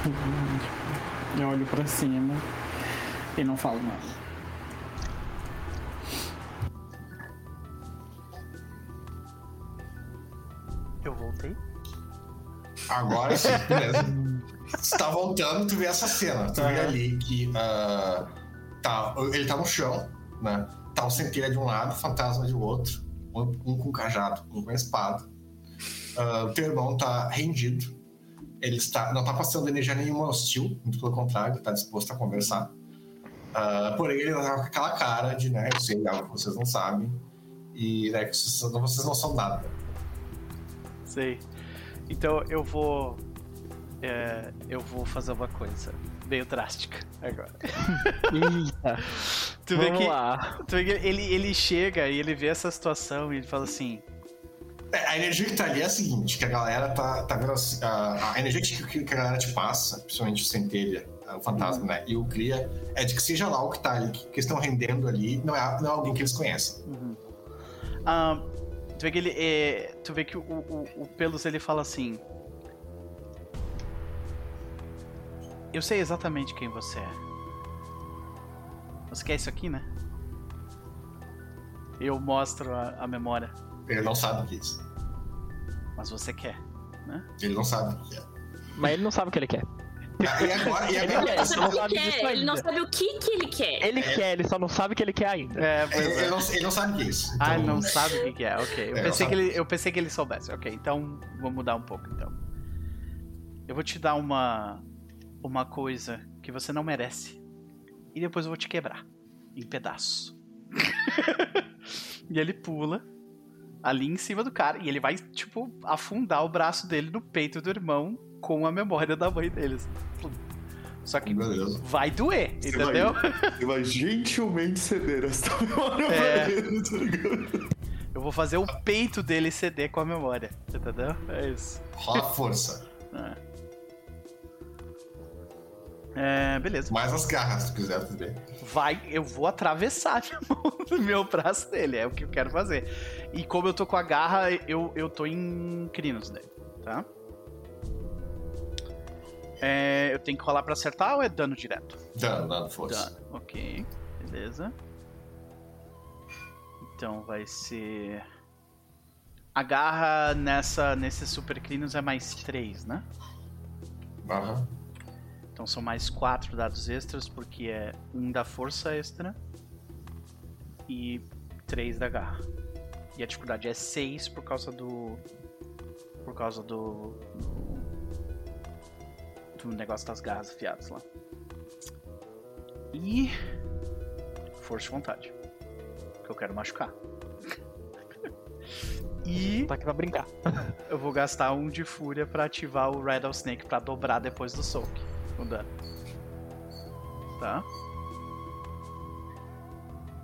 Eu olho pra cima e não falo nada. Eu voltei. Agora sim, beleza. Você tá voltando, tu vê essa cena. Tu vê ali que. ah, tá, ele tá no chão, né? Tá o centelha de um lado, o fantasma de outro. Um, um com cajado, um com espada. O teu irmão tá rendido. Ele está, não tá passando energia nenhuma hostil, muito pelo contrário, ele tá disposto a conversar. Ah, porém, ele tá com aquela cara de, né? Eu sei algo que vocês não sabem. E né, que vocês, não- vocês não são nada. Sei. Então eu vou. é, eu vou fazer uma coisa meio drástica agora. Eita. Tu vê Vamos que, lá. tu vê que ele, ele chega e ele vê essa situação e ele fala assim: É, A energia que tá ali é a seguinte, que a galera tá, tá vendo assim, a, a energia que, que a galera te passa, principalmente o Centelha, o fantasma, né? E o Cria, é de que seja lá o que tá ali, que, que estão rendendo ali, não é, não é alguém que eles conhecem. Ah, tu vê que ele. é, tu vê que o, o, o Pelos ele fala assim. Eu sei exatamente quem você é. Você quer isso aqui, né? Eu mostro a, a memória. Ele não sabe o que é isso. Mas você quer, né? Ele não sabe o que é. Mas ele não sabe o que ele quer. Ah, E agora, e Ele agora Ele não sabe quer, disso ele não ainda. sabe o que que ele quer. Ele quer, ele só não sabe o que ele quer ainda. É, É, é. ele, não, ele não sabe o que é isso. Ah, ele Então, não sabe o que, que é, ok. Eu, É, pensei que ele, eu pensei que ele soubesse. Ok, então vou mudar um pouco então. Eu vou te dar uma. uma coisa que você não merece. E depois eu vou te quebrar. Em pedaços. e ele pula ali em cima do cara. E ele vai, tipo, afundar o braço dele no peito do irmão com a memória da mãe deles. Só que Beleza. vai doer, Você entendeu? Você vai gentilmente ceder esta memória É. pra ele, tá ligado? Eu vou fazer o peito dele ceder com a memória. Entendeu? É isso. Rola força. É, beleza. Mais as garras, se quiser também. Vai, eu vou atravessar minha mão no meu braço dele. É o que eu quero fazer. E como eu tô com a garra, eu, eu tô em crinos dele, tá? É, eu tenho que rolar pra acertar ou é dano direto? Dano, dano, força. Dano, ok. Beleza. Então vai ser. A garra nessa, nesse super crinos é mais 3, né? Aham. Então são mais quatro dados extras, porque é um da força extra e três da garra. E a dificuldade é 6 por causa do. Por causa do. Do, negócio das garras afiadas lá. E. Força de vontade. Que eu quero machucar. e Tá aqui pra brincar. eu vou gastar um de fúria pra ativar o Rattlesnake pra dobrar depois do soak. Dano. Tá?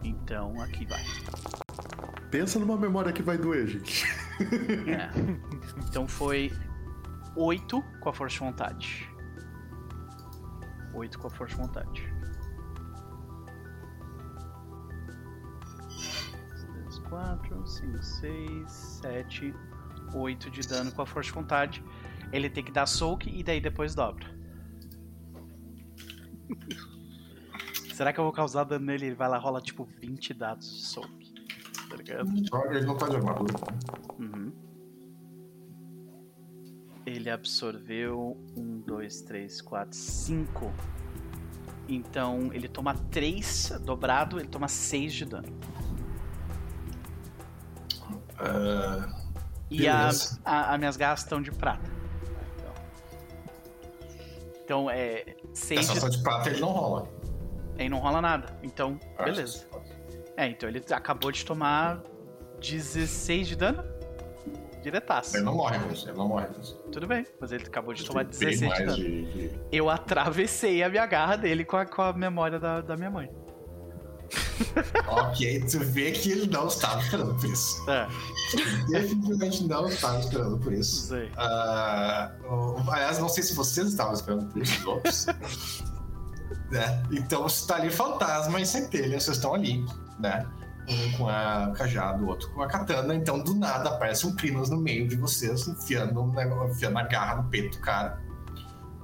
Então aqui vai. Pensa numa memória que vai doer, gente. É. Então foi 8 com a força de vontade. 8 com a força de vontade. 3, 4, 5, 6, 7, 8 de dano com a força de vontade. Ele tem que dar soak e daí depois dobra. Será que eu vou causar dano nele? Ele vai lá rola tipo 20 dados de soak. Tá ligado? Ele não tá de armadura. Uhum. Ele absorveu 1, 2, 3, 4, 5. Então ele toma 3 dobrado, ele toma 6 de dano. Ah, E a, a, as minhas garras estão de prata. Então é 6 essa de prata ele não rola. Aí não rola nada. Então, beleza. É, então ele acabou de tomar 16 de dano. Diretaço. Ele não morre isso, ele não morre isso. Tudo bem, mas ele acabou de tomar tem bem 16 de dano. de- Eu atravessei a minha garra dele com a, com a memória da, da minha mãe. Ok, tu vê que ele não estava esperando por isso. É, Definitivamente não estava esperando por isso. sei. O- aliás, não sei se vocês estavam esperando por isso, os outros. né? Então você está ali fantasma e centelha, vocês estão ali, né? Um com a cajado, o outro com a katana. Então, do nada, aparece um Crinos no meio de vocês, enfiando, um negócio- enfiando a garra no peito do cara.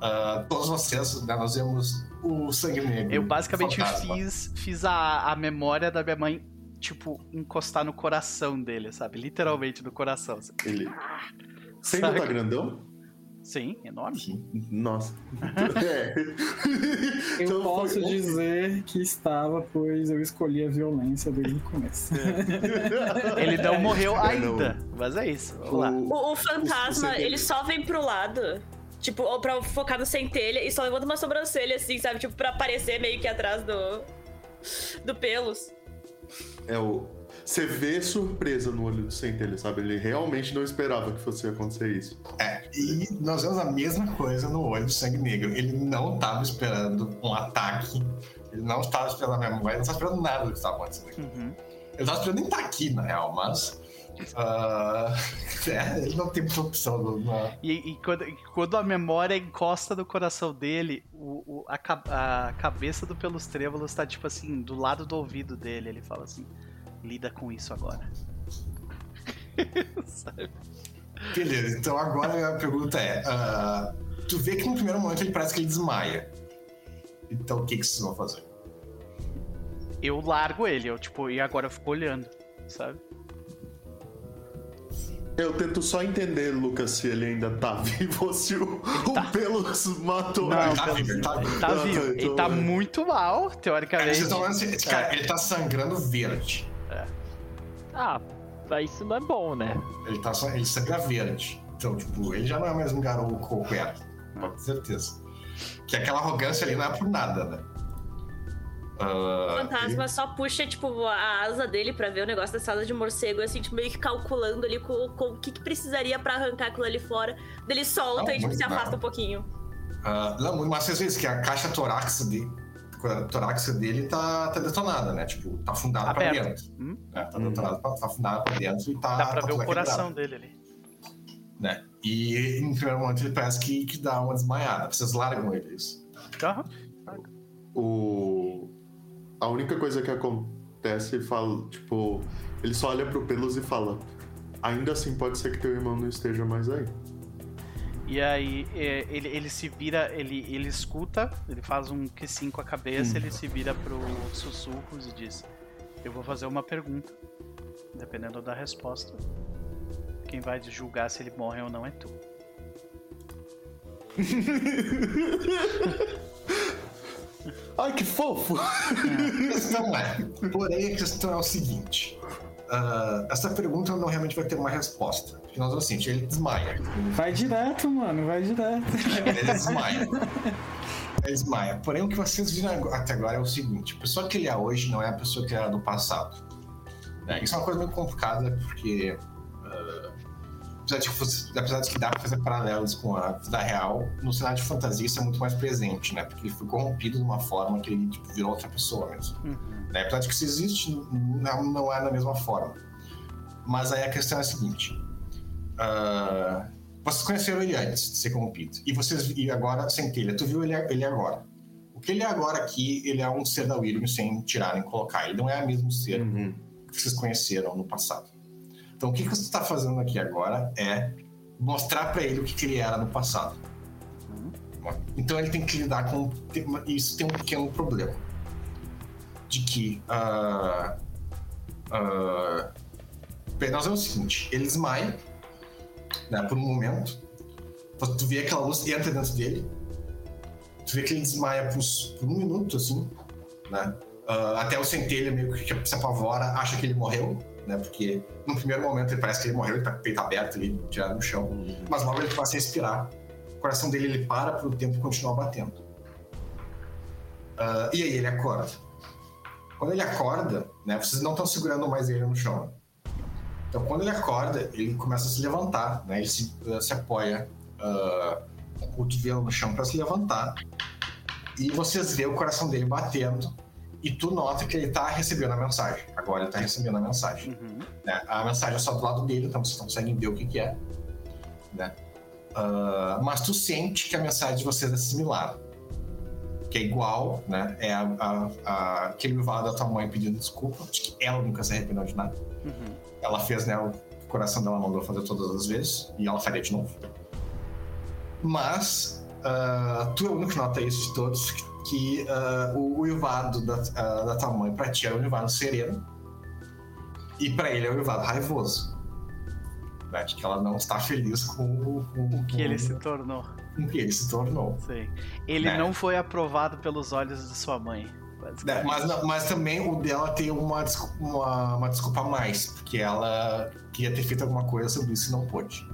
Ah, todos vocês, né, nós vemos o sangue negro. Eu basicamente fantasma. fiz, fiz a, a memória da minha mãe, tipo, encostar no coração dele, sabe? Literalmente no coração. assim. Ele. Você ainda tá grandão? Sim, enorme. Nossa. É. Eu Então posso foi- dizer que estava, pois eu escolhi a violência desde o começo. Ele não morreu É, não. ainda, mas é isso. Vamos lá. O- O, o fantasma, Você- ele só vem pro lado. Tipo, ou pra focar no centelha e só levanta uma sobrancelha assim, sabe? Tipo, pra aparecer meio que atrás do. do pelos. É o. Você vê surpresa no olho do Centelha, sabe? Ele realmente não esperava que fosse acontecer isso. É, e nós vemos a mesma coisa no olho do Sangue Negro. Ele não estava esperando um ataque, ele não estava esperando a memória, ele não estava esperando nada do que estava acontecendo aqui. Uhum. Ele estava esperando em estar aqui, na real, mas. Ah, é, ele não tem muita opção. Não, não- E, e quando, e quando a memória encosta no coração dele, o, o- a, a cabeça do Pelos Trêmulos tá tipo assim, do lado do ouvido dele. Ele fala assim: lida com isso agora. Sabe? Beleza, então agora a pergunta é: ah, tu vê que no primeiro momento ele parece que ele desmaia. Então o que, que vocês vão fazer? eu largo ele, eu tipo, e agora eu fico olhando, sabe? Eu tento só entender, Lucas, se ele ainda tá vivo ou se o, o tá. Pelos matou Não, ele. tá vivo, ele tá ele tá Ah, vivo. então Ele tá é. muito mal, Cara, teoricamente. vocês estão vendo assim, esse cara, ele tá sangrando verde. Ah, mas isso não é bom, né? Ele, tá, ele sangra verde. Então, tipo, ele já não é mais um garoto qualquer. Com certeza. Que aquela arrogância ali não é por nada, né? O Ah, fantasma só puxa, tipo, a asa dele pra ver o negócio da sala de morcego, assim, tipo, meio que calculando ali com, com o que, que precisaria pra arrancar aquilo ali fora. Ele solta Não, e, tipo, muito se afasta não. um pouquinho. Ah, não, mas vocês veem que a caixa torácica dele, torácica dele tá, tá detonada, né? Tipo, tá afundada pra Aberta. dentro. Hum? Né? Tá, detonada, pra- tá afundada pra dentro e tá. Dá pra tá ver o coração quebrada, dele ali. Né? E em primeiro momento ele parece que, que dá uma desmaiada. Vocês largam ele, isso. Aham. O... A única coisa que acontece, ele fala, tipo, ele só olha pro Pelos e fala: Ainda assim pode ser que teu irmão não esteja mais aí. E aí é, ele, ele se vira, ele, ele escuta, ele faz um que sim com a cabeça, Hum. ele se vira pro sussurros e diz: Eu vou fazer uma pergunta. Dependendo da resposta, quem vai julgar se ele morre ou não é tu. Ai, que fofo! A questão é, porém a questão é o seguinte. ah, essa pergunta não realmente vai ter uma resposta. Porque nós vamos assim, ele desmaia. Vai direto, mano, vai direto. Ele desmaia. Ele desmaia. Porém, o que vocês viram até agora é o seguinte: a pessoa que ele é hoje não é a pessoa que era do passado. Né? Isso é uma coisa meio complicada, porque. Apesar, de, fosse- apesar de que dá pra fazer paralelos com a vida real, no cenário de fantasia isso é muito mais presente, né? Porque ele foi corrompido de uma forma que ele tipo, virou outra pessoa mesmo. Uhum. Né? Apesar de que isso existe, não, não é da mesma forma. Mas aí a questão é a seguinte: ah, vocês conheceram ele antes de ser corrompido, e vocês e agora centelha, tu viu ele, ele agora. O que ele é agora aqui, ele é um ser da Wyrm sem tirar nem colocar. Ele não é o mesmo ser Uhum. que vocês conheceram no passado. Então o que, que você está fazendo aqui agora é mostrar para ele o que, que ele era no passado. Então ele tem que lidar com isso tem um pequeno problema de que ah, bem, nós vemos o seguinte, ele desmaia né, por um momento, tu vê aquela luz entra dentro dele, tu vê que ele desmaia por, por um minuto assim, né? Ah, até o centelha meio que se apavora, acha que ele morreu, né? Porque no primeiro momento ele parece que ele morreu, ele tá com o peito aberto ali, tirado no chão. Mas logo ele começa a respirar. O coração dele ele para por um tempo e continua batendo. Ah, e aí ele acorda. Quando ele acorda, né? Vocês não estão segurando mais ele no chão. Então quando ele acorda, ele começa a se levantar, né? Ele se, ah, se apoia ah, com o cotovelo no chão para se levantar. E vocês vê o coração dele batendo. E tu nota que ele tá recebendo a mensagem. Agora ele tá recebendo a mensagem. Uhum. né? A mensagem é só do lado dele, então vocês não conseguem ver o que, que é. Né? Ah, mas tu sente que a mensagem de vocês é similar. Que é igual, né? É a, a, a, aquele uivado da tua mãe pedindo desculpa, de que ela nunca se arrependeu de nada. Uhum. Ela fez, né? O coração dela mandou fazer todas as vezes, e ela faria de novo. Mas ah, tu é o único que nota isso de todos, que, que, ah, o uivado da, ah, da tua mãe pra ti é um uivado sereno, e pra ele é um uivado raivoso. Né? De que ela não está feliz com, o- com, O que ele com- se tornou. com o que ele se tornou. Sei. Ele É. não foi aprovado pelos olhos de sua mãe. Né, basicamente. Mas, não- mas também o dela tem uma, desculpa- uma, uma desculpa a mais, porque ela queria ter feito alguma coisa sobre isso e não pôde.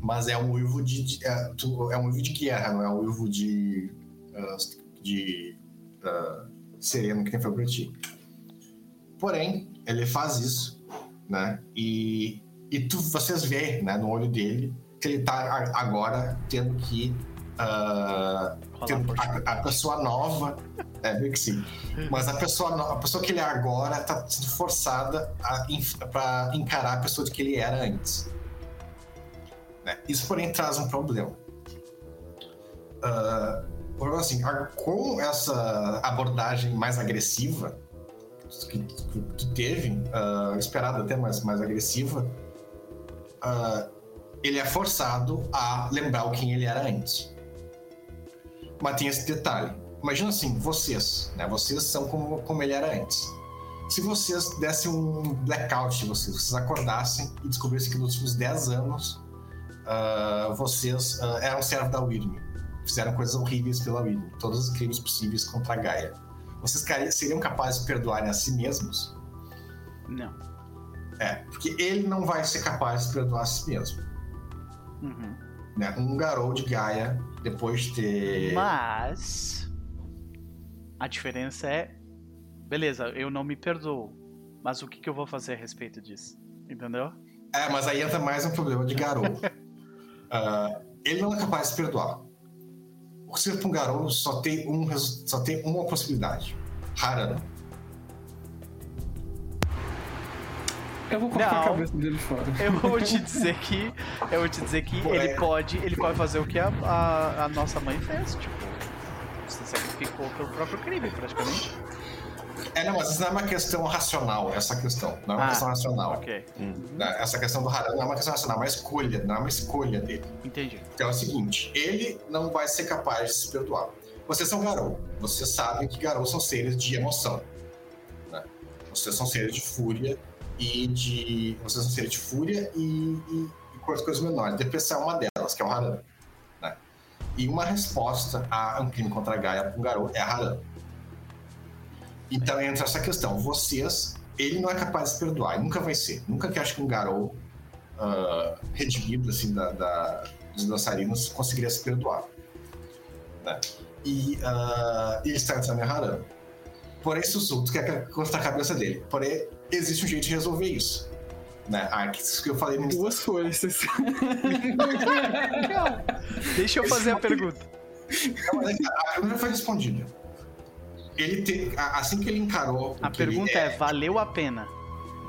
Mas é um uivo de, de- é, é um uivo de guerra, não é um uivo de, ah, de ah, sereno que nem foi pra ti. Porém, ele faz isso, né? E, e tu, vocês veem, né, no olho dele, que ele tá agora tendo que. Rolar tendo- a, a pessoa nova. É, meio que sim. Mas a pessoa, a pessoa que ele é agora tá sendo forçada a pra encarar a pessoa de que ele era antes. né? Isso, porém, traz um problema. O problema assim, com essa abordagem mais agressiva que teve, ah, esperada até mais, mais agressiva, ah, ele é forçado a lembrar o quem ele era antes. Mas tem esse detalhe. Imagina assim, vocês, né? Vocês são como, como ele era antes. Se vocês dessem um blackout de vocês, vocês acordassem e descobrissem que nos últimos 10 anos ah, vocês eram servos da Wyrm. Fizeram coisas horríveis pela Wyrm. Todos os crimes possíveis contra a Gaia. Vocês seriam capazes de perdoarem a si mesmos? Não. É, porque ele não vai ser capaz de perdoar a si mesmo. Uhum. Né? Um garoto de Gaia, depois de ter. Mas. A diferença é. Beleza, eu não me perdoo. Mas o que, que eu vou fazer a respeito disso? Entendeu? É, mas aí entra mais um problema de garoto. Ah, ele não é capaz de perdoar. O ser para um garoto só tem, um, só tem uma possibilidade: Harana. Eu vou cortar Não. a cabeça dele fora. Eu vou te dizer que. Eu vou te dizer que Pô, ele é. pode. Ele pode fazer o que a, a, a nossa mãe fez. Tipo, se sacrificou pelo próprio crime, praticamente. É, não, mas isso não é uma questão racional, essa questão. Não é uma Ah, questão racional. Ok, Né? Essa questão do Harana não é uma questão racional, é uma escolha, não é uma escolha dele. entendi. Então é o seguinte, ele não vai ser capaz de se perdoar. Vocês são Garou. Vocês sabem que Garou são seres de emoção. né? Vocês são seres de fúria e de. Vocês são seres de fúria e, e, e coisas, coisas menores. Depressão é uma delas, que é o Haran. Né? E uma resposta a um crime contra a Gaia com Garou é a Haran. Então entra essa questão. Vocês. Ele não é capaz de se perdoar, e nunca vai ser. Nunca que acho que um Garou ah, redimido assim, da, da- dos dançarinos conseguiria se perdoar. Né? E ah, ele está entrando em Haran. Porém, Sussurro quer cortar a cabeça dele. Porém, existe um jeito de resolver isso. Né? Ah, que- isso que eu falei no início. Duas forças. Deixa eu fazer a pergunta. Não, mas A pergunta foi respondida. Ele te, assim que ele encarou. A pergunta é: valeu a pena?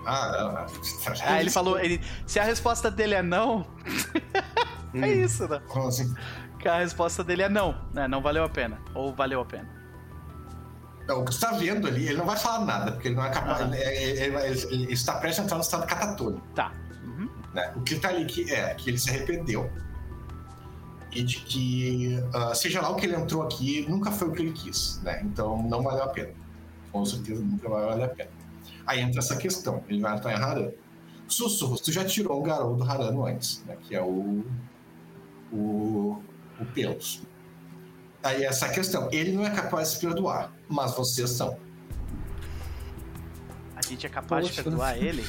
Ah, não, não. Ah, ele falou. Ele, se a resposta dele é não, Hum. é isso, né? Como assim? Que a resposta dele é não, né? Não valeu a pena. Ou valeu a pena. Não, o que você está vendo ali, ele não vai falar nada, porque ele não é capaz. Aham. Ele, ele- ele- ele- está prestes a entrar no estado catatônico. Tá. Uhum. né? O que tá ali que é que ele se arrependeu e de que, ah, seja lá o que ele entrou aqui, nunca foi o que ele quis, né? Então não valeu a pena. Com certeza nunca vai valer a pena. Aí entra essa questão, ele vai entrar em Haran. Sussurros, tu já tirou o garoto do Harano antes, né? Que é o. O. O Pelos. Aí essa questão, ele não é capaz de se perdoar, mas vocês são. A gente é capaz de Poxa. perdoar ele?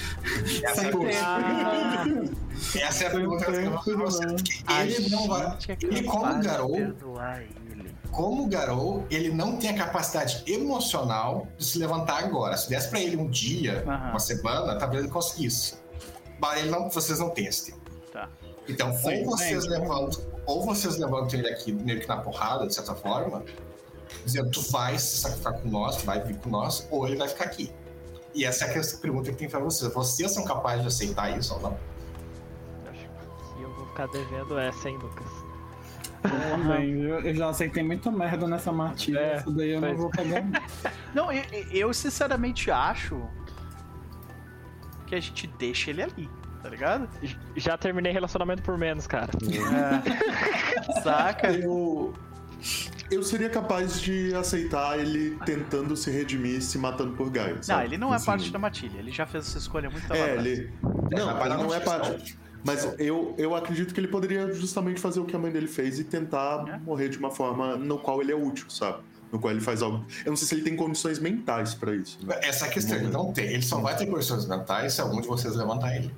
Essa, Ah, essa é a pergunta que eu tempo, faço pra vocês. né? Ele não vai. é ele como de ele. como Garou, ele não tem a capacidade emocional de se levantar agora. Se desse pra ele um dia, Aham. uma semana, talvez ele conseguisse. Mas ele não, vocês não têm esse tempo. Tá. Então, Sim, ou vocês sim. levantam, ou vocês levantam ele aqui meio que na porrada, de certa forma, dizendo tu vai se sacrificar com nós, tu vai vir com nós, ou ele vai ficar aqui. E essa é a pergunta que tem pra vocês. Vocês são capazes de aceitar isso ou não? Acho que eu vou ficar devendo essa, hein, Lucas? também, viu? Eu já aceitei muita merda nessa matilha. É, Isso daí eu não vou pegar. Não, eu, eu sinceramente acho que a gente deixa ele ali, tá ligado? Já terminei relacionamento por menos, cara. Saca? Eu. Eu seria capaz de aceitar ele tentando se redimir se matando por Gaia. Não, sabe? ele não é Assim, parte da matilha. Ele já fez essa escolha muito É, atrás. ele. Não, Mas ele não é parte. Mas eu, eu acredito que ele poderia justamente fazer o que a mãe dele fez e tentar É. morrer de uma forma no qual ele é útil, sabe? No qual ele faz algo. Eu não sei se ele tem condições mentais pra isso. né? Essa é a questão, ele não tem. Ele só vai ter condições mentais se algum de vocês levantar ele.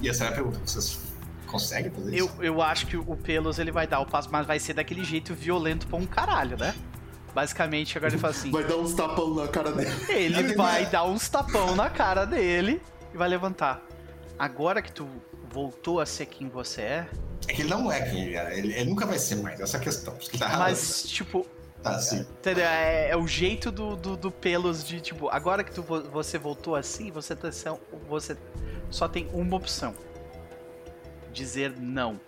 E essa é a pergunta. Vocês conseguem fazer Eu, isso? eu acho que o Pelos ele vai dar o passo, mas vai ser daquele jeito violento pra um caralho, né? Basicamente, agora ele fala assim: Vai dar uns tapão na cara dele. ele vai dar uns tapão na cara dele e vai levantar. Agora que tu voltou a ser quem você é, É que ele não é quem ele era. Ele, ele nunca vai ser mais, essa é questão. Tá mas, tipo, Tá assim. Entendeu? É, é o jeito do, do, do pelos de tipo, agora que tu, vo- você voltou assim, você, tá, você só tem uma opção: dizer não.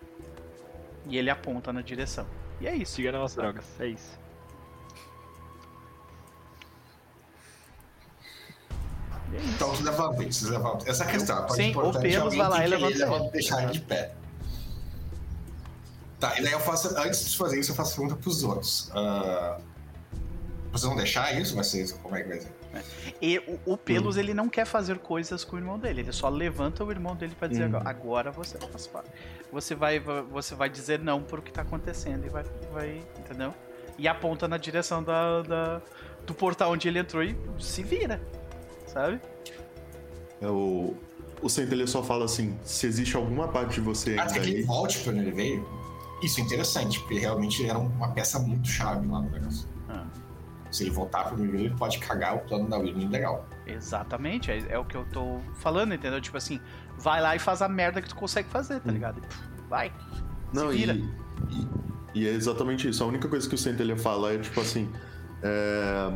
E ele aponta na direção. E é isso. Siga nas drogas, é isso. Então tu leva a vez, você leva Essa é a questão. a parte Sim, importante o Pelos é alguém vai lá e que levanta ele ele. deixar ele de pé. Tá, e daí eu faço. Antes de fazer isso, eu faço pergunta pros outros. Ah, vocês vão deixar isso? Vai ser isso? Como é que vai ser? E o, o Pelos, ele não quer fazer coisas com o irmão dele. Ele só levanta o irmão dele pra dizer: Hum. agora, você faz parte. Você vai, você vai dizer não pro que tá acontecendo e vai. vai entendeu? E aponta na direção da, da- do portal onde ele entrou e se vira. Sabe? É o. O Centelha só fala assim: se existe alguma parte de você ainda quer que ele aí. volte pra onde ele veio? Isso é interessante, porque ele realmente era uma peça muito chave lá no negócio. Se ele voltar pro nível, ele pode cagar o plano da William legal. Exatamente, é, é o que eu tô falando, entendeu? Tipo assim, vai lá e faz a merda que tu consegue fazer, tá Hum. ligado? E, pff, vai. Não, se e, vira. e, e é exatamente isso. A única coisa que o Centelha fala é tipo assim: é,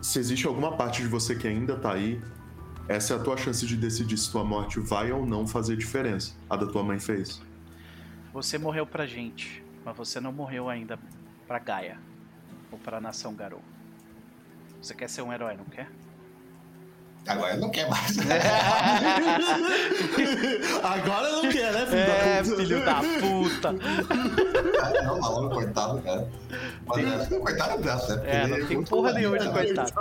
se existe alguma parte de você que ainda tá aí, essa é a tua chance de decidir se tua morte vai ou não fazer diferença. A da tua mãe fez. Você morreu pra gente, mas você não morreu ainda pra Gaia ou pra nação Garou. Você quer ser um herói, não quer? Agora ele não quer mais. Agora não quer, né, filho É, da puta? filho da puta. Ah, não, maluco, coitado, cara. Mas, é, coitado dessa, né? É, não tem porra nenhuma de coitado.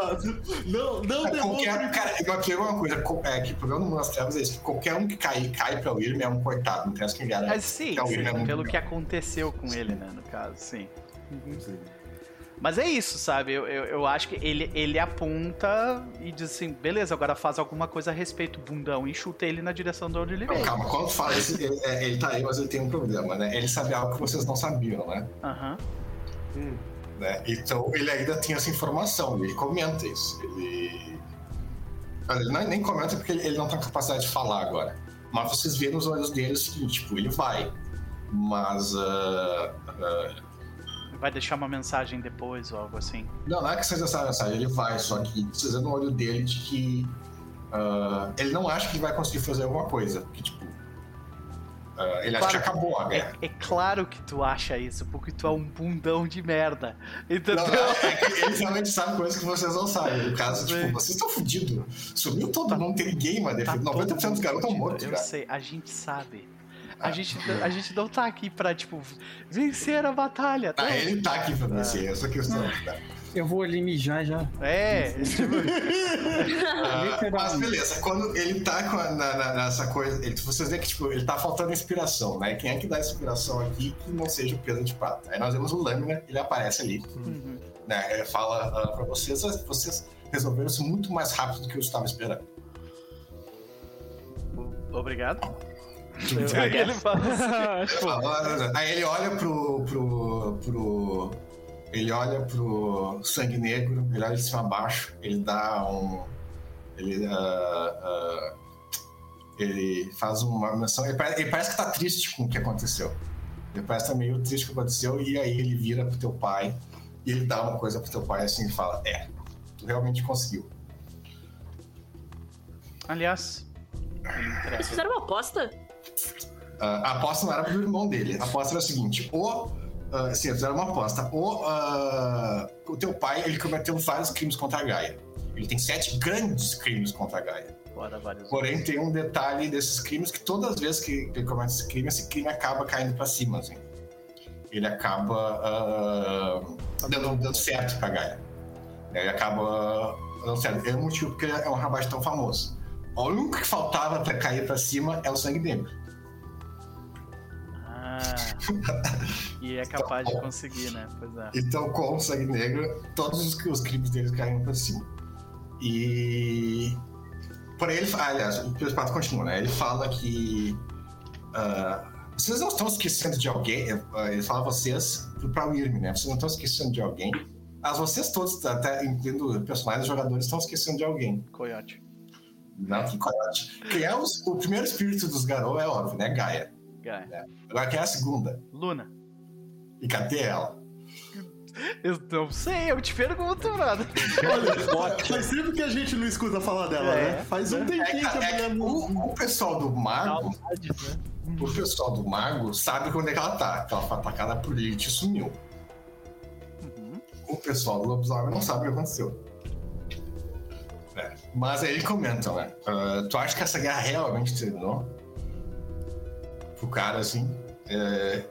Não, não É. Qualquer, cara, eu aqui uma coisa, co- é que o problema do Mundo das Trevas é isso, que qualquer um que cai, cai pra William é um coitado, não interessa quem ele era. Mas sim, sim, é pelo legal. que aconteceu com ele, né, no caso, sim. Mas é isso, sabe? Eu, eu, eu acho que ele, ele aponta e diz assim, beleza, agora faz alguma coisa a respeito, bundão, e chuta ele na direção de onde ele veio. calma, quando fala isso, ele, é, ele tá aí, mas ele tem um problema, né? Ele sabe algo que vocês não sabiam, né? Aham. né? Então ele ainda tem essa informação, ele comenta isso. Ele. Ele não- nem comenta porque ele, ele não tem capacidade de falar agora. Mas vocês vêem nos olhos dele o seguinte, tipo, ele vai. Mas. ah, ah, Vai deixar uma mensagem depois ou algo assim. não, não é que seja essa mensagem, ele vai, só que vêem no olho dele de que. ah, ele não acha que vai conseguir fazer alguma coisa. Que, tipo. ah, ele acha que Claro. acabou a guerra. É, é claro que tu acha isso, porque tu é um bundão de merda. Entendeu? Não, não, é que ele realmente sabe coisas que vocês não sabem. No caso, Sim. tipo, vocês estão fodidos. Sumiu todo mundo, não tem ninguém mais Tá defendendo. 90% dos garotos estão mundo mortos, Eu cara. sei, a gente sabe. A, Ah. gente, a gente não tá aqui pra, tipo, vencer a batalha. Ah, não. ele tá aqui pra vencer, essa questão. Tá? Eu vou ali mijar já. É, tipo, Ah, mas beleza, quando ele tá com a- na- na- nessa coisa, ele- vocês veem que tipo, ele tá faltando inspiração, né? Quem é que dá inspiração aqui que não seja o Pedro de Prata? Aí nós vemos o Lâmina, ele aparece ali, uhum. né? Ele fala ah, pra vocês, "Ah, vocês resolveram isso muito mais rápido do que eu estava esperando. obrigado. I ele fala assim. Tipo, Ah, Aí ele olha pro, pro, pro. Ele olha pro sangue negro, ele olha de cima a baixo, ele dá um. Ele. ah, ah, ele faz uma menção. Ele parece, ele parece que tá triste com o que aconteceu. Ele parece que tá meio triste com o que aconteceu, e aí ele vira pro teu pai e ele dá uma coisa pro teu pai assim e fala: É, tu realmente conseguiu. Aliás. Vocês fizeram uma aposta? Ah, a aposta não era pro irmão dele. A aposta era a seguinte: o. Uh, sim, fizeram uma aposta. O, ah, o teu pai, ele cometeu vários crimes contra a Gaia. Ele tem sete grandes crimes contra a Gaia. Porém, tem um detalhe desses crimes que todas as vezes que ele comete esse crime, esse crime acaba caindo pra cima, assim. Ele acaba ah, dando, dando certo pra Gaia. Ele acaba dando certo. É o motivo porque é um rapaz tão famoso. O único que faltava pra cair pra cima é o sangue negro. Ah, e é capaz de conseguir, né? Pois é. Então, com o sangue negro, todos os, os crimes deles caíram pra cima. E. Porém, ele. Ah, aliás, o Pedro Pato continua, né? Ele fala que. ah, vocês não estão esquecendo de alguém. ah, ele fala vocês pra Wyrm, né? Vocês não estão esquecendo de alguém As vocês todos, até incluindo personagens e jogadores, estão esquecendo de alguém. Coyote. Não, que coiote. Quem é os- o primeiro espírito dos Garou é óbvio, né? Gaia. Gaia. Agora quem é a segunda? Luna. E cadê ela? Eu não sei, eu te pergunto, brother. Olha, faz tempo que a gente não escuta falar dela, É. né? Faz um tempinho que a É que mulher não. o, o pessoal do mago, né? o pessoal do mago sabe onde é que ela tá. Que ela foi atacada por Lilith e sumiu. Uhum. O pessoal do lobisomem não sabe o que aconteceu. É, Mas aí comentam, né? Ah, tu acha que essa guerra realmente terminou? Pro cara, assim. É...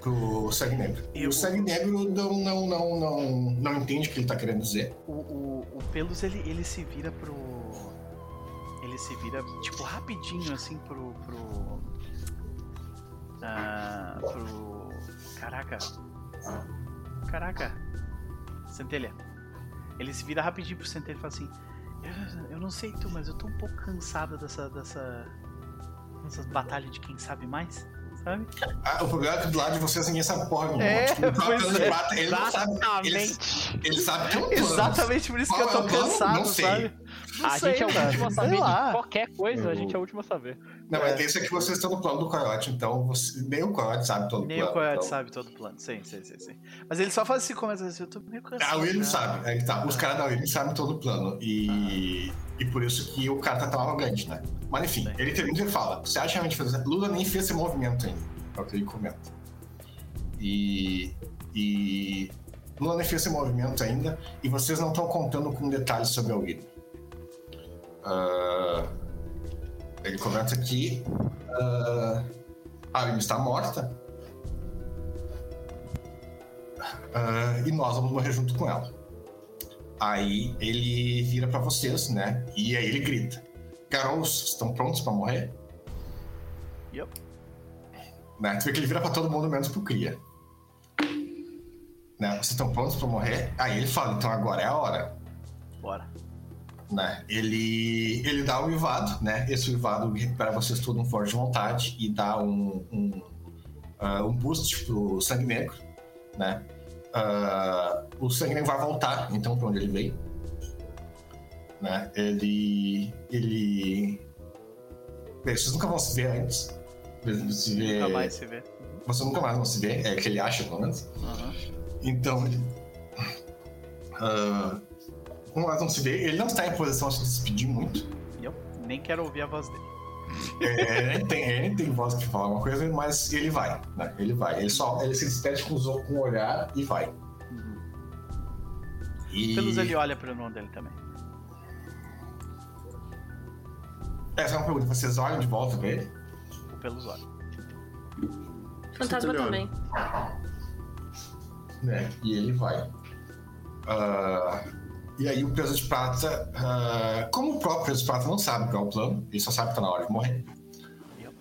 Pro Sangue Negro. E o Sangue Negro não, não, não, não, não entende o que ele tá querendo dizer. O, o, o Pelos, ele, ele se vira pro. Ele se vira, tipo, rapidinho, assim, pro. pro. ah, pro. Caraca. Caraca. Centelha. Ele se vira rapidinho pro Centelha e fala assim: eu, eu não sei tu, mas eu tô um pouco cansado dessa. dessa. dessas batalhas de quem sabe mais, sabe? Ah, o problema é que do lado de vocês ninguém sabe porra nenhuma. É, Tipo, o pois é. Ele não sabe. Ele, Exatamente. ele sabe que é um plano. Exatamente por isso que eu Qual é tô o cansado, Não sei. sabe? Não A sei, gente é o último a saber lá. de qualquer coisa, a gente é o último a saber. Não, mas isso é que vocês estão no plano do Coyote, então você- nem o Coyote sabe todo Nem o o plano. Coyote então... sabe todo o plano. Sim, sim, sim, sim. Mas ele só faz esse comentário assim, eu tô meio cansado. A William já. sabe, é que tá. Os caras da William sabem todo o plano. E, e por isso que o cara tá tão arrogante, né? Mas enfim, Sim. ele termina e fala: Você acha realmente fazer. Lula nem fez esse movimento ainda. É o que ele comenta. E. E. Lula nem fez esse movimento ainda. E vocês não estão contando com detalhes sobre a William. Ah, ele comenta aqui. ah, a William está morta. Ah, e nós vamos morrer junto com ela. Aí ele vira pra vocês, né? E aí ele grita: Garotos, estão prontos pra morrer? Yup. Né? Tu vê que ele vira pra todo mundo, menos pro Cria. Né? Vocês estão prontos pra morrer? Aí ele fala: Então agora é a hora. Bora. Né? Ele, ele dá um uivado, né? Esse uivado recupera vocês tudo um forte de vontade e dá um, um, ah, um boost pro sangue negro, né? Ah, o sangue vai voltar, então, pra onde ele veio. Né? Ele. Ele. Bem, vocês nunca vão se ver antes. Se ver, Nunca mais se vê. Vocês nunca mais vão se ver, é o que ele acha, pelo menos. Aham. Então, ele. como elas não se vê, ele não está em posição de se despedir muito. E eu nem quero ouvir a voz dele. É, ele, nem tem, ele nem tem voz que falar uma coisa, mas ele vai, né? Ele vai. Ele só ele se despede com, com o olhar e vai. E... Pelos ele olha pro irmão dele também. Essa é uma pergunta. Vocês olham de volta pra ele? Pelos olha. Fantasma também. Né? E ele vai. Ah, e aí o peso de prata, ah, como o próprio peso de prata não sabe qual é o plano, ele só sabe que tá na hora de morrer.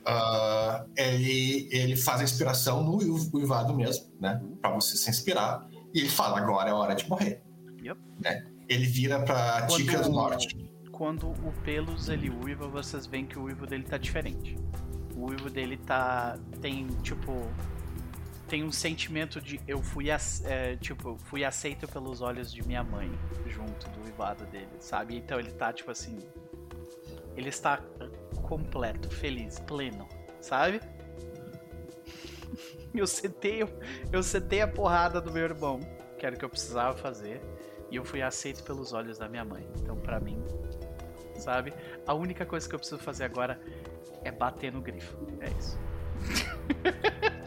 ah, ele, ele faz a inspiração no uiv- uivado mesmo, né? Pra você se inspirar. E ele fala, agora é a hora de morrer. Yep. Né? Ele vira pra Quando- Tica do Norte. Quando o Pelos ele uiva, vocês veem que o uivo dele tá diferente. O uivo dele tá. tem tipo. Tem um sentimento de eu fui é, tipo, fui aceito pelos olhos de minha mãe junto do uivado dele, sabe? Então ele tá tipo assim. Ele está completo, feliz, pleno, sabe? Eu setei, eu setei a porrada do meu irmão, que era o que eu precisava fazer, e eu fui aceito pelos olhos da minha mãe. Então, pra mim, sabe? A única coisa que eu preciso fazer agora é bater no grifo. É isso.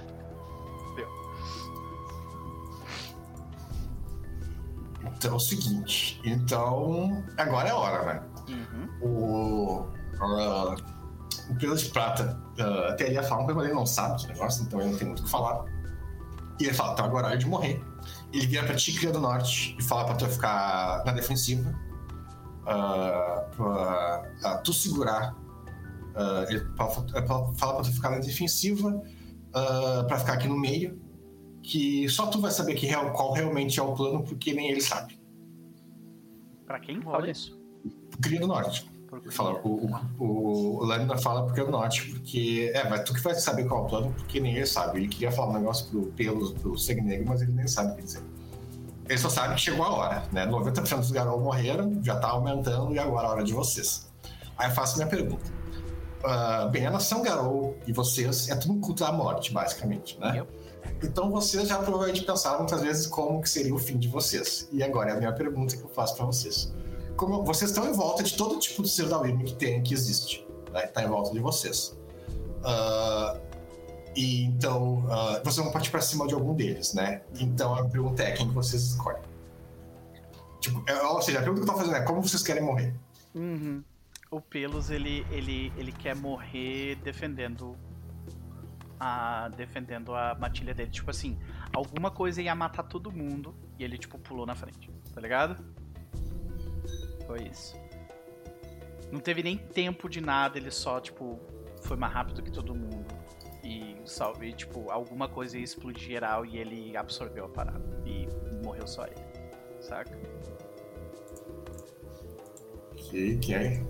Então é o seguinte. Então, agora é a hora, né? Uhum. o, ah, o Pedro de Prata ah, até ele ia falar uma coisa, mas ele não sabe dos negócios, então ele não tem muito o que falar. E ele fala, então agora é hora de morrer. Ele vira pra Tigre do Norte e fala pra tu ficar na defensiva. ah, pra, ah, tu segurar. ah, ele fala, fala- pra tu ficar na defensiva, ah, pra ficar aqui no meio. Que só tu vai saber que real, qual realmente é o plano, porque nem ele sabe. Pra quem fala Olha. isso? Cria do Norte. Fala, o, o, o fala porque eu note, porque. É, mas tu que vai saber qual é o plano, porque nem ele sabe. Ele queria falar um negócio pro pelos pro sangue negro, mas ele nem sabe o que dizer. Ele só sabe que chegou a hora, né? 90% dos garotos morreram, já tá aumentando e agora é a hora de vocês. Aí eu faço minha pergunta. Ah, bem, a nação Garou e vocês é tudo um culto à morte, basicamente, né? Yep. Então vocês já provavelmente pensaram muitas vezes como que seria o fim de vocês. E agora é a minha pergunta que eu faço pra vocês. Como vocês estão em volta de todo tipo de ser da Wyrm que tem, que existe, né? Tá em volta de vocês. Ah, e então ah, vocês vão partir pra cima de algum deles, né? Então a pergunta é quem que vocês escolhem. Tipo, é, ou seja, a pergunta que eu tô fazendo é como vocês querem morrer. Uhum. O Pelos, ele, ele, ele quer morrer defendendo a defendendo a matilha dele. Tipo assim, alguma coisa ia matar todo mundo e ele, tipo, pulou na frente. Tá ligado? Foi isso. Não teve nem tempo de nada, ele só, tipo, foi mais rápido que todo mundo. E, salve, tipo, alguma coisa ia explodir geral e ele absorveu a parada. E morreu só ele. Saca? Ok, é?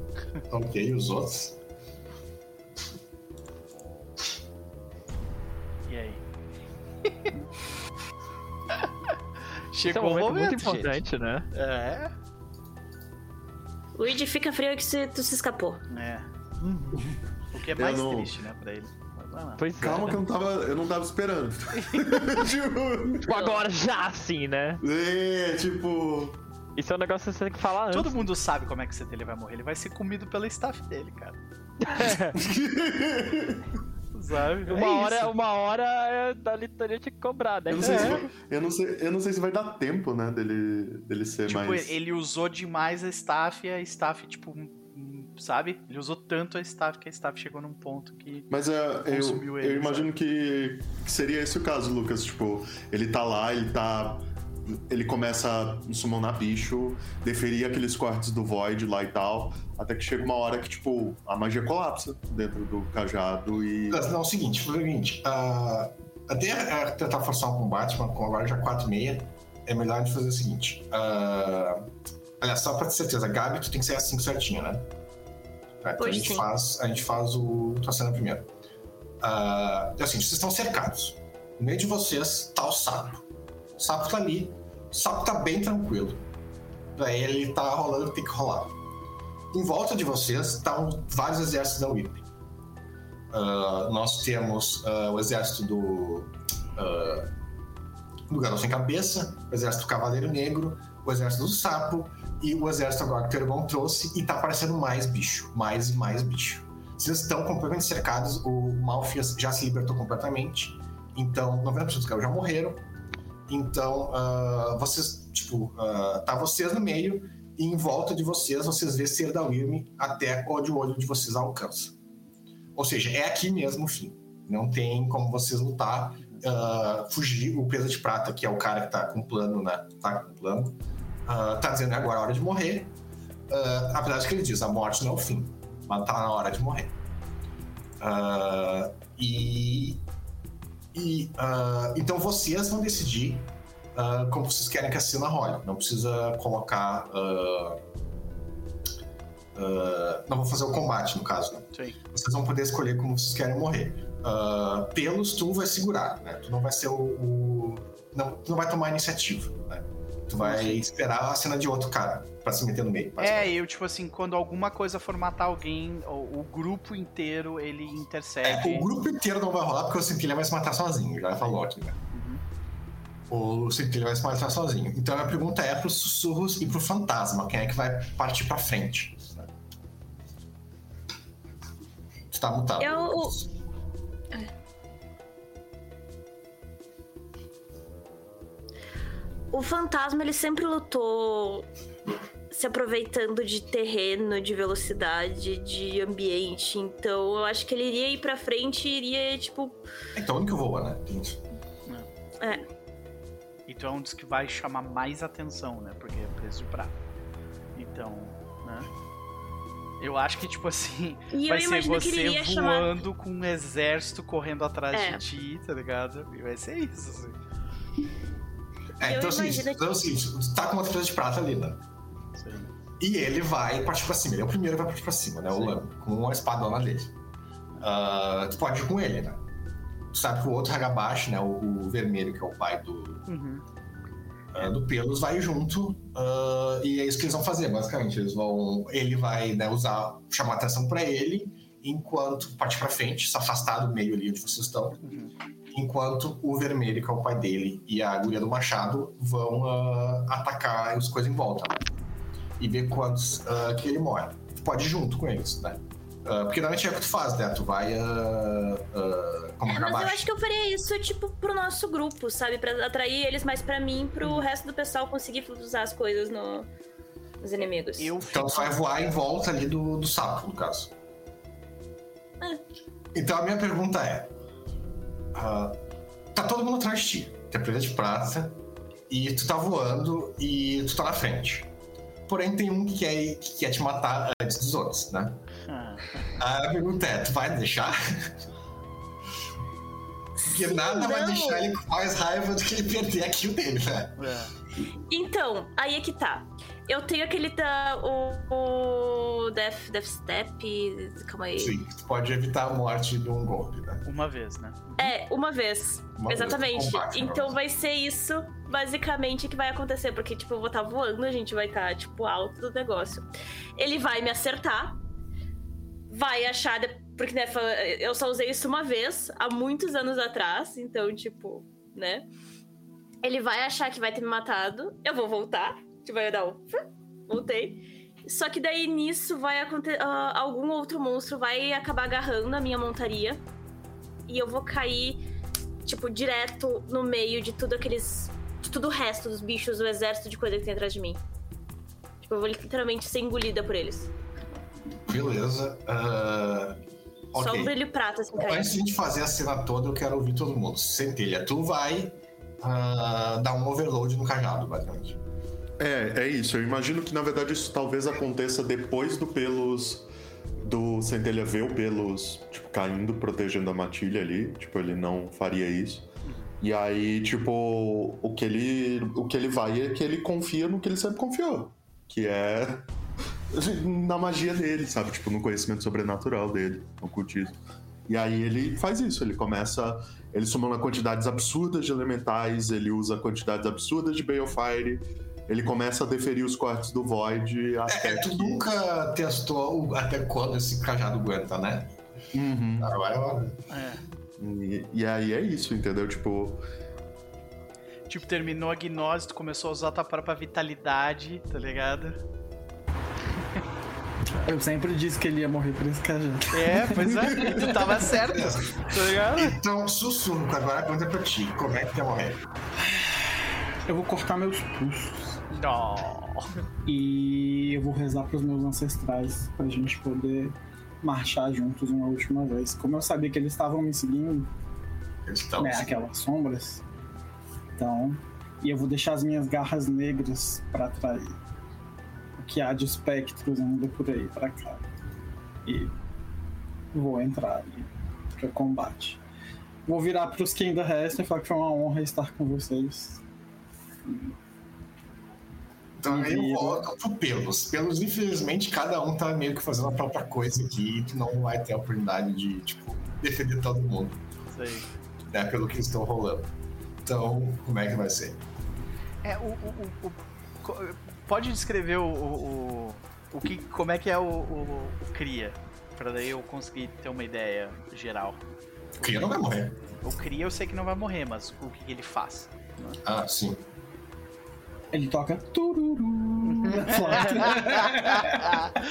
ok, os outros. E aí? Esse é Chegou um o momento momento, muito gente. importante, né? É, Luigi fica frio que você, tu se escapou. é. O que é mais não- triste, né, pra ele. Pois Calma é. que eu não tava, eu não tava esperando. tipo, Tipo, agora já assim, né? é, tipo. Isso é um negócio que você tem que falar antes. Todo mundo sabe como é que o CT vai morrer. Ele vai ser comido pela staff dele, cara. Sabe? Uma É hora, uma hora é da litaria tinha que cobrar, né? Eu não, sei se É. vai, eu, não sei, eu não sei se vai dar tempo, né, dele, dele ser Tipo, mais. ele usou demais a staff e a staff, tipo, hum, sabe? Ele usou tanto a staff que a staff chegou num ponto que. Mas é, eu, ele, eu imagino que, que seria esse o caso, Lucas. Tipo, ele tá lá, ele tá. Ele começa a summonar bicho, deferir aqueles cortes do Void lá e tal, até que chega uma hora que, tipo, a magia colapsa dentro do cajado e. Não, é o seguinte, foi o seguinte. ah, até tentar forçar um combate, mas com agora já 4 e meia, é melhor a gente fazer o seguinte. ah, aliás, só pra ter certeza, Gabi, tu tem que ser assim certinho, né? Tá, então a gente, sim. faz, a gente faz o tua cena primeiro. Ah, é assim, vocês estão cercados. No meio de vocês tá o sapo. O sapo tá ali. O sapo tá bem tranquilo. Pra ele, tá rolando o que tem que rolar. Em volta de vocês estão vários exércitos da Whip. Ah, nós temos ah, o exército do, ah, do Garoto Sem Cabeça, o exército do Cavaleiro Negro, o exército do Sapo e o exército agora que o irmão trouxe e tá aparecendo mais bicho, mais e mais bicho. Vocês estão completamente cercados, o Malfias já se libertou completamente, então 90% dos caras já morreram. Então, ah, vocês, tipo, ah, tá vocês no meio e em volta de vocês, vocês vê ser da Wyrm até onde o olho de vocês alcança. Ou seja, é aqui mesmo o fim. Não tem como vocês lutar, ah, fugir. O Presa de Prata, que é o cara que tá com plano, né? Tá com plano, ah, tá dizendo agora é a hora de morrer. Ah, apesar de que ele diz, a morte não é o fim, mas tá na hora de morrer. Ah, e. e ah, então vocês vão decidir ah, como vocês querem que a cena role. Não precisa colocar. ah, não vou fazer o combate, no caso, né? Sim. vocês vão poder escolher como vocês querem morrer. Pelos, tu vai segurar, né? Tu não vai ser o. o- não, tu não vai tomar a iniciativa, né? Tu vai esperar a cena de outro cara pra se meter no meio. É, eu, tipo assim, quando alguma coisa for matar alguém, o, o grupo inteiro ele É, intercede. o grupo inteiro não vai rolar porque o Centilha vai se matar sozinho, já falou aqui, né? O Centilha vai se matar sozinho. Então a pergunta é pros sussurros e pro fantasma: quem é que vai partir pra frente? Tu tá mutado. Eu- O fantasma, ele sempre lutou se aproveitando de terreno, de velocidade, de ambiente. Então, eu acho que ele iria ir pra frente e iria, tipo. Então o único que voa, né? Isso. É. Então é um dos que vai chamar mais atenção, né? Porque é preso de prata. Então, né? Eu acho que, tipo assim, E vai eu ser você iria chamar. voando com um exército correndo atrás É. de ti, tá ligado? E vai ser isso, assim. É, então é o seguinte, imagino então é o seguinte, tu tá com uma presa de prata ali, né? Aí. E ele vai partir pra cima. Ele é o primeiro que vai partir pra cima, né? O Sim. Lam, com a espadona dele. Ah, tu pode ir com ele, né? Tu sabe que o outro Hagabashi, né? O, o vermelho, que é o pai do, Uhum. ah, do Pelos, vai junto. ah, e é isso que eles vão fazer, basicamente. Eles vão. Ele vai né, usar, chamar atenção pra ele, enquanto partir pra frente, se afastar do meio ali onde vocês estão. Uhum. Enquanto o vermelho, que é o pai dele, e a guria do machado vão ah, atacar as coisas em volta. né? E ver quantos ah, que ele morre. Tu pode ir junto com eles, né? Ah, porque normalmente é o que tu faz, né? Tu vai. ah, ah, como É, mas eu acho que eu faria isso, tipo, pro nosso grupo, sabe? Pra atrair eles mais pra mim, pro resto do pessoal conseguir usar as coisas no... nos inimigos. Eu Então tu vai voar em volta ali do, do sapo, no caso. É. Então a minha pergunta é: ah, tá todo mundo atrás de ti, tem a presa de prata, e tu tá voando e tu tá na frente. Porém, tem um que quer, que quer te matar antes dos outros, né? Ah, A pergunta é: tu vai deixar? Porque Sim, nada vai deixar ele com mais raiva do que ele perder a kill dele, né? é. Então, aí é que tá. Eu tenho aquele da. O. o Death, Death Step. Calma aí. Sim, tu pode evitar a morte de um golpe, né? Uma vez, né? É, uma vez. Uma vez Exatamente. combate, então vai ser isso, basicamente, que vai acontecer. Porque, tipo, eu vou estar voando, a gente vai estar, tipo, alto do negócio. Ele vai me acertar. Vai achar. Porque, né, eu só usei isso uma vez, há muitos anos atrás. Então, tipo, né? Ele vai achar que vai ter me matado. Eu vou voltar. Tipo, vai dar um. Voltei. Só que daí nisso vai acontecer. algum outro monstro vai acabar agarrando a minha montaria. E eu vou cair, tipo, direto no meio de tudo aqueles. De tudo o resto dos bichos, o exército de coisa que tem atrás de mim. Tipo, eu vou literalmente ser engolida por eles. Beleza. ah, Só um brilho prata assim caindo. Antes de a gente fazer a cena toda, eu quero ouvir todo mundo. Centelha, tu vai ah, dar um overload no cajado, basicamente. É, é isso. Eu imagino que na verdade isso talvez aconteça depois do pelos. Do Centelha ver o pelos, tipo, caindo, protegendo a matilha ali. Tipo, ele não faria isso. E aí, tipo, o que ele. O que ele vai é que ele confia no que ele sempre confiou. Que é na magia dele, sabe? Tipo, no conhecimento sobrenatural dele, no ocultismo. E aí ele faz isso, ele começa. Ele sumona quantidades absurdas de elementais, ele usa quantidades absurdas de Balefire, ele começa a deferir os cortes do Void até É, tu que... nunca testou o- até quando esse cajado aguenta, né? Uhum. Agora é hora. É. E, e aí é isso, entendeu? Tipo, Tipo, terminou a gnose, tu começou a usar tua própria vitalidade, tá ligado? Eu sempre disse que ele ia morrer por esse cajado. É, pois é, tu tava certo, tá ligado? Então, sussurro, agora a pergunta é pra ti. Como é que quer morrer? Eu vou cortar meus pulsos. Não. E eu vou rezar pros meus ancestrais pra gente poder marchar juntos uma última vez. Como eu sabia que eles estavam me seguindo, né, aquelas sombras. Então, e eu vou deixar as minhas garras negras pra atrair o que há de espectros ainda por aí pra cá. E vou entrar ali pra combate. Vou virar pros que ainda restam e falar que foi uma honra estar com vocês. Então eu volto pro pelos. Pelos, infelizmente, cada um tá meio que fazendo a própria coisa aqui. E tu não vai ter a oportunidade de, tipo, defender todo mundo, Isso aí. né? Pelo que estão rolando. Então, como é que vai ser? É, o. o, o- o- pode descrever o. o, o, o que, como é que é o, o, o Cria? Pra daí eu conseguir ter uma ideia geral. O Cria não vai morrer. O Cria eu sei que não vai morrer, mas o que, que ele faz? Ah, sim. Ele toca tururu flauta.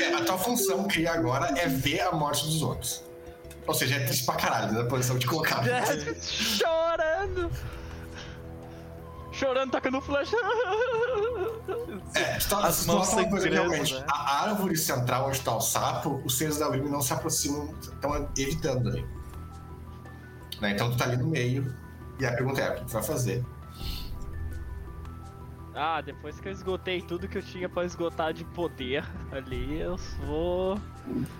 É, a tua função, Cria, agora é ver a morte dos outros. Ou seja, é triste pra caralho na posição de colocar. Chorando! Chorando, tacando flecha. É, tu tá, As mãos sangrando, realmente. né? A árvore central onde tá o sapo, os seres da Urime não se aproximam, estão evitando ali. Né, Então tu tá ali no meio. E a pergunta é: o que tu vai fazer? Ah, depois que eu esgotei tudo que eu tinha pra esgotar de poder ali, eu vou.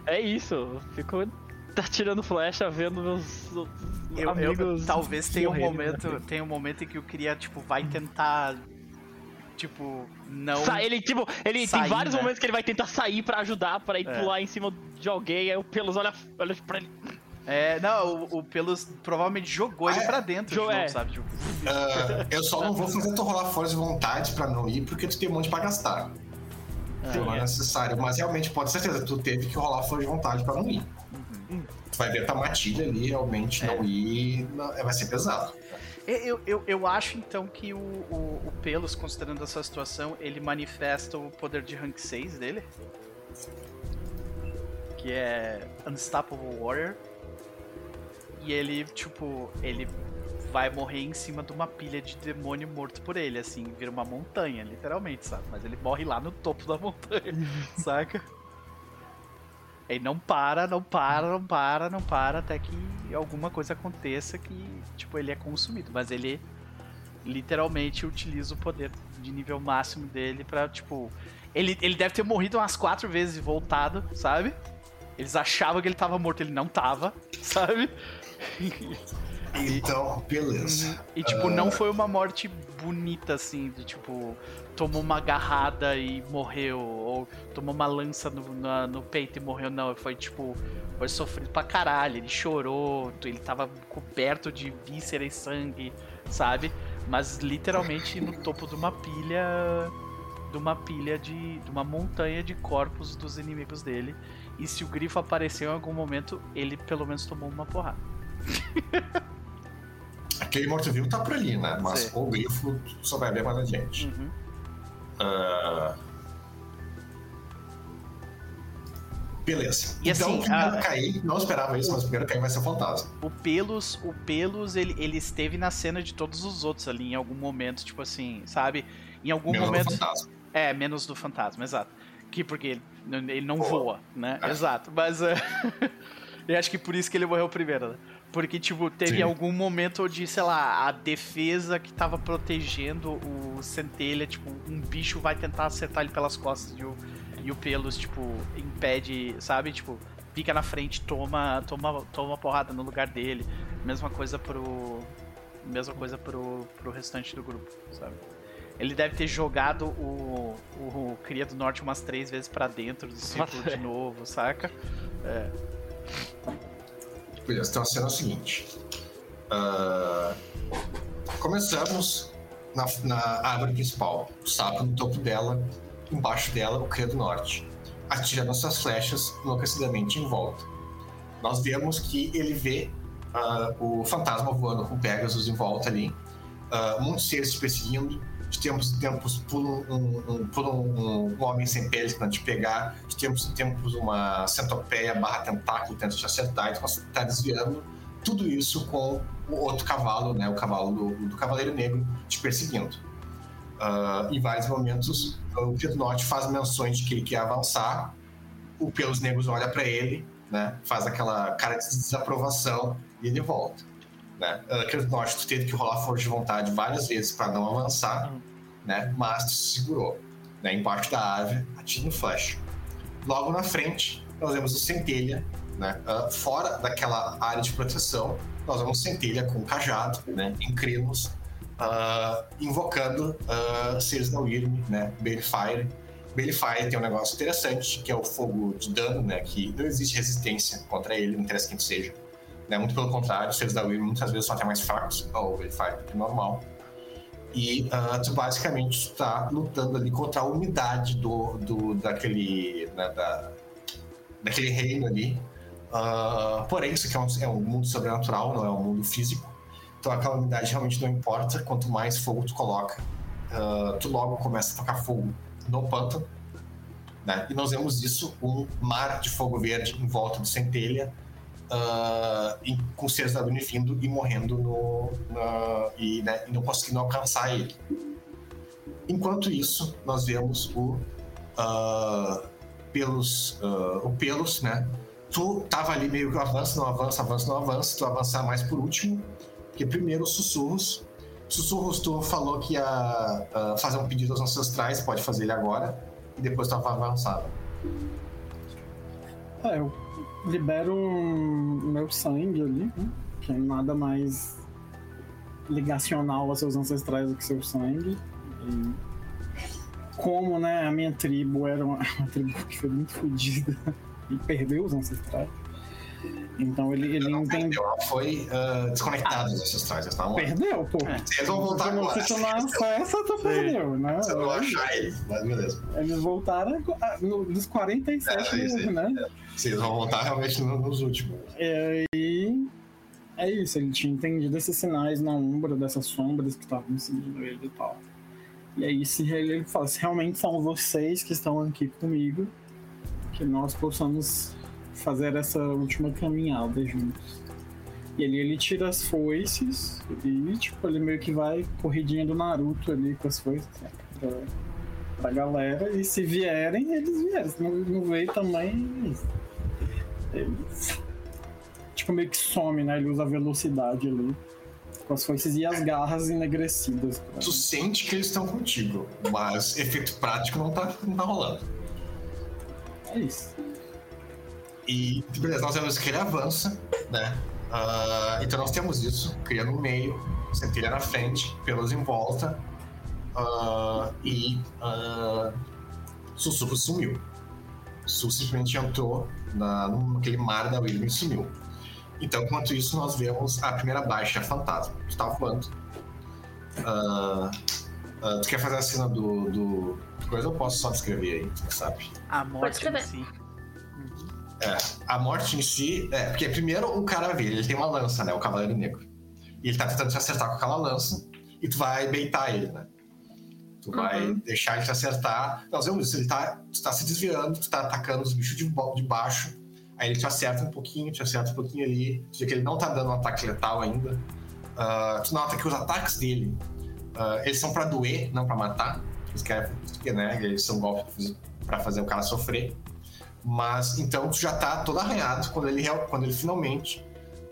É isso, eu fico atirando flecha, vendo meus Eu, eu- amigos. talvez tenha um morrerem, momento, né? tenha um momento em que o Cria tipo vai tentar tipo, não. Sa- Ele, tipo, ele Sair, tem vários né? momentos que ele vai tentar sair pra ajudar, pra ir É. pular em cima de alguém, aí o Pelos olha, olha pra ele. É, não, o, o Pelos provavelmente jogou ele Ah, é? pra dentro Jo- de novo, é. sabe? Tipo, Ah, eu só não vou fazer tu rolar força de vontade pra não ir, porque tu tem um monte pra gastar. não é é. necessário. Mas realmente, pode certeza, tu teve que rolar força de vontade pra não ir. Tu vai ver tua matilha ali, realmente É. não ir, não- vai ser pesado. Eu, eu, eu acho então que o, o, o Pelos, considerando essa situação, ele manifesta o poder de rank 6 dele. Que é Unstoppable Warrior. E ele, tipo, ele vai morrer em cima de uma pilha de demônio morto por ele, assim, vira uma montanha, literalmente, sabe? Mas ele morre lá no topo da montanha, saca? Ele não para, não para, não para, não para, até que alguma coisa aconteça que, tipo, ele é consumido. Mas ele literalmente utiliza o poder de nível máximo dele pra, tipo. Ele, ele deve ter morrido umas quatro vezes e voltado, sabe? Eles achavam que ele tava morto, ele não tava, sabe? Então, beleza. E, tipo, não foi uma morte bonita, assim, de tipo, tomou uma agarrada e morreu, ou tomou uma lança no, na- no peito e morreu, não. Foi tipo, foi sofrido pra caralho. Ele chorou, ele tava coberto de víscera e sangue, sabe? Mas literalmente no topo de uma pilha. De uma pilha de. de uma montanha de corpos dos inimigos dele. E se o grifo apareceu em algum momento, ele pelo menos tomou uma porrada. Aquele morto-vivo tá por ali, né? Mas Sim. o grifo só vai ver mais adiante. Uhum. Ah, Beleza. E então, assim, o primeiro a- a cair, não esperava isso, mas primeiro a cair vai ser o fantasma. O Pelos, o Pelos, ele, ele esteve na cena de todos os outros ali em algum momento, tipo assim, sabe? Em algum Menos momento. fantasma. É, menos do fantasma, exato. Que porque ele, ele não Voa. voa, né? É. Exato. Mas é, eu acho que por isso que ele morreu primeiro, né? Porque, tipo, teve Sim. algum momento de, sei lá, a defesa que tava protegendo o centelha, tipo, um bicho vai tentar acertar ele pelas costas e o, e o Pelos, tipo, impede, sabe? Tipo, fica na frente, toma, toma, toma porrada no lugar dele. Mesma coisa pro. Mesma coisa pro, pro restante do grupo, sabe? Ele deve ter jogado o, o Cria do Norte umas três vezes pra dentro do círculo Nossa. de novo, saca? É. Beleza, então a cena é o seguinte. Ah, começamos na, na árvore principal. O sapo no topo dela, embaixo dela, o Cria do Norte. Atirando suas flechas enlouquecidamente em volta. Nós vemos que ele vê ah, o fantasma voando com Pegasus em volta ali. ah, muitos seres te perseguindo. Tempos em tempos pula um, um, pula um, um homem sem pele tentando te pegar. De tempos em tempos uma centopeia barra tentáculo tenta te acertar e tu tá desviando. Tudo isso com o outro cavalo, né? O cavalo do, do Cavaleiro Negro te perseguindo. Ah, em vários momentos, o Pedro Norte faz menções de que ele quer avançar. O Pelos Negros olha para ele, né? Faz aquela cara de desaprovação e ele volta. Né? Uh, Pedro Norte, teve que rolar força de vontade várias vezes para não avançar, né? Mas se segurou, né? Embaixo da árvore, atirando flecha. Logo na frente, nós vemos o Centelha, né? Ah, fora daquela área de proteção, nós vemos o Centelha com o cajado, né? Em crinos, ah, invocando ah, seres da Wyrm, né? Balefire. Tem um negócio interessante, que é o fogo de dano, né? Que não existe resistência contra ele, não interessa quem seja. Né? Muito pelo contrário, os seres da Wyrm muitas vezes são até mais fracos Balefire do que normal. E ah, tu basicamente está lutando ali contra a umidade do, do, daquele, né, da, daquele reino ali. Ah, porém, isso aqui é um, é um mundo sobrenatural, não é um mundo físico. Então aquela umidade realmente não importa. Quanto mais fogo tu coloca, ah, tu logo começa a tocar fogo no pântano. Né? E nós vemos isso, um mar de fogo verde em volta do centelha, ah, e com da Lune vindo e morrendo no, na- e, né, e não conseguindo alcançar ele. Enquanto isso, nós vemos o ah, pelos, ah, o pelos, né? Tu tava ali meio que avança, não avança, avança, não avança. Tu avançar mais por último, porque primeiro os sussurros. Sussurros, tu falou que ia ah, fazer um pedido aos ancestrais, pode fazer ele agora, e depois tu vai avançar. É, eu libero um meu sangue ali, né? Que é nada mais ligacional aos seus ancestrais do que seu sangue. E como né, a minha tribo era uma, uma tribo que foi muito fodida e perdeu os ancestrais. Então ele, ele Não entende. perdeu, ela foi ah, desconectada dos ancestrais. Eles estavam. Perdeu, pô. É. Vocês vão voltar agora. se tu não acessa, tu perdeu, né? Você não vai achar ele, mas beleza. Eles voltaram ah, no- dos 47 É, isso aí, né? Vocês vão voltar realmente no- nos últimos. É, E é isso, ele tinha entendido esses sinais na umbra, dessas sombras que estavam seguindo ele e tal. E aí se ele, fala, se realmente são vocês que estão aqui comigo, que nós possamos fazer essa última caminhada juntos. E ali ele tira as foices e tipo, ele meio que vai corridinha do Naruto ali com as foices né, pra, pra galera. E se vierem, eles vieram. Se não, não veio também. Eles tipo, meio que some, né? Ele usa a velocidade ali. Com as foices e as garras enegrecidas. pra- Tu sente que eles estão contigo, mas efeito prático não tá, não tá rolando. É isso. E beleza, nós vemos que ele avança, né? Ah, então nós temos isso, cria no meio, centelha na frente, pelos em volta. ah, e uh, Sussurro sumiu. Su simplesmente entrou na, naquele mar da William e sumiu. Então, enquanto isso, nós vemos a primeira baixa fantasma. Tu tá voando. Ah, ah, tu quer fazer a cena do, do. Coisa eu posso só descrever aí, tu sabe? A morte em si. É, a morte em si. É, porque primeiro o cara vê, ele tem uma lança, né? O Cavaleiro Negro. E ele tá tentando te acertar com aquela lança. E tu vai beitar ele, né? Tu vai Uhum. deixar ele te acertar. Nós vemos isso, ele tá, tu tá se desviando, tu tá atacando os bichos de, de baixo. Aí ele te acerta um pouquinho, te acerta um pouquinho ali. Vê que ele não tá dando um ataque letal ainda. Ah, tu nota que os ataques dele, ah, eles são pra doer, não pra matar. Eles querem, né? Eles são golpes pra fazer o cara sofrer. Mas então tu já tá todo arranhado quando ele, quando ele finalmente.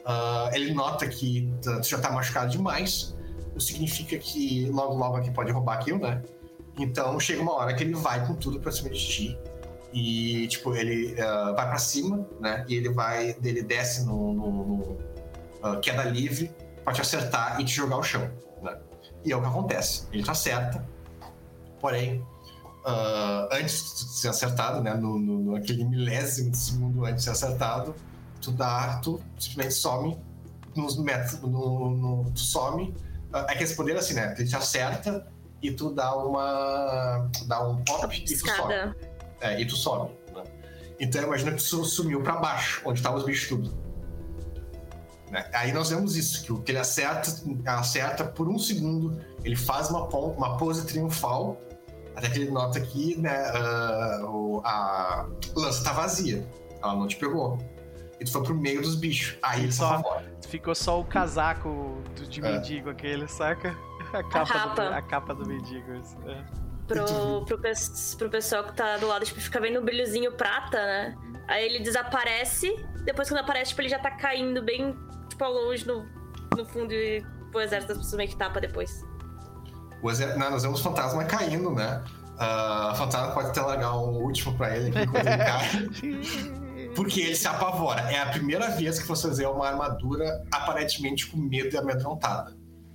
ah, ele nota que tu já tá machucado demais. O significa que logo logo aqui pode roubar kill, né? Então chega uma hora que ele vai com tudo pra cima de ti. E tipo, ele ah, vai pra cima, né? E ele vai. Ele desce no, no- no, ah, queda livre pra te acertar e te jogar ao chão, né? E é o que acontece. Ele te acerta, porém, ah, antes de ser acertado, né? No, no, no- aquele milésimo de segundo antes de ser acertado, tu dá, tu simplesmente some nos metros, no, no- tu some. É que esse poder assim, né? Ele te acerta e tu dá uma. dá um pop e tu. Escada. É, e tu some, né? Então imagina que tu su- sumiu pra baixo, onde estavam os bichos tudo. Né? Aí nós vemos isso, que o que ele acerta, acerta por um segundo, ele faz uma, uma pose triunfal, até que ele nota que né, o- a lança tá vazia, ela não te pegou. E tu foi pro meio dos bichos. Aí ele Só-. Ficou só o casaco do, de É. mendigo aquele, saca? A capa, Do, capa. a capa do mendigo. isso, é. Pro, pro, pro pessoal que tá do lado, tipo, fica vendo o brilhozinho prata, né? Aí ele desaparece, depois quando aparece, tipo, ele já tá caindo bem, tipo, ao longe no, no fundo e o exército das pessoas meio que tapa depois. O exer- não, nós vemos o fantasma caindo, né? Ah, o fantasma pode até largar um último pra ele aqui quando ele cai. Porque ele se apavora. É a primeira vez que você vê uma armadura aparentemente com medo e amedrontada.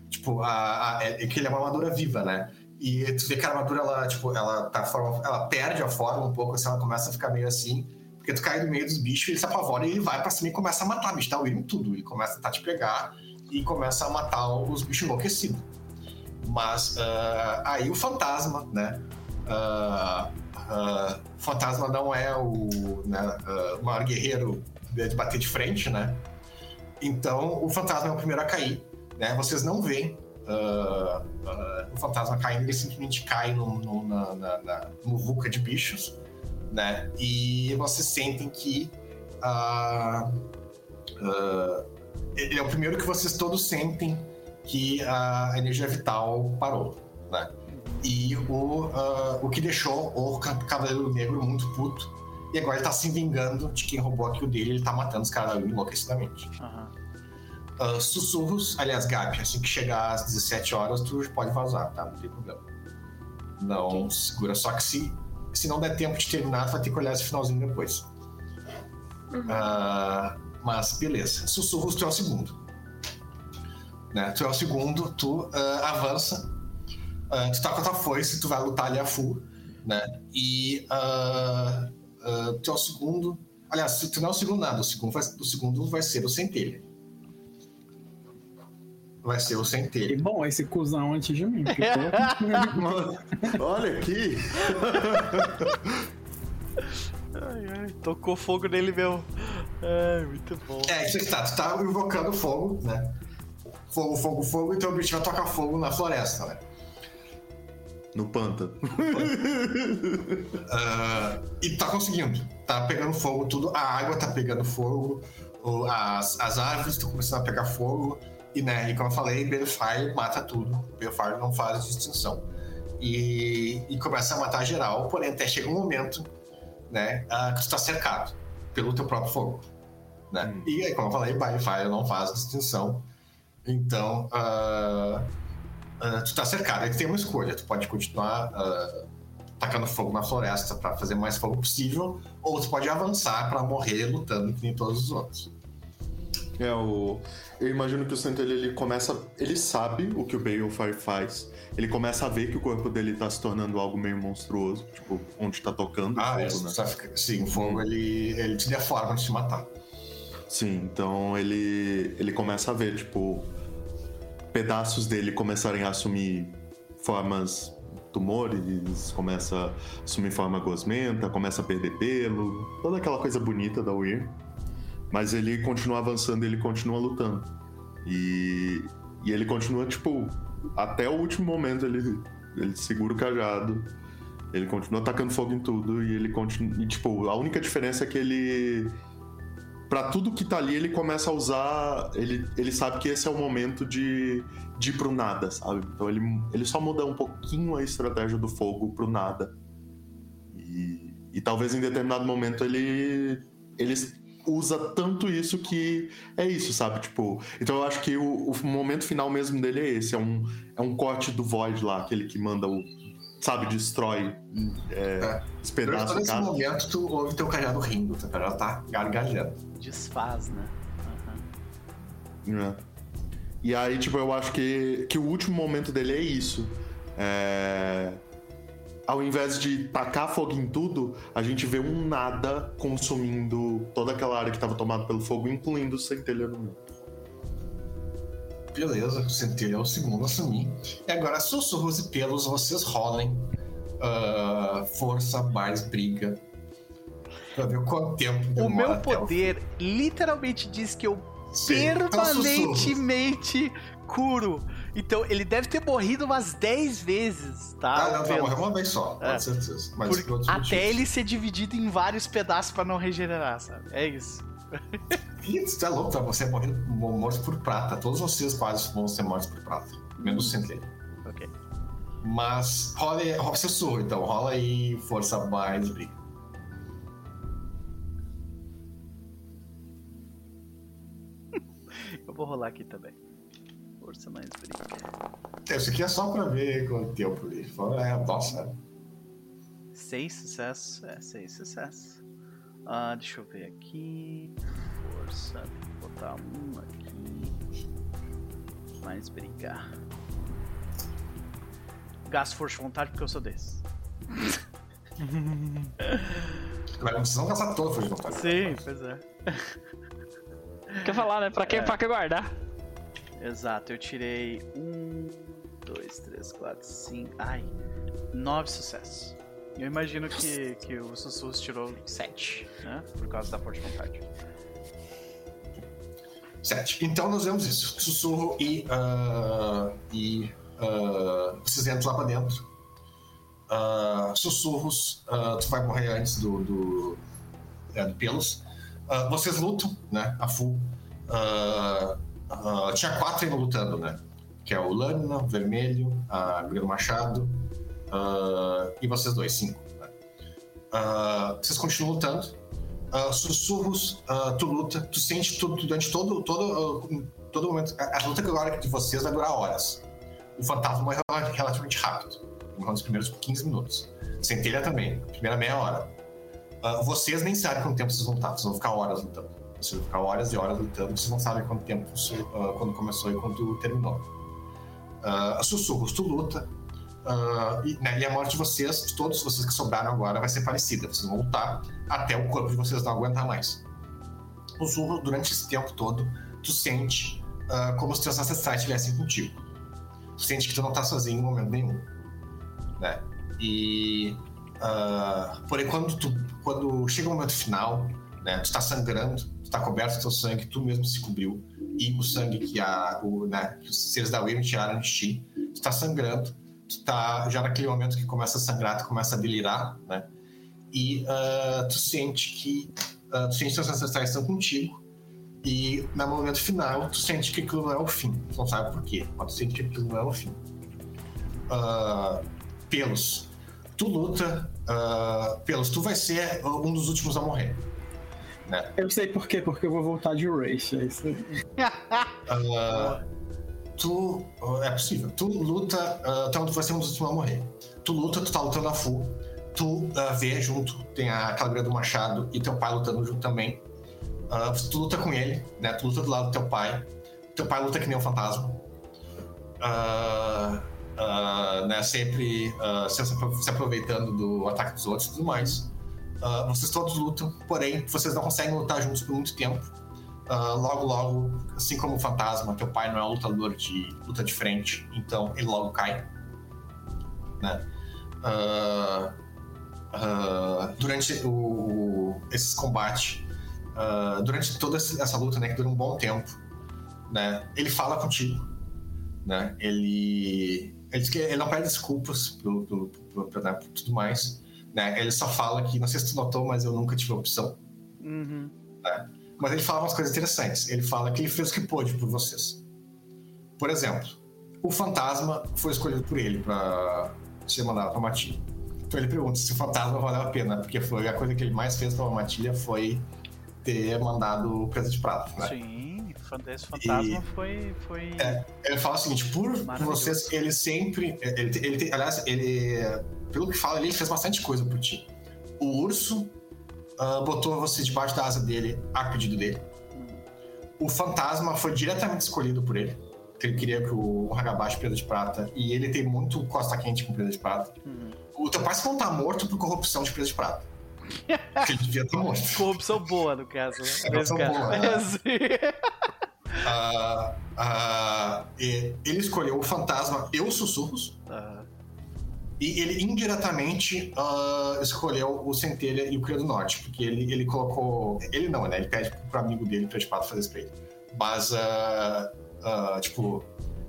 Tipo, a, a- é, é que ele é uma armadura viva, né? E tu vê que a armadura, ela, tipo, ela, tá forma, ela perde a forma um pouco, assim, ela começa a ficar meio assim. Porque tu cai no meio dos bichos, ele se apavora e ele vai pra cima e começa a matar. O bicho tá ouvindo tudo. Ele começa a tentar te pegar e começa a matar os bichos enlouquecidos. Mas ah, aí o fantasma, né? Ah, ah, fantasma não é o, né, o maior guerreiro de bater de frente, né? Então o fantasma é o primeiro a cair, né? Vocês não veem ah, o fantasma caindo, ele simplesmente cai no, no, na, na, na de bichos, né? E vocês sentem que ele é o primeiro que vocês todos sentem que a energia vital parou, né? E o, ah, o que deixou o Ca- Cavaleiro Negro muito puto. E agora ele tá se vingando de quem roubou aquilo dele. Ele tá matando os caras enlouquecidamente. Aham. Ah, sussurros, aliás, Gabi, assim que chegar às 17 horas, tu pode vazar, tá? Não tem problema. Não segura. Só que se, se não der tempo de terminar, tu vai ter que olhar esse finalzinho depois. Uhum. Ah, mas beleza. Sussurros, tu é o segundo. Né? Tu é o segundo, tu avança. Ah, tu tá com a tua foice, tu vai lutar ali a full. né? E uh, uh, tu é o segundo. Aliás, tu não é o segundo nada, o segundo vai, o segundo vai ser o centelha. Vai ser o Que centelha. bom, esse cuzão antes de mim. porque eu Olha aqui. Ai, ai, tocou fogo nele mesmo. Ai, muito bom. É, isso que tá, tu tá invocando fogo, né? Fogo, fogo, fogo, e teu objetivo é tocar fogo na floresta, né? No pântano. Ah, e tá conseguindo. Tá pegando fogo tudo. A água tá pegando fogo. as, as árvores estão começando a pegar fogo. E, né, e como eu falei, Balefire mata tudo. Balefire não faz distinção. E, e começa a matar geral. Porém, até chega um momento né, ah, que tu tá cercado pelo teu próprio fogo. Né? Hum. E aí, como eu falei, Balefire não faz distinção. Então, ah, ah, tu tá cercado. Aí tu tem uma escolha. Tu pode continuar ah, tacando fogo na floresta para fazer o mais fogo possível, ou tu pode avançar para morrer lutando que nem todos os outros. É, o... Eu imagino que o Centelha ele começa. Ele sabe o que o Balefire faz. Ele começa a ver que o corpo dele tá se tornando algo meio monstruoso. Tipo, onde tá tocando o Ah, é, fogo, né? só fica- sim, o fogo ele, ele te deforma antes de te matar. Sim, então ele, ele começa a ver, tipo, pedaços dele começarem a assumir formas tumores, começa a assumir forma gosmenta, começa a perder pelo, toda aquela coisa bonita da Weir. Mas ele continua avançando, ele continua lutando. E, e ele continua, tipo, até o último momento ele, ele segura o cajado, ele continua atacando fogo em tudo e ele continua. E, tipo, a única diferença é que ele Pra tudo que tá ali, ele começa a usar. Ele, ele sabe que esse é o momento de, de ir pro nada, sabe? Então ele, ele só muda um pouquinho a estratégia do fogo pro nada. E, e talvez em determinado momento ele, ele usa tanto isso que é isso, sabe? Tipo, então eu acho que o, o momento final mesmo dele é esse: é um, é um corte do Void lá, aquele que manda o. Sabe, destrói, é, É. despedaça Durante todo esse momento, tu ouve teu cajado rindo, teu cajado tá gargalhando. Desfaz, né? Aham. É. E aí, tipo, eu acho que, que o último momento dele é isso. É... Ao invés de tacar fogo em tudo, a gente vê um nada consumindo toda aquela área que estava tomada pelo fogo, incluindo o centelha no meio. Beleza, o centelha é o segundo a assumir. E agora, sussurros e pelos, vocês rolem. ah, força mais briga. Pra ver quanto tempo O meu até o poder literalmente diz que eu Sim, permanentemente curo. Então ele deve ter morrido umas 10 vezes, tá? Ah, não, vai Pelo- morrer uma vez só, com É. certeza. Mas Por- até motivos. ele ser dividido em vários pedaços pra não regenerar, sabe? É isso. Você é louco, tá? você é morrido, morto por prata. Todos vocês quase vão ser mortos por prata. Menos o centelha. Ok. Mas rola, aí- rola sussurro, então. Rola aí força mais briga. Eu vou rolar aqui também. Força mais briga. Isso aqui é só pra ver quanto tempo ali. Fala, É, nossa. Seis sucessos. É, seis sucessos. Ah, deixa eu ver aqui. Força. Vou botar um aqui. Mais brigar. Gasto força de vontade porque eu sou desse. Mas não precisam gastar todo, foi de vontade. Sim, pois é. Quer falar, né? Pra É. que, pra que guardar? Exato, eu tirei um, dois, três, quatro, cinco. Ai, nove sucessos. Eu imagino que, que o Sussurros tirou sete, né? Por causa da forte vontade. Sete. Então nós vemos isso. Sussurro e. ah, e. ah, vocês entram lá pra dentro. Ah, sussurros. ah, tu vai morrer antes do. do, é, do pelos. Vocês lutam, né? A full. Tinha quatro ainda lutando, né? Que é o Lâmina, o Vermelho, a Grilo Machado. Ah, e vocês dois, cinco. né? Ah, vocês continuam lutando. Ah, sussurros, tu luta, tu sente tudo durante todo, todo, todo momento. A, a luta agora de vocês vai durar horas. O fantasma morre relativamente rápido, nos primeiros 15 minutos. Centelha também, primeira meia hora. Ah, vocês nem sabem quanto tempo vocês vão estar, vocês vão ficar horas lutando. Vocês vão ficar horas e horas lutando, vocês não sabem quanto tempo, ah, quando começou e quando terminou. Ah, sussurros, tu luta. Ah, e, né, e a morte de vocês, de todos vocês que sobraram agora, vai ser parecida. Vocês vão lutar até o corpo de vocês não aguentar mais. O Zurro, durante esse tempo todo, tu sente ah, como se teus ancestrais estivessem contigo. Tu sente que tu não tá sozinho em momento nenhum. Né? E. ah, porém, quando, tu, quando chega o momento final, né, tu tá sangrando, tu tá coberto do teu sangue, tu mesmo se cobriu, e o sangue que, a, o, né, que os seres da Wyrm tiraram de ti, tu tá sangrando, tu tá já naquele momento que começa a sangrar, tu começa a delirar, né? E ah, tu sente que ah, tu sente que teus ancestrais estão contigo, e no momento final, tu sente que aquilo não é o fim. Tu não sabe por quê, mas tu sente que aquilo não é o fim. Ah, pelos. Tu luta. pelos, tu vai ser um dos últimos a morrer. Né? Eu sei por quê, porque eu vou voltar de Race, é isso aí. Tu. É possível. Tu luta. ah, então tu vai ser um dos últimos a morrer. Tu luta, tu tá lutando a full. Tu ah, vê junto, tem a Calaveira do Machado e teu pai lutando junto também. Ah, tu luta com ele, né? Tu luta do lado do teu pai. Teu pai luta que nem um fantasma. Né? Sempre se, aproveitando do ataque dos outros e tudo mais. Vocês todos lutam, porém vocês não conseguem lutar juntos por muito tempo. Ah, logo, logo, assim como o fantasma, teu pai não é um lutador de luta de frente, então ele logo cai. Né? Ah, ah, durante o, esses combates, durante toda essa luta, né, que dura um bom tempo, né, ele fala contigo, né? Ele, ele diz que ele não pede desculpas pelo- pelo- né, por tudo mais, né? Ele só fala que, não sei se tu notou, mas eu nunca tive opção. Uhum. Mas ele fala umas coisas interessantes. Ele fala que ele fez o que pôde por vocês. Por exemplo, o fantasma foi escolhido por ele pra ser mandado pra Matilha. Então ele pergunta se o fantasma valeu a pena, porque foi a coisa que ele mais fez pra Matilha foi ter mandado o presa de prata, né? Sim, esse fantasma E- foi. foi... É, ele fala o seguinte, por vocês, ele sempre. Ele, ele aliás, ele. Pelo que fala, ele fez bastante coisa por ti. O urso ah, botou você debaixo da asa dele a pedido dele. O fantasma foi diretamente escolhido por ele. Ele queria que o Hagabashi presa de prata. E ele tem muito costa quente com presa de prata. Uhum. O teu pai só não tá morto por corrupção de presa de prata. Porque ele devia estar morto. Corrupção boa, no caso, né? Corrupção caso. boa, né? Ah, e ele escolheu o fantasma e os sussurros. Ah, E ele indiretamente ah, escolheu o Centelha e o Cria do Norte, porque ele, ele colocou. Ele não, né? Ele pede pro amigo dele pra de fazer isso pra ele. Mas, ah, ah, tipo,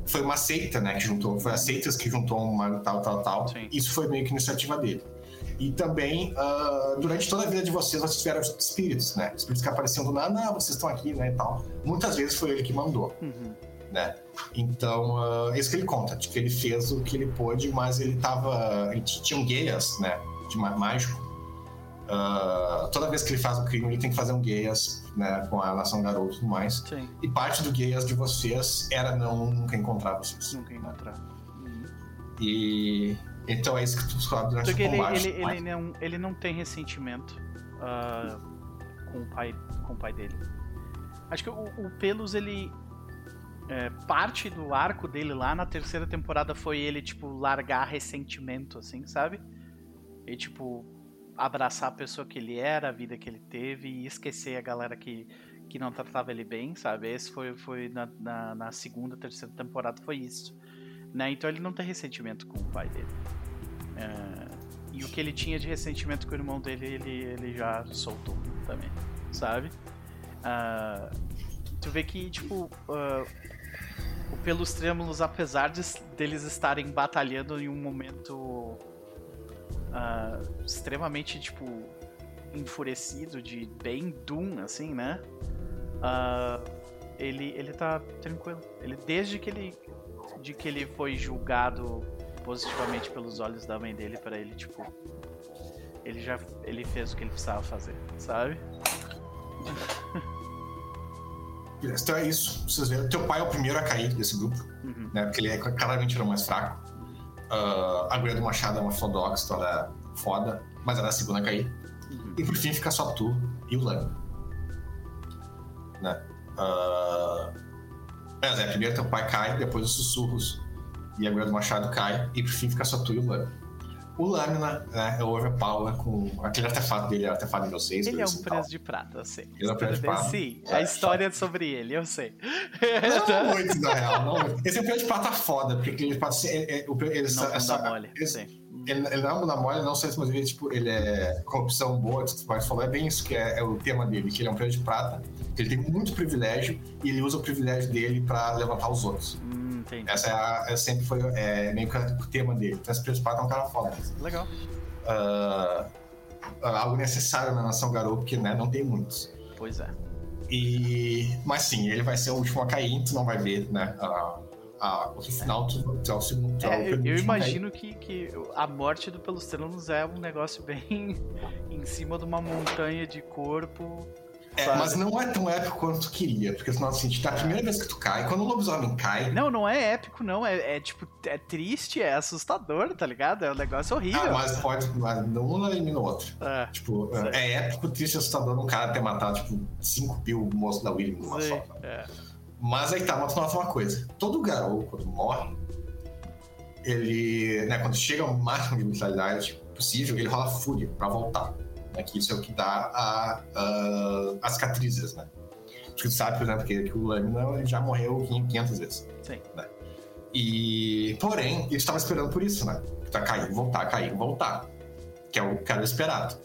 foi uma seita, né? Que juntou. Foi as seitas que juntou uma tal, tal, tal. Sim. Isso foi meio que iniciativa dele. E também, ah, durante toda a vida de vocês, vocês tiveram espíritos, né? Espíritos que apareciam do nada, ah, vocês estão aqui, né? E tal. Muitas vezes foi ele que mandou uhum. Né? Então, é isso que ele conta, de que ele fez o que ele pôde, mas ele tava. Ele tinha um Gaias, né? De mágico. Ah, toda vez que ele faz um crime, ele tem que fazer um Gaias, né? Com a nação garoto e tudo mais. Sim, E parte do Gaias de vocês era não nunca encontrar vocês. nunca encontrar. Uhum. E. Então é isso que tu descobre durante Porque o ele, combate. ele, mas- ele, não, ele não tem ressentimento ah, com, o pai, com o pai dele. Acho que o, o Pelos, ele. É, parte do arco dele lá na terceira temporada foi ele, tipo, largar ressentimento, assim, sabe? E, tipo, abraçar a pessoa que ele era, a vida que ele teve e esquecer a galera que, que não tratava ele bem, sabe? Esse foi, foi na, na, na segunda, terceira temporada, foi isso. Né? Então ele não tem ressentimento com o pai dele. É, e o que ele tinha de ressentimento com o irmão dele, ele, ele já soltou também, sabe? Ah, tu vê que, tipo, o Pelos Trêmulos, apesar de, deles estarem batalhando em um momento ah, extremamente, tipo, enfurecido, de bem Doom, assim, né? Ah, ele, ele tá tranquilo. Ele, desde que ele, de que ele foi julgado positivamente pelos olhos da mãe dele para ele, tipo, ele já ele fez o que ele precisava fazer, sabe? Então é isso. Vocês veem, teu pai é o primeiro a cair desse grupo. Uhum. né? Porque ele é claramente era o mais fraco. Ah, a Guria do Machado é uma Flodox, ela é foda, mas ela é a segunda a cair. Uhum. E por fim fica só tu e o Lang. Né? Ah, Mas é, primeiro teu pai cai, depois os sussurros e a agulha do machado cai, e por fim fica só tu e o Lâmina. O Lâmina né, é o Overpower com aquele artefato dele, é o artefato nível 6. Ele é um assim, preço de prata, eu sei. Ele é um preço de prata. Sim, É, a história é sobre ele, eu sei. Não muito, na real. Não muito. Esse é o de prata foda, porque aquele de prata. É, é, o, ele, Não essa, essa, dá mole, sim. Ele, ele não é bunda mole, não sei se mas ele, tipo, ele é corrupção boa, que falar, é bem isso que é, é o tema dele, que ele é um preço de prata, que ele tem muito privilégio e ele usa o privilégio dele pra levantar os outros. Hum, entendi. Essa é, a, é sempre foi é, meio que o tema dele. Então esse preço de prata é um cara foda. Legal. Ah, algo necessário na nação Garou, porque né, não tem muitos. Pois é. E, mas sim, ele vai ser o último a cair, tu não vai ver, né? A, a, o final, é. Tu é, eu, eu imagino que, que a morte do Pelustelos é um negócio bem em cima de uma montanha de corpo. É, mas não é tão épico quanto tu queria, porque senão assim, tá a primeira vez que tu cai, quando o lobisomem cai. Não, não é épico, não. É, é, tipo, é triste, é assustador, tá ligado? É um negócio horrível. Ah, mas pode, mas um não elimina o outro. É, Tipo, Sei. é épico, triste e assustador um cara ter matado, tipo, 5 mil moços da William numa sei, só. é. Mas aí tá, mas nota uma coisa. Todo garoto, quando morre, ele, né, quando chega ao máximo de vitalidade possível, ele rola fúria pra voltar. Né, que isso é o que dá a, a- as cicatrizes, né? Porque tu sabe, por exemplo, que, que o Lâmina já morreu 500 vezes. Sim. Né? E, porém, ele estava esperando por isso, né? Tá caindo, voltar, cair, voltar. Que é o que era esperado.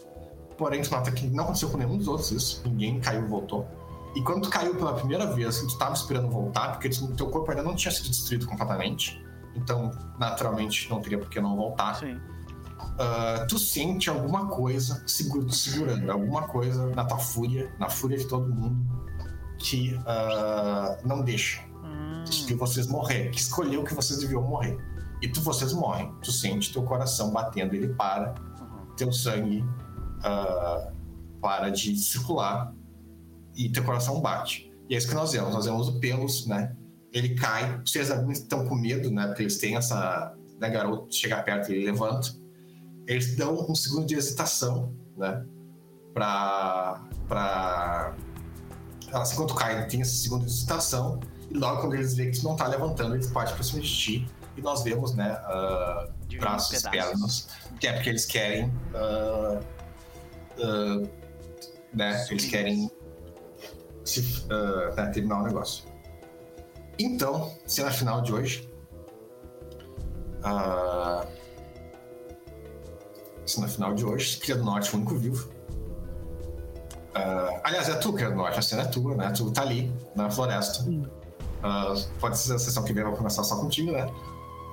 Porém, tu nota que não aconteceu com nenhum dos outros isso. Ninguém caiu e voltou. E quando tu caiu pela primeira vez, tu estava esperando voltar, porque tu- teu corpo ainda não tinha sido destruído completamente, então, naturalmente, não teria por que não voltar. Sim. Ah, tu sente alguma coisa segura- segurando, alguma coisa na tua fúria, na fúria de todo mundo, que ah, não deixa Hum, que vocês morrer, que escolheu que vocês deviam morrer. E tu, vocês morrem. Tu sente teu coração batendo, ele para, uhum. teu sangue ah, para de circular e teu coração bate. E é isso que nós vemos. Nós vemos o pelos, né? Ele cai. Os seres adultos estão com medo, né? Porque eles têm essa. Né, garoto chega perto e ele levanta. Eles dão um segundo de hesitação, né? Pra. pra... Assim, quando cai, tem esse segundo de hesitação. E logo quando eles veem que tu não tá levantando, eles partem pra cima de ti. E nós vemos, né? em braços, pernas. Que é porque eles querem. ah, ah, né? Eles querem se, ah, né, terminar o negócio. Então, cena final de hoje. Ah, cena final de hoje. Cria do Norte, o único vivo. Ah, aliás, é tu, Cria do Norte. A cena é tua, né? Tu tá ali, na floresta. Ah, pode ser a sessão que vem vai começar só contigo, né?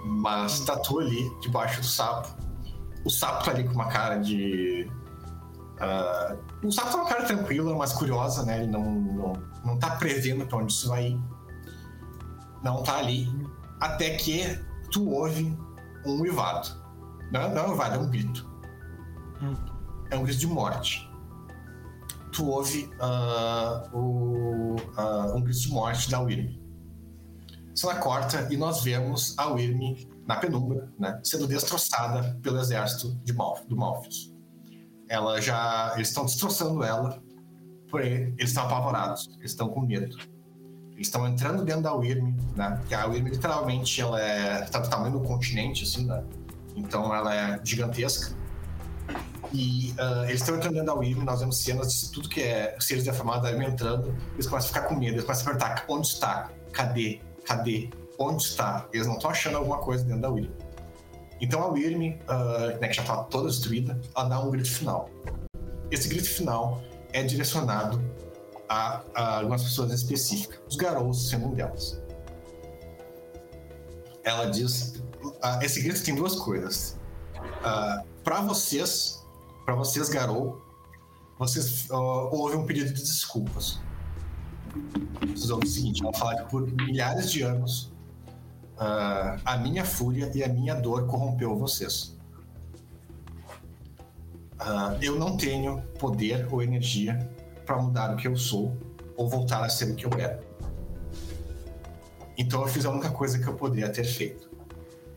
Mas tá tu ali, debaixo do sapo. O sapo tá ali com uma cara de. ah, o sapo tá uma cara tranquila, mas curiosa, né? Ele não, não, não tá prevendo pra onde isso vai ir. Não tá ali. Até que tu ouve um uivado. Não, não é um uivado, é um grito. É um grito de morte. Tu ouve ah, o, ah, um grito de morte da Wyrm. Cena corta e nós vemos a Wyrm na penumbra, né, sendo destroçada pelo exército de Malf do Malfius. Ela já, eles estão destroçando ela, porém eles estão apavorados, eles estão com medo. Eles estão entrando dentro da Wyrm, né? Que a Wyrm literalmente ela é tá do tamanho do continente, assim, né? Então ela é gigantesca. E ah, eles estão entrando dentro da Wyrm, nós vemos cenas de tudo que é seres deformados da Wyrm entrando. Eles começam a ficar com medo, eles começam a perguntar onde está, cadê, cadê, onde está. Eles não estão achando alguma coisa dentro da Wyrm. Então a Wyrm, ah, né, que já está toda destruída, ela dá um grito final. Esse grito final é direcionado a, a algumas pessoas específicas, os Garous sendo um delas. Ela diz: ah, esse grito tem duas coisas. para vocês, para vocês Garou, vocês ah, houve um pedido de desculpas. Vocês ouvem o seguinte: ela fala que por milhares de anos ah, a minha fúria e a minha dor corrompeu vocês. Ah, eu não tenho poder ou energia para mudar o que eu sou ou voltar a ser o que eu era. Então eu fiz a única coisa que eu poderia ter feito.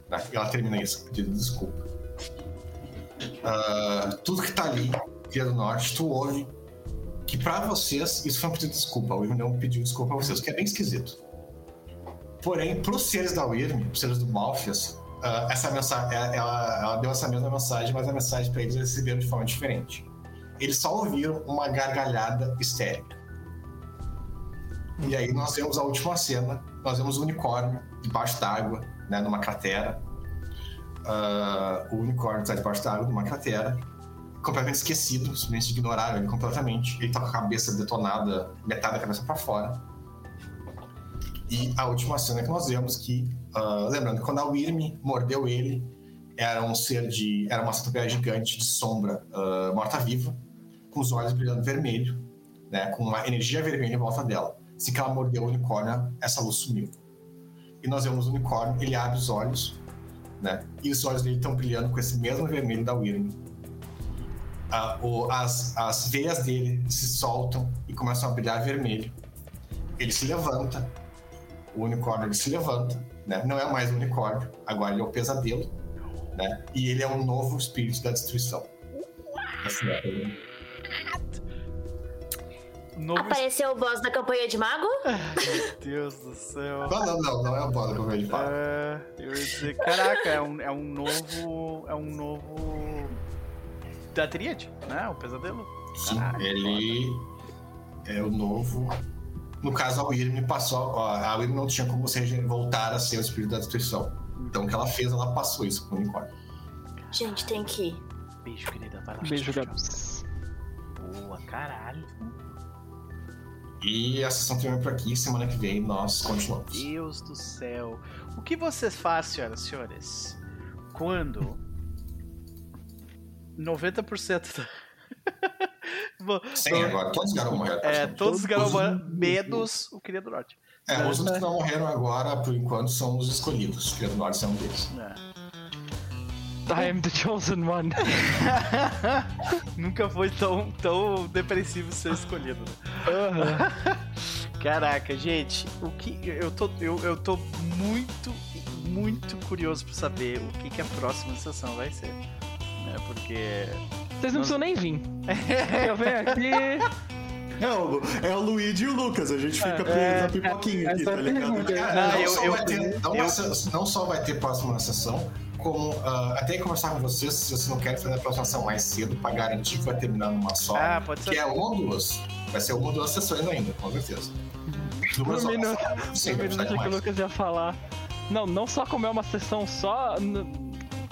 Né? E ela termina isso, pedindo desculpa. Ah, tudo que tá ali, Cria do Norte, tu ouve que pra vocês isso foi um pedido de desculpa. O Ivan não pediu desculpa pra vocês, o que é bem esquisito. porém, para os seres da Wyrm, os seres do Malfias, uh, essa mensagem, ela, ela, deu essa mesma mensagem, mas a mensagem para eles receberam de forma diferente. Eles só ouviram uma gargalhada histérica. E aí nós vemos a última cena, nós vemos o unicórnio debaixo d'água, né, numa cratera. Uh, o unicórnio está debaixo d'água, numa cratera, completamente esquecido, simplesmente ignoraram ele completamente. Ele tá com a cabeça detonada, metade da cabeça para fora. E a última cena que nós vemos que, uh, lembrando, quando a Wyrm mordeu ele, era um ser de, era uma centopeia gigante de sombra uh, morta-viva, com os olhos brilhando vermelho, né, com uma energia vermelha em volta dela. Assim que ela mordeu o unicórnio, essa luz sumiu. E nós vemos o unicórnio, ele abre os olhos, né, e os olhos dele estão brilhando com esse mesmo vermelho da Wyrm o, as, as veias dele se soltam e começam a brilhar vermelho. Ele se levanta, o unicórnio ele se levanta, né? Não é mais um unicórnio, agora ele é o pesadelo, né? E ele é um novo espírito da destruição. Assim, é. Novo... Apareceu o boss da campanha de mago? Meu Deus do céu. Não, não, não, não é o boss da campanha de mago. É, eu ia dizer, caraca, é um, é um novo. É um novo da Tríade, né? O pesadelo. Sim, ele é o novo. No caso, a Wyrm passou. A Wyrm não tinha como você voltar a ser o espírito da destruição. Então, o que ela fez, ela passou isso pro unicórnio. Gente, tem que ir. Beijo, querida. Vai lá. Beijo, Gabs. Boa, caralho. E a sessão termina por aqui. Semana que vem nós continuamos. Deus do céu. O que você faz, senhoras e senhores, quando 90% da. Sim, agora todos os garotos morreram. É, todos os garotos morreram, menos o Cria do Norte. É, os outros que não morreram agora, por enquanto, são os escolhidos. O Cria do Norte é um deles. É. I am the chosen one. Nunca foi tão, tão depressivo ser escolhido. Né? Uhum. Caraca, gente, o que eu tô eu, eu tô muito muito curioso para saber o que, que a próxima sessão vai ser né? Porque. Vocês não, precisam nem vir. eu venho aqui. É o, é o Luigi e o Lucas, a gente fica é, na pipoquinha aqui, tá ligado? não, só vai ter próxima sessão, como uh, até conversar com vocês se vocês não querem fazer a próxima sessão mais cedo pra garantir que vai terminar numa só. Ah, pode ser. Que é uma ou duas. Vai ser uma ou duas sessões ainda, com certeza. Duas no minuto, Sim, no minuto que o Lucas ia falar. Não, não só como é uma sessão só,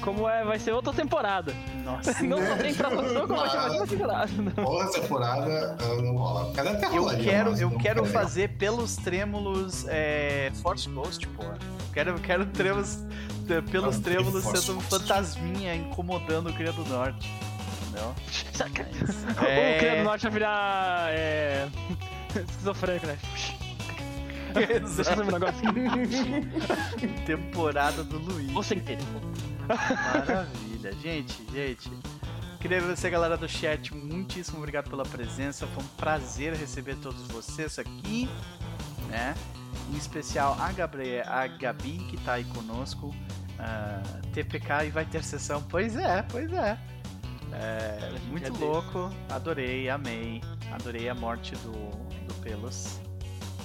como é, vai ser outra temporada. Nossa. não só tem tradução, como vai ser outra temporada. Outra temporada não rola. Cada até eu quero, eu quero fazer pelos trêmulos é, Force Ghost, pô. Quero, quero trêmulos, pelos ah, trêmulos sendo um fantasminha incomodando o Cria do Norte. Entendeu? É... O Cria do Norte vai virar. É... Esquizofrênico, né? Deixa eu ver um negócio. Temporada do Luiz. Você entende. Maravilha. Gente, gente. Queria agradecer a galera do chat. Muitíssimo obrigado pela presença. Foi um prazer receber todos vocês aqui. Né? Em especial a, Gabriel, a Gabi, que tá aí conosco. Uh, ah, TPK e vai ter sessão. Pois é, pois é. é muito louco. Adorei, amei. Adorei a morte do, do Pelos.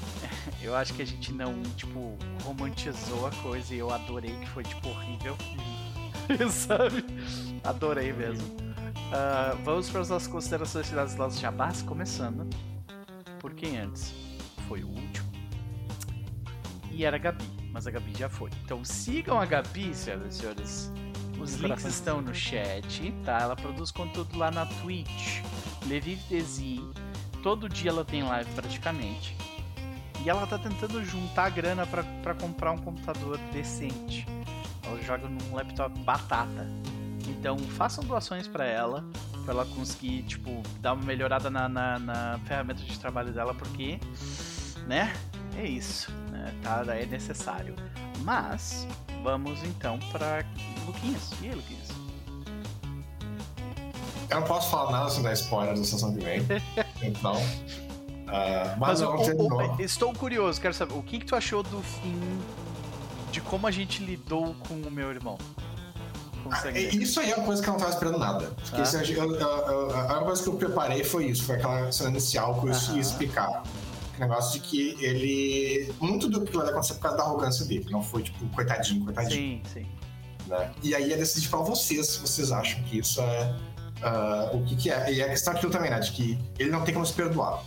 Eu acho que a gente não, tipo, romantizou a coisa e eu adorei que foi, tipo, horrível. sabe? Adorei mesmo. Uh, vamos para as nossas considerações finais lá dos jabás, começando por quem antes foi o último. E era a Gabi, mas a Gabi já foi. Então sigam a Gabi, senhoras e senhores. Os links estão no chat, tá? Ela produz conteúdo lá na Twitch. Levive Desi. Todo dia ela tem live praticamente. E ela tá tentando juntar grana para comprar um computador decente. Ela joga num laptop batata. Então façam doações para ela, para ela conseguir, tipo, dar uma melhorada na, na, na, ferramenta de trabalho dela, porque, né? É isso, né? Tá, é necessário. Mas vamos então para Luquinhas. E aí, Luquinhas? Eu não posso falar nada sem dar spoiler da sessão que vem. então. Uh, mas, mas estou curioso, quero saber o que, que tu achou do fim de como a gente lidou com o meu irmão. Ah, isso aí é uma coisa que eu não estava esperando nada. Porque ah. a, a, a, a, coisa que eu preparei foi isso, foi aquela cena inicial que eu ia explicar. negócio de que ele. Muito do que vai acontecer por causa da arrogância dele. Não foi, tipo, coitadinho, coitadinho. Sim, sim. Né? E aí é decidir pra vocês se vocês acham que isso é. ah, o que, que é. E a questão é aquilo também, né? De que ele não tem como se perdoar.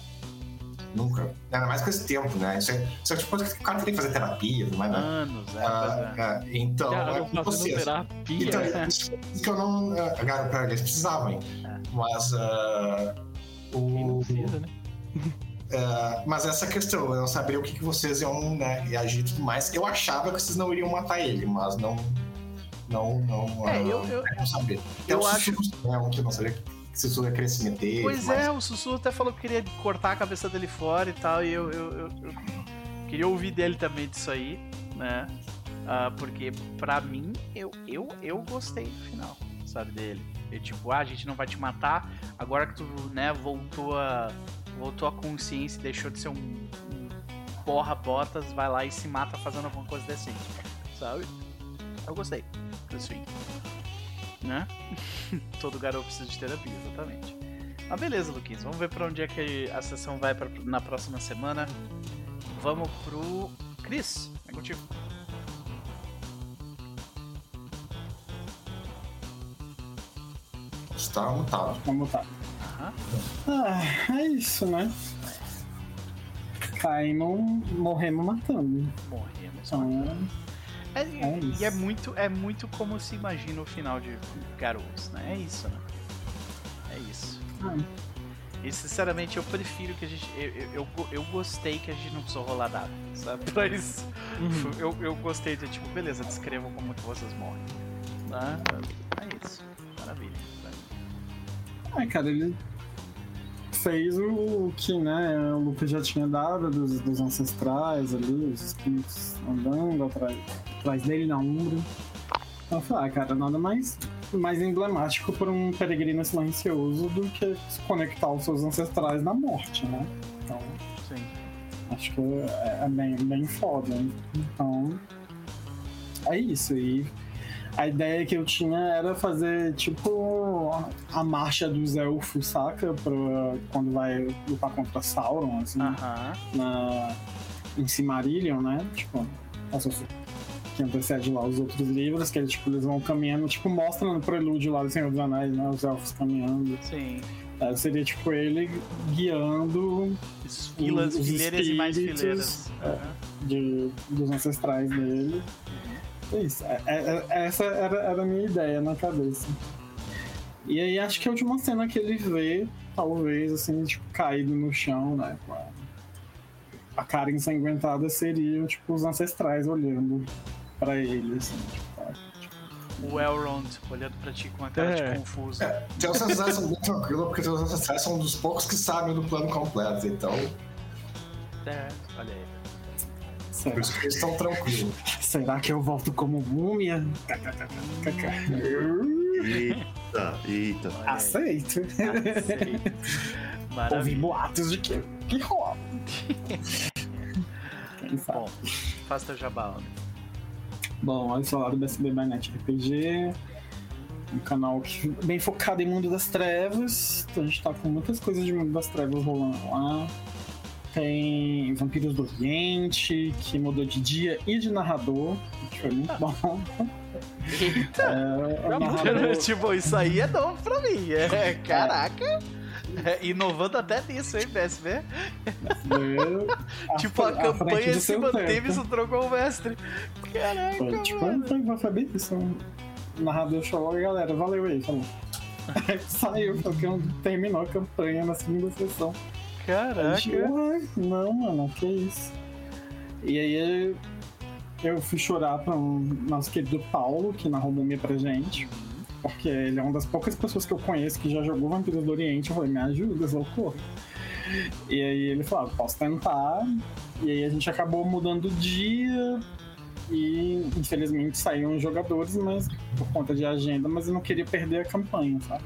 Nunca. Ainda mais com esse tempo, né? Isso é, isso é tipo coisa que o cara tem que fazer terapia, não é? Né? Anos, é, Ah, é. ah, então, Cara, é vocês. terapia. Então, isso que eu não. ah, Cara, pra eles precisavam, hein? Mas. ah, Quem não o, precisa, né? ah, mas essa questão, eu não saber o que, que vocês iam né, reagir e tudo mais. Eu achava que vocês não iriam matar ele, mas não. Não, não. É, eu- eu- não saber. Até eu o acho- né, um que eu não sabia Sussurro querer se meter. Pois mas- é, o Sussu até falou que queria cortar a cabeça dele fora e tal, e eu, eu, eu- eu queria ouvir dele também disso aí, né? Ah, porque pra mim, eu, eu, eu gostei do final, sabe, dele. Eu, tipo, ah, a gente não vai te matar, agora que tu, né, voltou a, voltou a consciência e deixou de ser um, um porra-botas, vai lá e se mata fazendo alguma coisa decente, sabe? Eu gostei desse fim. Né? Todo garoto precisa de terapia, exatamente. Mas beleza, Luquinhos. Vamos ver pra onde é que a sessão vai pra- na próxima semana. Vamos pro. Cris, é contigo. Está mutado. Vamos tá. Aham. Ah, é isso, né? Caímos, morremos matando. Morremos. Então, É, é e é muito, é muito como se imagina o final de Garotos, né? É isso, né? É isso. ah, E sinceramente eu prefiro que a gente. Eu, eu, eu, eu gostei que a gente não precisou rolar dado, sabe? Pra isso. Uhum. Eu, eu gostei de tipo, beleza, descrevam como que vocês morrem. Né? É isso. Maravilha. É, cara, ele fez o que, né, o Lucas já tinha dado dos, dos ancestrais ali, os espíritos andando atrás, atrás dele na Umbra. Então eu falei, ah, cara, nada mais, mais emblemático para um peregrino silencioso do que se conectar aos seus ancestrais na morte, né? Então, Sim. acho que é, é bem, bem foda. Então, é isso. E a ideia que eu tinha era fazer tipo a marcha dos elfos, saca? Pra quando vai lutar contra Sauron, assim, Aham. na, em Silmarillion, né? Tipo, que antecede lá os outros livros, que eles, tipo, eles vão caminhando, tipo, mostra no prelúdio lá do Senhor dos Anéis, né? Os elfos caminhando. Sim. É, seria tipo ele guiando As Filas, Os fileiras e mais fileiras. é. Aham. de, dos ancestrais dele. É Isso, é- é- é- essa era, era a minha ideia na cabeça. E aí acho que a última cena que ele vê, talvez, assim, tipo, caído no chão, né? Com a, a cara ensanguentada seria, tipo, os ancestrais olhando pra ele, assim, tipo, tá? O Elrond olhando pra ti com a cara É. de confuso. É, teus ancestrais são muito tranquilos, porque teus ancestrais são um dos poucos que sabem do plano completo, então É, olha aí. Por Será, isso que eles estão tranquilos. será que eu volto como múmia? Eita, eita. Aceito. Aceito. Ouvi boatos de que, que rola. Quem sabe? Bom, faz teu jabá, homem. Bom, olha só lá do BSB by Net RPG. Um canal que, bem focado em Mundo das Trevas. Então a gente tá com muitas coisas de Mundo das Trevas rolando lá. Tem Vampiros do Oriente, que mudou de dia e de narrador. Que foi muito bom. Eita! É, narrador, tipo, isso aí é novo pra mim. É, caraca! É, inovando até nisso, hein, PSV? é, tipo, a frente campanha se manteve e trocou o mestre. Caraca, Foi, tipo, mano. foi, foi bem isso. O narrador falou, galera, valeu aí, falou. Saiu, porque terminou a campanha na segunda sessão. Caraca. "Ué, não, mano, que isso. E aí eu fui chorar para um nosso querido Paulo, que narrou Múmia pra gente. Porque ele é uma das poucas pessoas que eu conheço que já jogou Vampiros do Oriente. Eu falei, me ajuda, socorro. E aí ele falou, ah, posso tentar. E aí a gente acabou mudando o dia. E infelizmente saíram os jogadores, mas por conta de agenda, mas eu não queria perder a campanha, sabe?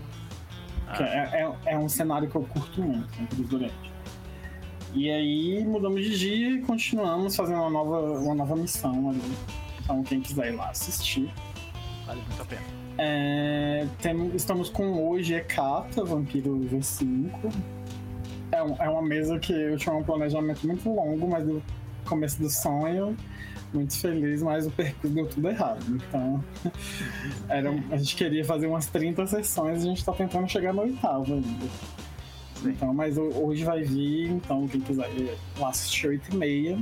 É, é, é um cenário que eu curto muito, Vampiros do Oriente. E aí mudamos de dia e continuamos fazendo uma nova, uma nova missão ali. Então quem quiser ir lá assistir. vale muito a pena. É, tem- estamos com hoje Hecata, Vampiro V5. É, um- é uma mesa que eu tinha um planejamento muito longo, mas no começo do sonho, muito feliz, mas o percurso deu tudo errado. Então, era, a gente queria fazer umas 30 sessões e a gente tá tentando chegar na oitava ainda. Então, mas ho- hoje vai vir, então quem quiser lá assistir 8 e meia.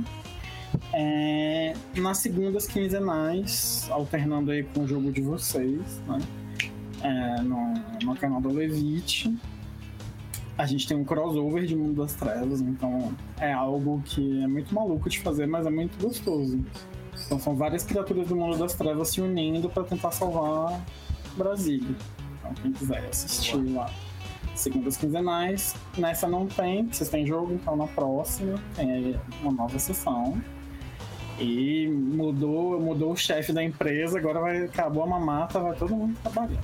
É, nas segundas quinzenais, alternando aí com o jogo de vocês, né? É, no, no canal do Levite. A gente tem um crossover de Mundo das Trevas, então é algo que é muito maluco de fazer, mas é muito gostoso. Então são várias criaturas do Mundo das Trevas se unindo para tentar salvar Brasília. Então quem quiser assistir lá. Segundas quinzenais. Nessa não tem, vocês têm jogo, então na próxima tem uma nova sessão. E mudou, mudou o chefe da empresa, agora vai, acabou a mamata, vai todo mundo trabalhar.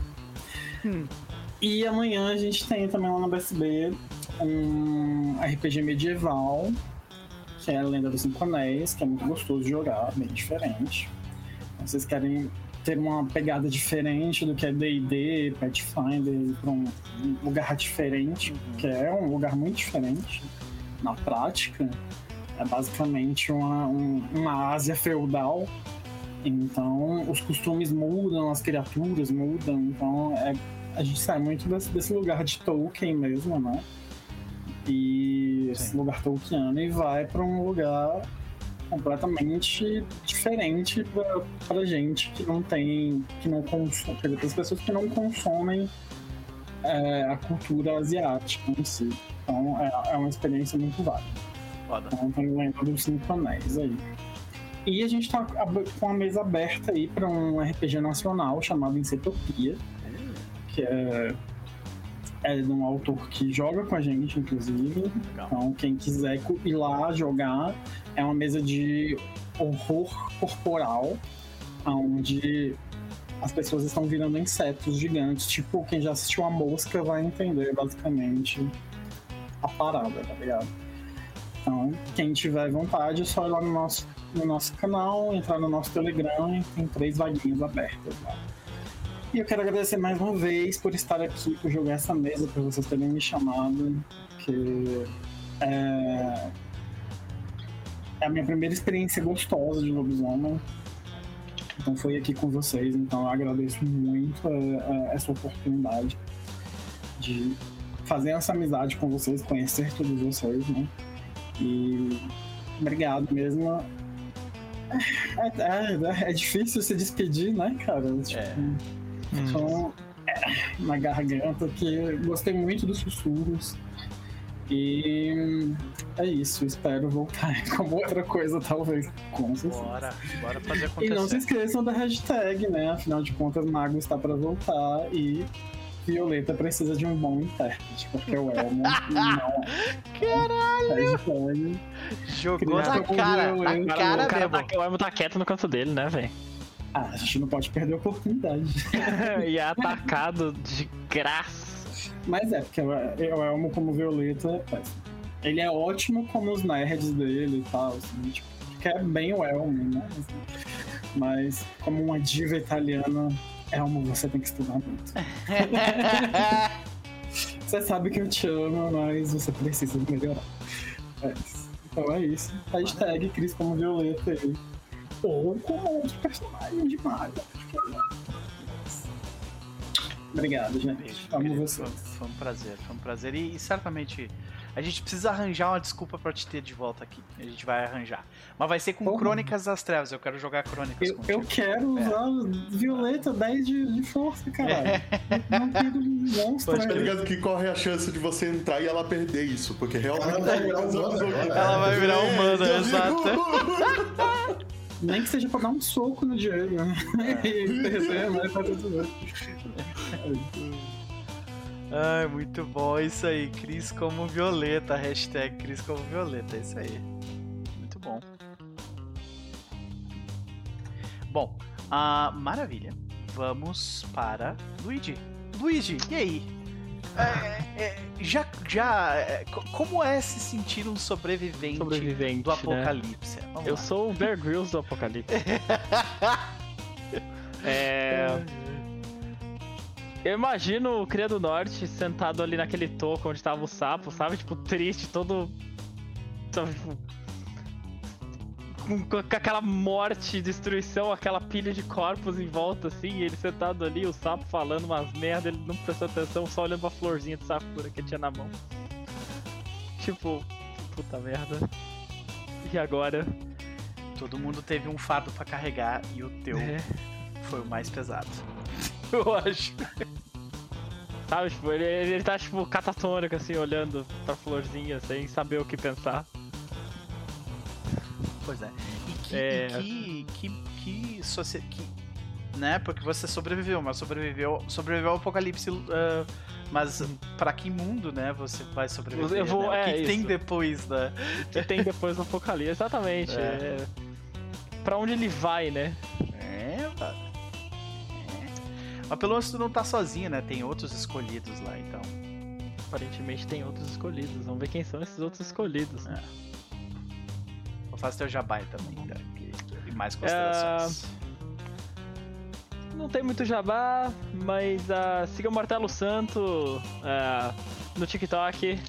E amanhã a gente tem também lá no BSB um RPG medieval, que é a Lenda dos Cinco Anéis, que é muito gostoso de jogar, bem diferente. Vocês querem ter uma pegada diferente do que é D&D, Pathfinder, pra um um lugar diferente, que é um lugar muito diferente na prática. É basicamente uma, um- uma Ásia feudal. Então, os costumes mudam, as criaturas mudam. Então, é, a gente sai muito desse, desse lugar de Tolkien mesmo, né? E esse Sim. lugar tolkiano e vai para um lugar completamente diferente pra, pra gente que não tem, que não consome, quer dizer, para as pessoas que não consomem é, a cultura asiática em si. Então é, é uma experiência muito válida. Foda. Então tem lembra dos cinco anéis aí. E a gente tá ab- com a mesa aberta aí para um RPG nacional chamado Encetopia, que é, é de um autor que joga com a gente, inclusive. Legal. Então, quem quiser ir lá jogar, é uma mesa de horror corporal, onde as pessoas estão virando insetos gigantes. Tipo, quem já assistiu a mosca vai entender basicamente a parada, tá ligado? Então, quem tiver vontade, é só ir lá no nosso, no nosso canal, entrar no nosso Telegram e tem três vaguinhas abertas lá. E eu quero agradecer mais uma vez por estar aqui, por jogar essa mesa, por vocês terem me chamado, que é, é a minha primeira experiência gostosa de lobisomem. Então foi aqui com vocês, então eu agradeço muito é, é, essa oportunidade de fazer essa amizade com vocês, conhecer todos vocês, né? E obrigado mesmo. É, é- é difícil se despedir, né, cara? Tipo, É. Então, é, na garganta, que gostei muito dos sussurros. E é isso, espero voltar com outra coisa, talvez. Com certeza. Bora, bora fazer E não se acontecer. esqueçam da hashtag, né? Afinal de contas, Mago está para voltar e Violeta precisa de um bom intérprete, porque o Elmo não. Caralho! Hashtag. Jogou na cara, na cara o cara mesmo. tá, o Elmo tá quieto no canto dele, né, velho? Ah, a gente não pode perder a oportunidade. e é atacado de graça. Mas é, porque o Elmo como Violeta é péssimo. Ele é ótimo como os nerds dele e tal, assim, tipo, que é bem o Elmo, né? Mas como uma diva italiana, Elmo, você tem que estudar muito. Você sabe que eu te amo, mas você precisa melhorar. É. Então é isso. Hashtag Cris como Violeta aí. Ou como outro personagem de Mario. Obrigado, gente. Amo vocês. Foi, um prazer, foi um prazer. E, e certamente a gente precisa arranjar uma desculpa pra te ter de volta aqui. A gente vai arranjar. Mas vai ser com Porra. Crônicas das Trevas. Eu quero jogar Crônicas Eu, contigo. eu quero É. usar Violeta 10 de, de força, caralho. Não quero monstro. Tá né? ligado que corre a chance de você entrar e ela perder isso, porque realmente Ela vai virar humana agora. Ela vai virar humana, É, exato. Nem que seja pra dar um soco no Diego. né? É. E ele perder, mas tá tudo bem. Ai, muito bom. É isso aí. Cris como Violeta. Hashtag Cris como Violeta. É isso aí. Muito bom. Bom, ah, maravilha. Vamos para Luigi. Luigi, e aí? É, é, já, já, é, co- como é se sentir um sobrevivente, Sobrevivente, do né? apocalipse? Vamos Eu lá. sou o Bear Grylls do Apocalipse. é. Eu imagino o Cria do Norte sentado ali naquele toco onde tava o sapo, sabe? Tipo, triste, todo. Sabe, tipo. Com, aquela morte, destruição, aquela pilha de corpos em volta, assim, e ele sentado ali, o sapo falando umas merda, ele não prestou atenção, só olhando pra florzinha de sakura que ele tinha na mão. Tipo, puta merda. E agora? Todo mundo teve um fardo pra carregar e o teu É. foi o mais pesado. Eu acho. Sabe, tipo, ele, ele tá, tipo, catatônico, assim, olhando pra florzinha, sem saber o que pensar. Pois é. E que. É. E que, que, que, que. Né? Porque você sobreviveu, mas sobreviveu, sobreviveu ao apocalipse. ah, mas pra que mundo, né? Você vai sobreviver? Eu vou- né? O é, que, que tem depois, né? O que tem depois do apocalipse, exatamente. É. É. Pra onde ele vai, né? É, cara. É. Mas pelo menos tu não tá sozinho, né? Tem outros escolhidos lá, então. Aparentemente tem outros escolhidos. Vamos ver quem são esses outros escolhidos. É. Fazer teu jabai também? Que- E mais É. considerações. Não tem muito jabá, mas ah, siga o Martelo Santo ah, no TikTok.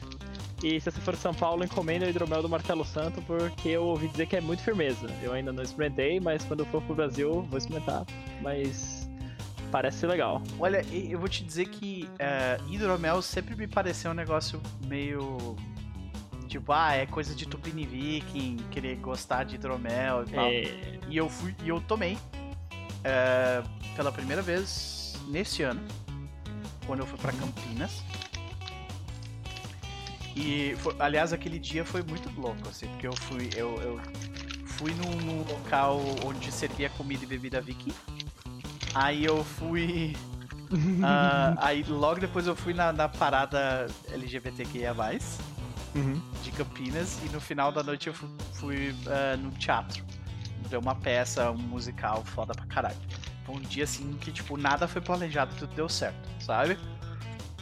E se você for de São Paulo, encomenda o hidromel do Martelo Santo, porque eu ouvi dizer que é muito firmeza. Eu ainda não experimentei, mas quando eu for pro Brasil, vou experimentar. Mas parece legal. Olha, eu vou te dizer que é, hidromel sempre me pareceu um negócio meio. Tipo, ah, é coisa de Tupini Viking, querer gostar de hidromel e tal. É, E eu fui e eu tomei é, pela primeira vez nesse ano, quando eu fui pra Campinas. E foi- aliás, aquele dia foi muito louco, assim, porque eu fui eu, eu fui num, local onde servia comida e bebida viking. Aí eu fui ah, aí logo depois eu fui na, na parada LGBTQIA+, Uhum. de Campinas, e no final da noite eu fu- fui, ah, no teatro. Deu uma peça, um musical foda pra caralho. Foi um dia assim que, tipo, nada foi planejado, tudo deu certo, sabe?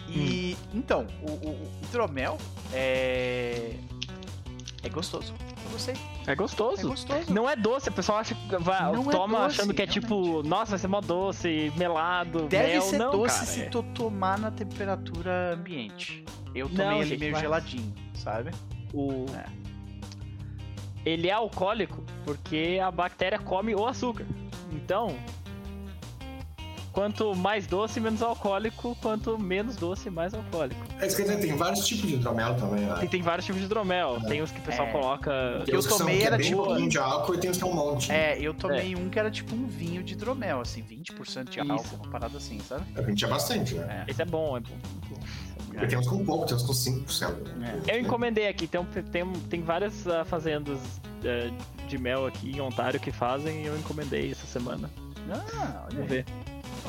E então, o, o, o hidromel é. É gostoso. Eu gostei. É É gostoso. gostoso. Não é doce, o pessoal acha que vai, Não é toma doce, achando que é tipo, nossa, vai ser mó doce, melado, Deve mel. ser não, doce cara, se é. tu tomar na temperatura ambiente. Eu tomei Não, ele gente, meio mas- geladinho, sabe? O... É. Ele é alcoólico porque a bactéria come o açúcar. Então, quanto mais doce, menos alcoólico. Quanto menos doce, mais alcoólico. É isso que dizer, tem vários tipos de hidromel também, né? Tem, tem vários tipos de hidromel. Tem os que o pessoal É. coloca. que eu tomei que é era bem tipo- pouquinho de álcool e tem uns que é um monte. É, eu tomei um que era tipo um vinho de hidromel, assim, 20% de Isso. álcool, uma parada assim, sabe? A gente tinha bastante, né? Esse é bom, é bom. E tem uns com pouco, tem uns com 5%. É. Eu encomendei aqui, tem, um- tem, tem várias ah, fazendas eh, de mel aqui em Ontário que fazem e eu encomendei essa semana. Ah, olha Vamos aí.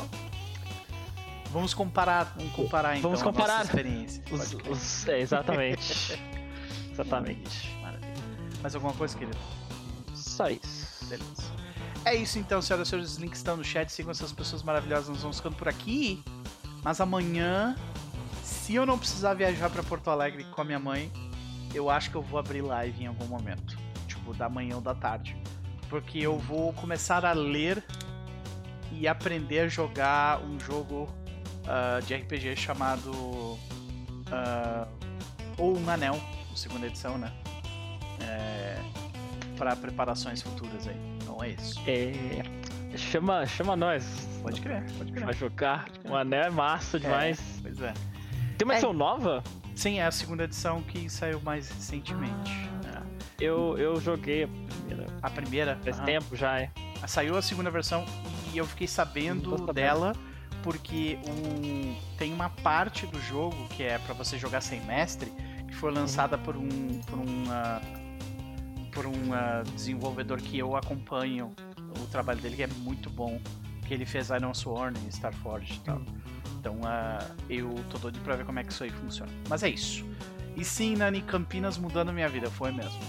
Ver. Vamos comparar, vamos comparar então Vamos comparar. experiência. Os, os- é, exatamente. exatamente. Maravilha. Mais alguma coisa, querido? Só isso. Beleza. É isso então, senhoras e senhores. Os links estão no chat. Sigam essas pessoas maravilhosas. Nós vamos ficando por aqui. Mas amanhã, se eu não precisar viajar pra Porto Alegre com a minha mãe, eu acho que eu vou abrir live em algum momento. Tipo, da manhã ou da tarde. Porque eu vou começar a ler e aprender a jogar um jogo ah, de RPG chamado. ah, Ou um Anel, segunda edição, né? É, para preparações futuras aí. Então é isso. É, chama, chama nós Pode crer, pode crer. pra jogar. O anel é massa demais. Pois é. Tem uma É. edição nova? Sim, é a segunda edição que saiu mais recentemente. É. Eu, eu joguei a primeira. A primeira Faz tempo já, é. saiu a segunda versão e eu fiquei sabendo sabendo. dela porque o, tem uma parte do jogo que é pra você jogar sem mestre que foi lançada por um por um por um desenvolvedor que eu acompanho o trabalho dele que é muito bom que ele fez Iron Sworn e Starforge e tal. Então ah, eu tô doido pra ver como é que isso aí funciona. Mas é isso. E sim, Nani, Campinas mudando minha vida, foi mesmo.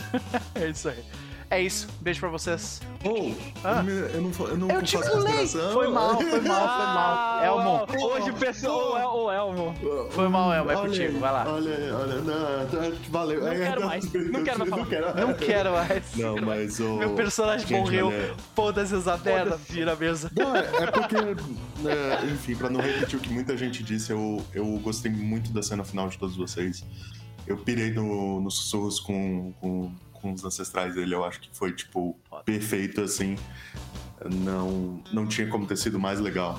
é isso aí. É isso. Beijo pra vocês. Oh, Ah. eu não, eu não Eu te faço consideração. Foi mal, foi mal, foi mal. Elmo. Hoje o pessoal. El- ô, Elmo. Foi mal, Elmo. É Olha contigo. Vai lá. Olha, aí, olha, não, tá- valeu. Não quero mais, não quero mais Não falar. quero, Não quero mais. Não, mas o. Meu personagem Gente, morreu. mas é- Foda-se essa merda. Vira a mesa. Não, é, é porque, é, enfim, pra não repetir o que muita gente disse, eu, eu gostei muito da cena final de todos vocês. Eu pirei no, nos sussurros com, com, com os ancestrais dele, eu acho que foi, tipo, perfeito, assim. Não, não tinha como ter sido mais legal.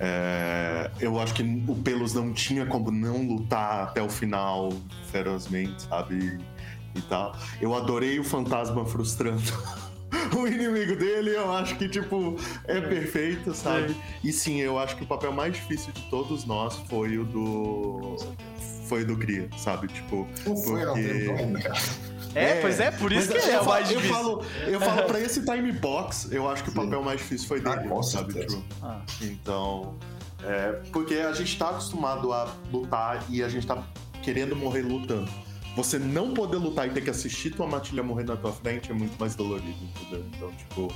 É, eu acho que o Pelos não tinha como não lutar até o final ferozmente, sabe? E tal. Eu adorei o fantasma frustrando o inimigo dele, eu acho que, tipo, é perfeito, sabe? E sim, eu acho que o papel mais difícil de todos nós foi o do. Foi o do Cria, sabe? Tipo. Não foi, não porque- teve cara. É, pois é, por isso que ele é eu o mais falo- difícil. Eu falo, eu falo pra esse time box, eu acho que o Sim. papel mais difícil foi Ah, dele, com sabe? Tipo, Ah. então. É, porque a gente tá acostumado a lutar e a gente tá querendo morrer lutando. Você não poder lutar e ter que assistir tua matilha morrer na tua frente é muito mais dolorido, entendeu? Então, tipo.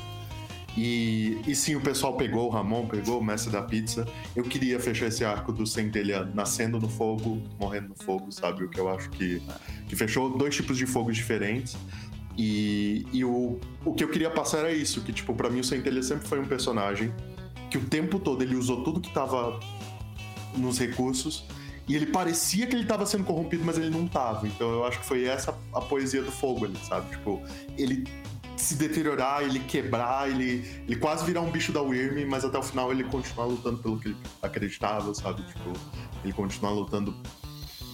E, e sim, o pessoal pegou, o Ramon pegou, o mestre da pizza. Eu queria fechar esse arco do Centelha nascendo no fogo, morrendo no fogo, sabe? O que eu acho que, que fechou dois tipos de fogos diferentes. E, e o, o que eu queria passar era isso, que, tipo, pra mim o Centelha sempre foi um personagem que o tempo todo ele usou tudo que tava nos recursos e ele parecia que ele tava sendo corrompido, mas ele não tava. Então eu acho que foi essa a poesia do fogo ali, sabe? Tipo, ele se deteriorar, ele quebrar, ele, ele quase virar um bicho da Wyrm, mas até o final ele continuar lutando pelo que ele acreditava, sabe? Tipo, ele continuar lutando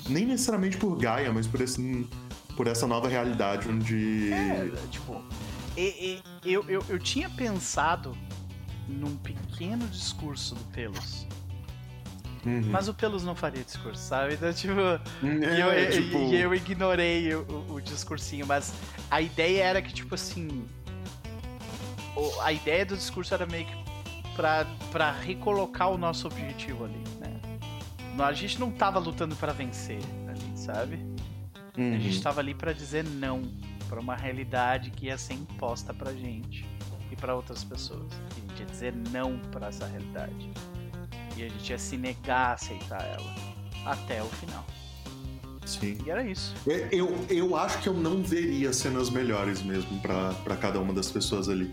nem necessariamente por Gaia, mas por, esse, por essa nova realidade onde. É, tipo, e- e- eu, eu, eu tinha pensado num pequeno discurso do Pelos. Uhum. Mas o Pelos não faria discurso, sabe? Então, tipo. É, e, eu, tipo, e eu ignorei o, o- discursinho, mas a ideia era que, tipo assim. a ideia do discurso era meio que pra, pra recolocar o nosso objetivo ali, né? A gente não tava lutando pra vencer ali, sabe? A uhum. gente tava ali pra dizer não pra uma realidade que ia ser imposta pra gente e pra outras pessoas. E a gente ia dizer não pra essa realidade. E a gente ia se negar a aceitar ela até o final. Sim. E era isso. Eu, eu acho que eu não veria cenas melhores mesmo pra cada uma das pessoas ali.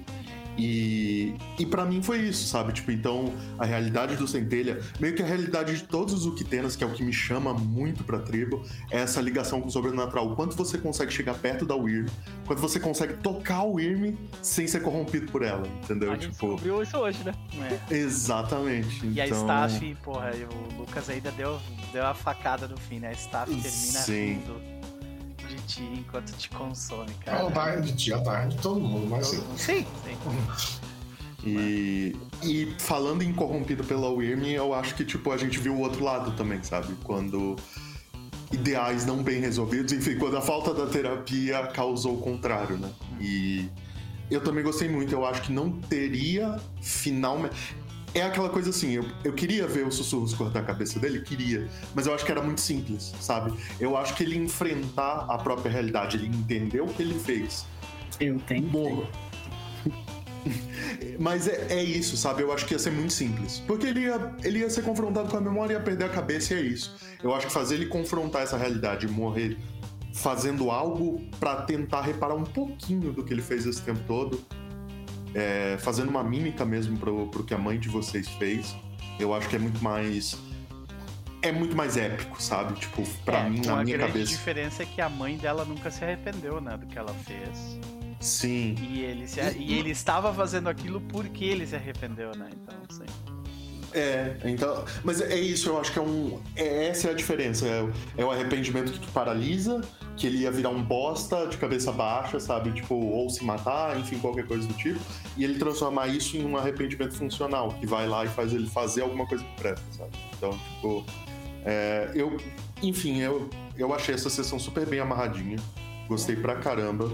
E, e para mim foi isso, sabe? Tipo, então a realidade do Centelha, meio que a realidade de todos os Uquitenas, que é o que me chama muito pra tribo, é essa ligação com o sobrenatural. O quanto você consegue chegar perto da Wyrm, quanto você consegue tocar o Wyrm sem ser corrompido por ela, entendeu? A gente Tipo, descobriu isso hoje, né? É. exatamente. E a então... staff, porra, o Lucas ainda deu, deu a facada no fim, né? A staff termina Sim. rindo de ti enquanto te consome, É cara. o tarde de ti, é o tarde de todo mundo, mas assim, Sim, sim. E, e falando em corrompido pela Wyrm, eu acho que tipo a gente viu o outro lado também, sabe? Quando ideais não bem resolvidos, enfim, quando a falta da terapia causou o contrário, né? E eu também gostei muito, eu acho que não teria finalmente. É aquela coisa assim, eu, eu queria ver os sussurros cortar a cabeça dele, queria, mas eu acho que era muito simples, sabe? Eu acho que ele enfrentar a própria realidade, ele entendeu o que ele fez, Eu tenho. Morro. Mas é, é isso, sabe? Eu acho que ia ser muito simples. Porque ele ia, ele ia ser confrontado com a memória, ia perder a cabeça e é isso. Eu acho que fazer ele confrontar essa realidade e morrer fazendo algo pra tentar reparar um pouquinho do que ele fez esse tempo todo, é, fazendo uma mímica mesmo pro, pro que a mãe de vocês fez, eu acho que é muito mais. É muito mais épico, sabe? Tipo, pra É, mim, na minha grande cabeça. diferença é que a mãe dela nunca se arrependeu, né, do que ela fez. Sim. E ele, se, e ele estava fazendo aquilo porque ele se arrependeu, né? Então, sim. É, então. Mas é isso, eu acho que é um. É, essa é a diferença. É, o- é o arrependimento que te paralisa, que ele ia virar um bosta de cabeça baixa, sabe? Tipo, ou se matar, enfim, qualquer coisa do tipo. E ele transformar isso em um arrependimento funcional, que vai lá e faz ele fazer alguma coisa que presta, sabe? Então, tipo. é, eu. Enfim, eu, eu achei essa sessão super bem amarradinha. Gostei pra caramba.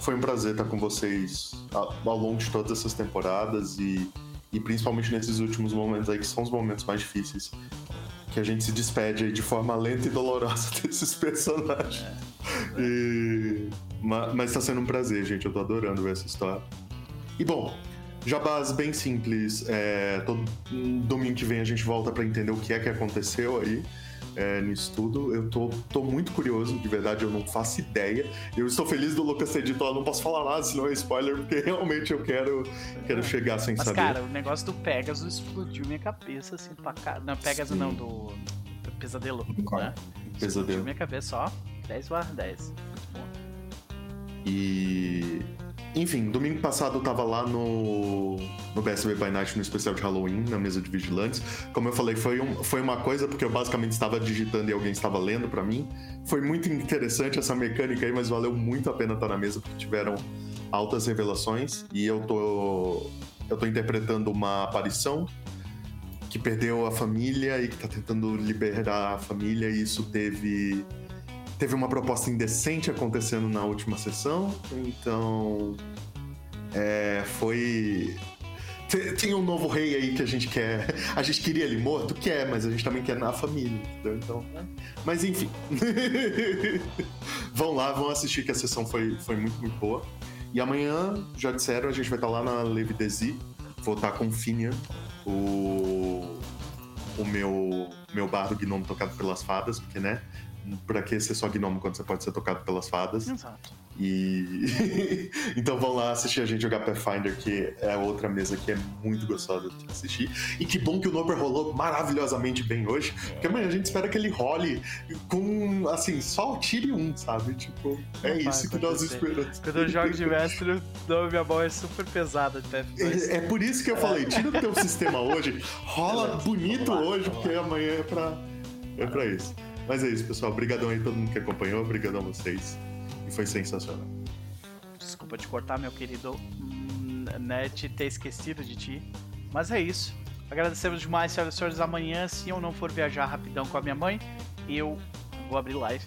Foi um prazer estar com vocês ao longo de todas essas temporadas e e principalmente nesses últimos momentos aí, que são os momentos mais difíceis. Que a gente se despede aí de forma lenta e dolorosa desses personagens. E- ma- Mas tá sendo um prazer, gente. Eu tô adorando ver essa história. E bom, jabás bem simples. É, todo domingo que vem a gente volta pra entender o que é que aconteceu aí. É, nisso tudo, eu tô, tô muito curioso, de verdade, eu não faço ideia. Eu estou feliz do Lucas ter dito, ó, não posso falar nada, senão é spoiler, porque realmente eu quero, quero chegar sem Mas, saber. cara, o negócio do Pegasus explodiu minha cabeça, assim, pra cá. Não, Pegasus Sim. não, do, do Pesadelo, Concordo. né? Pesadelo. Explodiu minha cabeça, ó. 10 barra 10. Muito bom. E. Enfim, domingo passado eu tava lá no, no BSB by Night, no especial de Halloween, na mesa de vigilantes. Como eu falei, foi, um, foi uma coisa, porque eu basicamente estava digitando e alguém estava lendo pra mim. Foi muito interessante essa mecânica aí, mas valeu muito a pena estar na mesa, porque tiveram altas revelações. E eu tô. Eu tô interpretando uma aparição que perdeu a família e que tá tentando liberar a família, e isso teve teve uma proposta indecente acontecendo na última sessão, então é, foi te- tem um novo rei aí que a gente quer. A gente queria ele morto? Quer, mas a gente também quer na família, entendeu? Então. Mas enfim. vão lá, vão assistir que a sessão foi, foi muito, muito boa. E amanhã, já disseram, a gente vai estar lá na Levi Desi. Vou estar com o Finian, o. O meu, meu bardo gnomo tocado pelas fadas, porque, né? Pra que ser só gnomo quando você pode ser tocado pelas fadas? Exato. E então vão lá assistir a gente jogar Pathfinder, que é outra mesa que é muito gostosa de assistir. E que bom que o Noper rolou maravilhosamente bem hoje, porque amanhã a gente espera que ele role com, assim, só o tire um, sabe? Tipo, é Não isso que nós esperamos. Quando eu jogo de mestre, não, minha mão é super pesada de TF2. É, é por isso que eu falei, tira do teu sistema hoje, rola bonito hoje, porque amanhã é pra, é pra isso. Mas é isso, pessoal. Obrigadão aí todo mundo que acompanhou, obrigadão a vocês. E foi sensacional. Desculpa te cortar, meu querido hum, Net, ter esquecido de ti. Mas é isso. Agradecemos demais, senhoras e senhores. Amanhã, se eu não for viajar rapidão com a minha mãe, eu vou abrir live.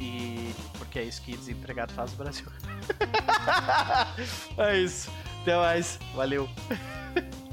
E. Porque é isso que desempregado faz no Brasil. é isso. Até mais. Valeu.